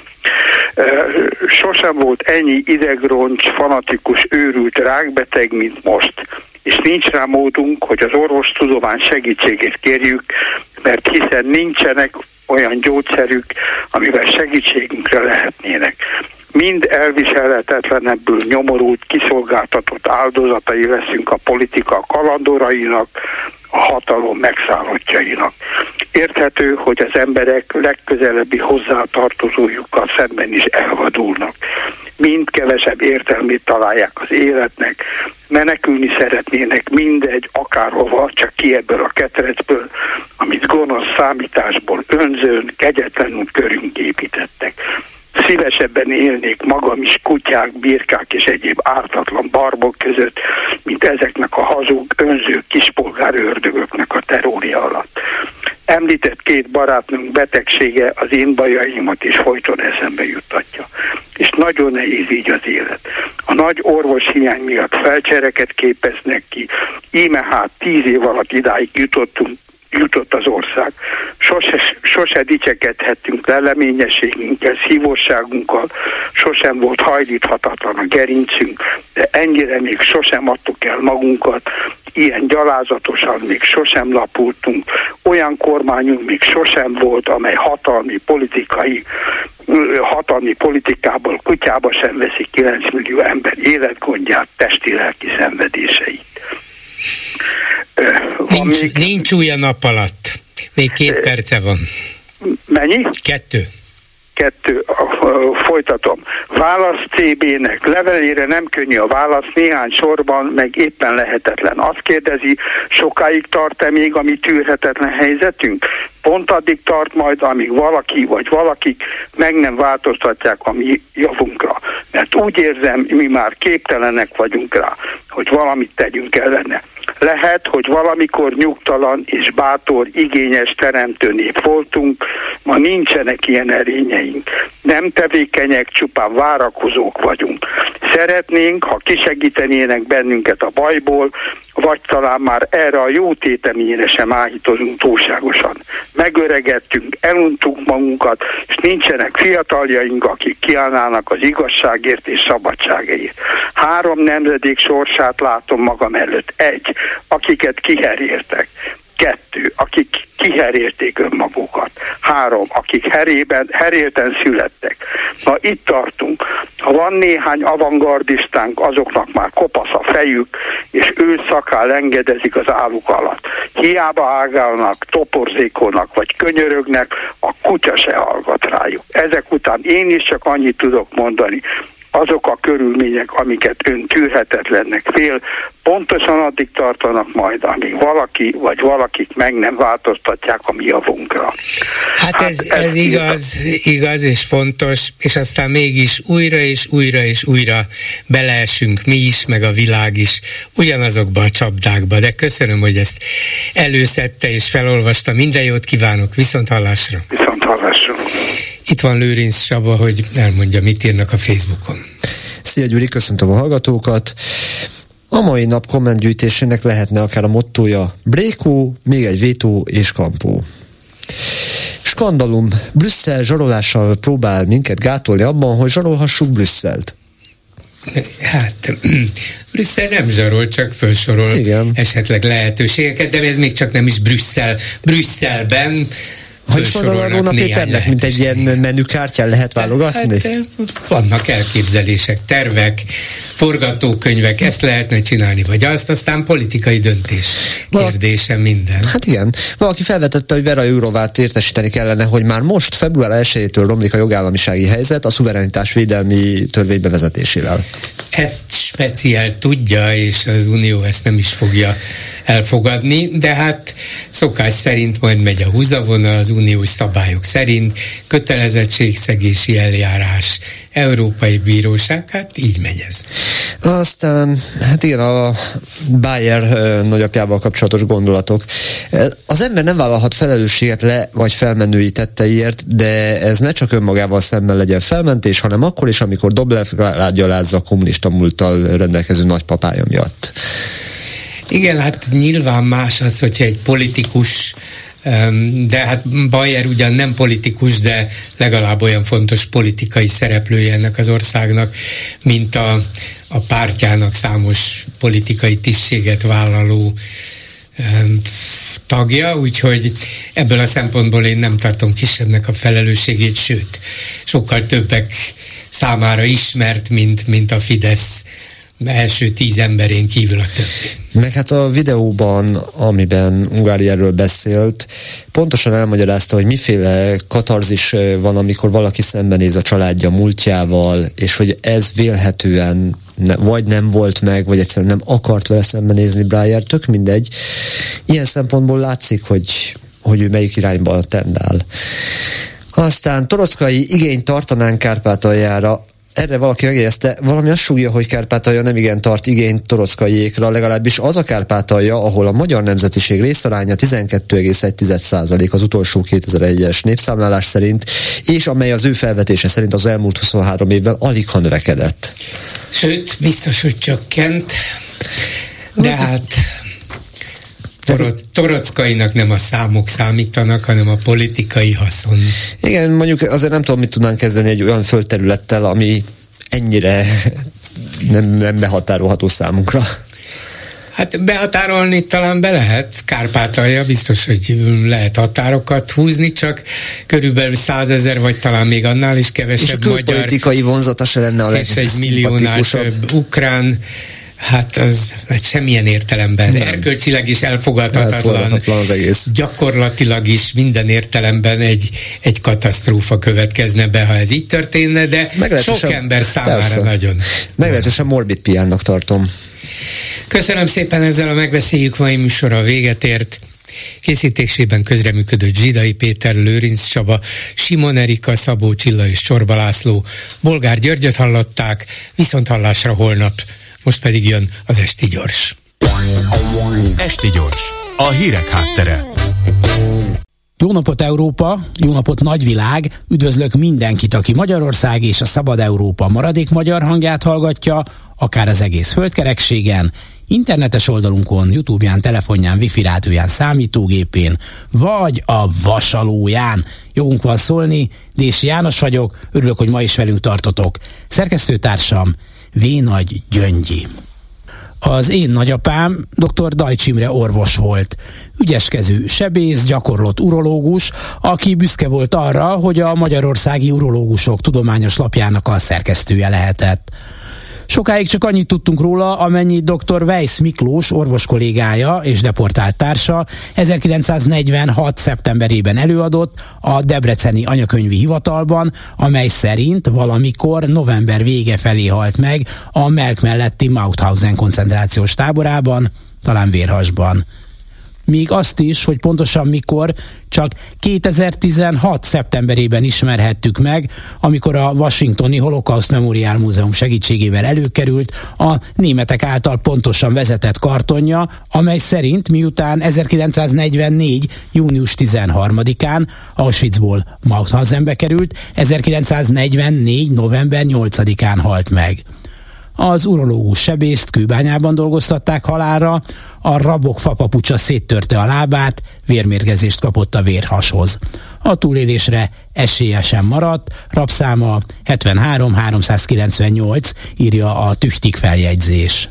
Sosem volt ennyi idegroncs, fanatikus, őrült rákbeteg, mint most. És nincs rá módunk, hogy az orvostudomány segítségét kérjük, mert hiszen nincsenek olyan gyógyszerük, amivel segítségünkre lehetnének mind elviselhetetlenebbül nyomorult, kiszolgáltatott áldozatai leszünk a politika kalandorainak, a hatalom megszállottjainak. Érthető, hogy az emberek legközelebbi hozzátartozójukkal szemben is elvadulnak. Mind kevesebb értelmét találják az életnek, menekülni szeretnének mindegy, akárhova, csak ki ebből a ketrecből, amit gonosz számításból önzőn, kegyetlenül körünk építettek szívesebben élnék magam is kutyák, birkák és egyéb ártatlan barbok között, mint ezeknek a hazug, önző kispolgár ördögöknek a terrória alatt. Említett két barátnőnk betegsége az én bajaimat is folyton eszembe juttatja. És nagyon nehéz így az élet. A nagy orvos hiány miatt felcsereket képeznek ki, íme hát tíz év alatt idáig jutottunk, jutott az ország. Sose, sose dicsekedhettünk leleményességünkkel, szívóságunkkal, sosem volt hajlíthatatlan a gerincünk, de ennyire még sosem adtuk el magunkat, ilyen gyalázatosan még sosem lapultunk, olyan kormányunk még sosem volt, amely hatalmi politikai hatalmi politikából kutyába sem veszi 9 millió ember életgondját, testi-lelki szenvedéseit. Nincs, még... nincs új a nap alatt. Még két perce van. Mennyi? Kettő. Kettő. Folytatom. Válasz CB-nek levelére nem könnyű a válasz, néhány sorban meg éppen lehetetlen. Azt kérdezi, sokáig tart-e még a mi tűrhetetlen helyzetünk? Pont addig tart majd, amíg valaki vagy valakik meg nem változtatják a mi javunkra. Mert úgy érzem, mi már képtelenek vagyunk rá, hogy valamit tegyünk ellene. Lehet, hogy valamikor nyugtalan és bátor, igényes teremtő nép voltunk, ma nincsenek ilyen erényeink. Nem tevékenyek, csupán várakozók vagyunk. Szeretnénk, ha kisegítenének bennünket a bajból, vagy talán már erre a jó téteményre sem áhítozunk túlságosan. Megöregettünk, eluntunk magunkat, és nincsenek fiataljaink, akik kiállnának az igazságért és szabadságért. Három nemzedék sorsát látom magam előtt. Egy, akiket kiheréltek. Kettő, akik kiherélték önmagukat. Három, akik herében, herélten születtek. Na itt tartunk. Ha van néhány avantgardistánk, azoknak már kopasz a fejük, és ő szakál engedezik az álluk alatt. Hiába ágálnak, toporzékolnak, vagy könyörögnek, a kutya se hallgat rájuk. Ezek után én is csak annyit tudok mondani, azok a körülmények, amiket ön tűrhetetlennek fél, pontosan addig tartanak majd, amíg valaki vagy valakik meg nem változtatják a mi javunkra. Hát, hát ez, ez, ez igaz, igaz és fontos, és aztán mégis újra és újra és újra beleesünk mi is, meg a világ is ugyanazokba a csapdákba, de köszönöm, hogy ezt előszette és felolvasta. Minden jót kívánok, viszont hallásra. Viszont hallásra. Itt van Lőrinc Saba, hogy elmondja, mit írnak a Facebookon. Szia Gyuri, köszöntöm a hallgatókat. A mai nap kommentgyűjtésének lehetne akár a mottója Brékó, még egy vétó és kampó. Skandalum. Brüsszel zsarolással próbál minket gátolni abban, hogy zsarolhassuk Brüsszelt. Hát, Brüsszel nem zsarol, csak felsorol Igen. esetleg lehetőségeket, de ez még csak nem is Brüsszel. Brüsszelben hogy is mondod a Róna Péternek, mint egy ilyen menükártyán lehet válogatni? Hát, vannak elképzelések, tervek, forgatókönyvek, ezt lehetne csinálni, vagy azt, aztán politikai döntés kérdése minden. Hát igen. Valaki felvetette, hogy Vera Jurovát értesíteni kellene, hogy már most, február 1-től romlik a jogállamisági helyzet a szuverenitás védelmi törvény bevezetésével. Ezt speciál tudja, és az Unió ezt nem is fogja elfogadni, de hát szokás szerint majd megy a húzavona az uniós szabályok szerint, kötelezettségszegési eljárás, Európai Bíróság, hát így megy ez. Aztán, hát igen, a Bayer nagyapjával kapcsolatos gondolatok. Az ember nem vállalhat felelősséget le vagy felmenői tetteiért, de ez ne csak önmagával szemben legyen felmentés, hanem akkor is, amikor Doblev lágyalázza a kommunista múlttal rendelkező nagypapája miatt. Igen, hát nyilván más az, hogyha egy politikus de hát Bayer ugyan nem politikus, de legalább olyan fontos politikai szereplője ennek az országnak, mint a, a pártjának számos politikai tisztséget vállaló tagja, úgyhogy ebből a szempontból én nem tartom kisebbnek a felelősségét, sőt, sokkal többek számára ismert, mint, mint a Fidesz első tíz emberén kívül a többi. Meg hát a videóban, amiben Ungári erről beszélt, pontosan elmagyarázta, hogy miféle katarzis van, amikor valaki szembenéz a családja múltjával, és hogy ez vélhetően ne, vagy nem volt meg, vagy egyszerűen nem akart vele szembenézni Breyer, tök mindegy. Ilyen szempontból látszik, hogy, hogy ő melyik irányba tendál. Aztán Torockai igényt tartanánk Kárpátaljára, erre valaki megjegyezte, valami azt súgja, hogy Kárpátalja nem igen tart igényt torockaiékra, legalábbis az a Kárpátalja, ahol a magyar nemzetiség részaránya 12,1% az utolsó 2001-es népszámlálás szerint, és amely az ő felvetése szerint az elmúlt 23 évben alig ha növekedett. Sőt, biztos, hogy csökkent, de hát, hát Toroc, Torockainak nem a számok számítanak, hanem a politikai haszon. Igen, mondjuk azért nem tudom, mit tudnánk kezdeni egy olyan földterülettel, ami ennyire nem, nem behatárolható számunkra. Hát behatárolni talán be lehet, Kárpátalja, biztos, hogy lehet határokat húzni, csak körülbelül százezer, vagy talán még annál is kevesebb és a magyar. politikai vonzata se lenne a És egy milliónál több ukrán Hát az egy semmilyen értelemben nem. erkölcsileg is elfogadhatatlan, elfogadhatatlan az egész. gyakorlatilag is minden értelemben egy, egy katasztrófa következne be, ha ez így történne, de sok ember számára persze. nagyon. Meglehetősen morbid piánnak tartom. Köszönöm szépen ezzel a megbeszéljük mai műsora véget ért. Készítésében közreműködött Zsidai Péter, Lőrinc Csaba, Simon Erika, Szabó Csilla és Csorba László, Bolgár Györgyöt hallották, viszont hallásra holnap. Most pedig jön az Esti Gyors. Esti Gyors, a hírek háttere. Jó napot Európa, jó napot nagyvilág, üdvözlök mindenkit, aki Magyarország és a Szabad Európa maradék magyar hangját hallgatja, akár az egész földkerekségen, internetes oldalunkon, Youtube-ján, telefonján, wifi rádióján, számítógépén, vagy a vasalóján. Jogunk van szólni, Dési János vagyok, örülök, hogy ma is velünk tartotok. Szerkesztőtársam, V. Nagy Gyöngyi. Az én nagyapám dr. Dajcs orvos volt. Ügyeskező sebész, gyakorlott urológus, aki büszke volt arra, hogy a Magyarországi Urológusok Tudományos Lapjának a szerkesztője lehetett. Sokáig csak annyit tudtunk róla, amennyi dr. Weiss Miklós orvos kollégája és deportált társa 1946. szeptemberében előadott a Debreceni Anyakönyvi Hivatalban, amely szerint valamikor november vége felé halt meg a Melk melletti Mauthausen koncentrációs táborában, talán Vérhasban míg azt is, hogy pontosan mikor, csak 2016. szeptemberében ismerhettük meg, amikor a Washingtoni Holocaust Memorial Múzeum segítségével előkerült a németek által pontosan vezetett kartonja, amely szerint miután 1944. június 13-án Auschwitzból Mauthausenbe került, 1944. november 8-án halt meg. Az urológus sebészt kőbányában dolgoztatták halára, a rabok fapapucsa széttörte a lábát, vérmérgezést kapott a vérhashoz. A túlélésre esélyesen maradt, rabszáma 73-398, írja a tüchtik feljegyzés.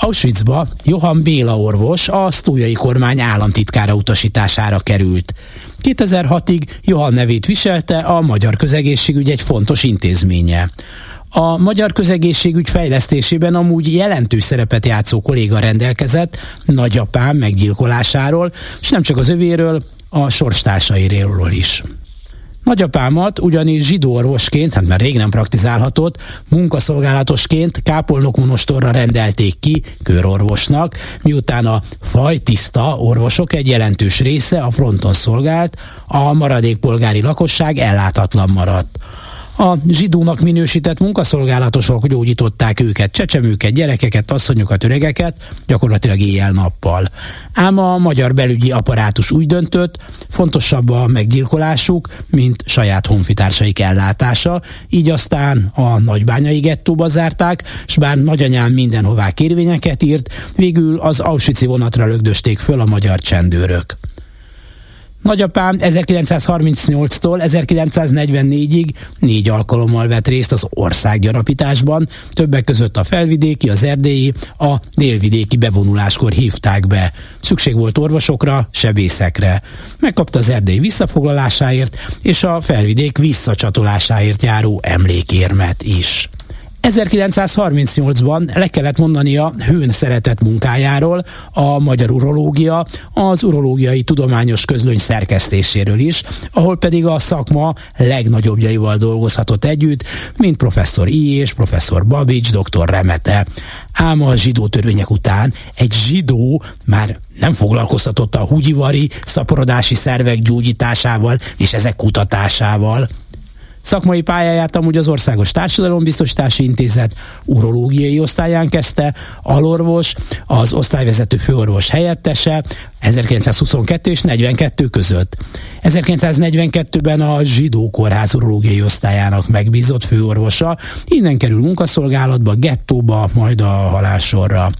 Auschwitzba Johann Béla orvos a sztójai kormány államtitkára utasítására került. 2006-ig Johann nevét viselte a magyar közegészségügy egy fontos intézménye. A magyar közegészségügy fejlesztésében amúgy jelentős szerepet játszó kolléga rendelkezett nagyapám meggyilkolásáról, és nem csak az övéről, a sorstársairól is. Nagyapámat ugyanis zsidó orvosként, hát már rég nem praktizálhatott, munkaszolgálatosként kápolnokmonostorra rendelték ki körorvosnak, miután a fajtiszta orvosok egy jelentős része a fronton szolgált, a maradék polgári lakosság ellátatlan maradt. A zsidónak minősített munkaszolgálatosok gyógyították őket, csecsemőket, gyerekeket, asszonyokat, öregeket, gyakorlatilag éjjel-nappal. Ám a magyar belügyi apparátus úgy döntött, fontosabb a meggyilkolásuk, mint saját honfitársaik ellátása, így aztán a nagybányai gettóba zárták, s bár nagyanyám mindenhová kérvényeket írt, végül az Auschwitz vonatra lögdösték föl a magyar csendőrök. Nagyapám 1938-tól 1944-ig négy alkalommal vett részt az országgyarapításban, többek között a felvidéki, az erdélyi, a délvidéki bevonuláskor hívták be. Szükség volt orvosokra, sebészekre. Megkapta az erdély visszafoglalásáért és a felvidék visszacsatolásáért járó emlékérmet is. 1938-ban le kellett mondania hőn szeretett munkájáról, a magyar urológia, az urológiai tudományos közlöny szerkesztéséről is, ahol pedig a szakma legnagyobbjaival dolgozhatott együtt, mint professzor I. és professzor Babics, dr. Remete. Ám a zsidó törvények után egy zsidó már nem foglalkoztatott a húgyivari, szaporodási szervek gyógyításával és ezek kutatásával. Szakmai pályáját amúgy az Országos Társadalombiztosítási Intézet urológiai osztályán kezdte, alorvos, az osztályvezető főorvos helyettese 1922 és 42 között. 1942-ben a Zsidó Kórház urológiai osztályának megbízott főorvosa, innen kerül munkaszolgálatba, gettóba, majd a halálsorra.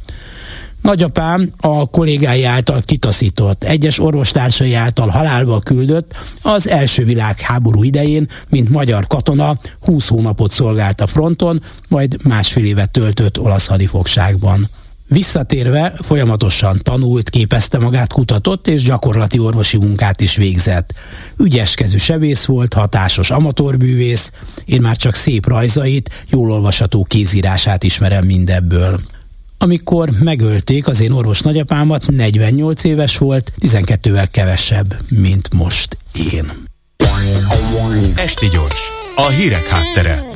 Nagyapám a kollégái által kitaszított, egyes orvostársai által halálba küldött az első világháború idején, mint magyar katona, 20 hónapot szolgált a fronton, majd másfél évet töltött olasz hadifogságban. Visszatérve folyamatosan tanult, képezte magát, kutatott és gyakorlati orvosi munkát is végzett. Ügyeskezű sebész volt, hatásos amatörbűvész, én már csak szép rajzait, jól olvasható kézírását ismerem mindebből. Amikor megölték az én orvos nagyapámat, 48 éves volt, 12-vel kevesebb, mint most én. Esti gyors, a hírek háttere.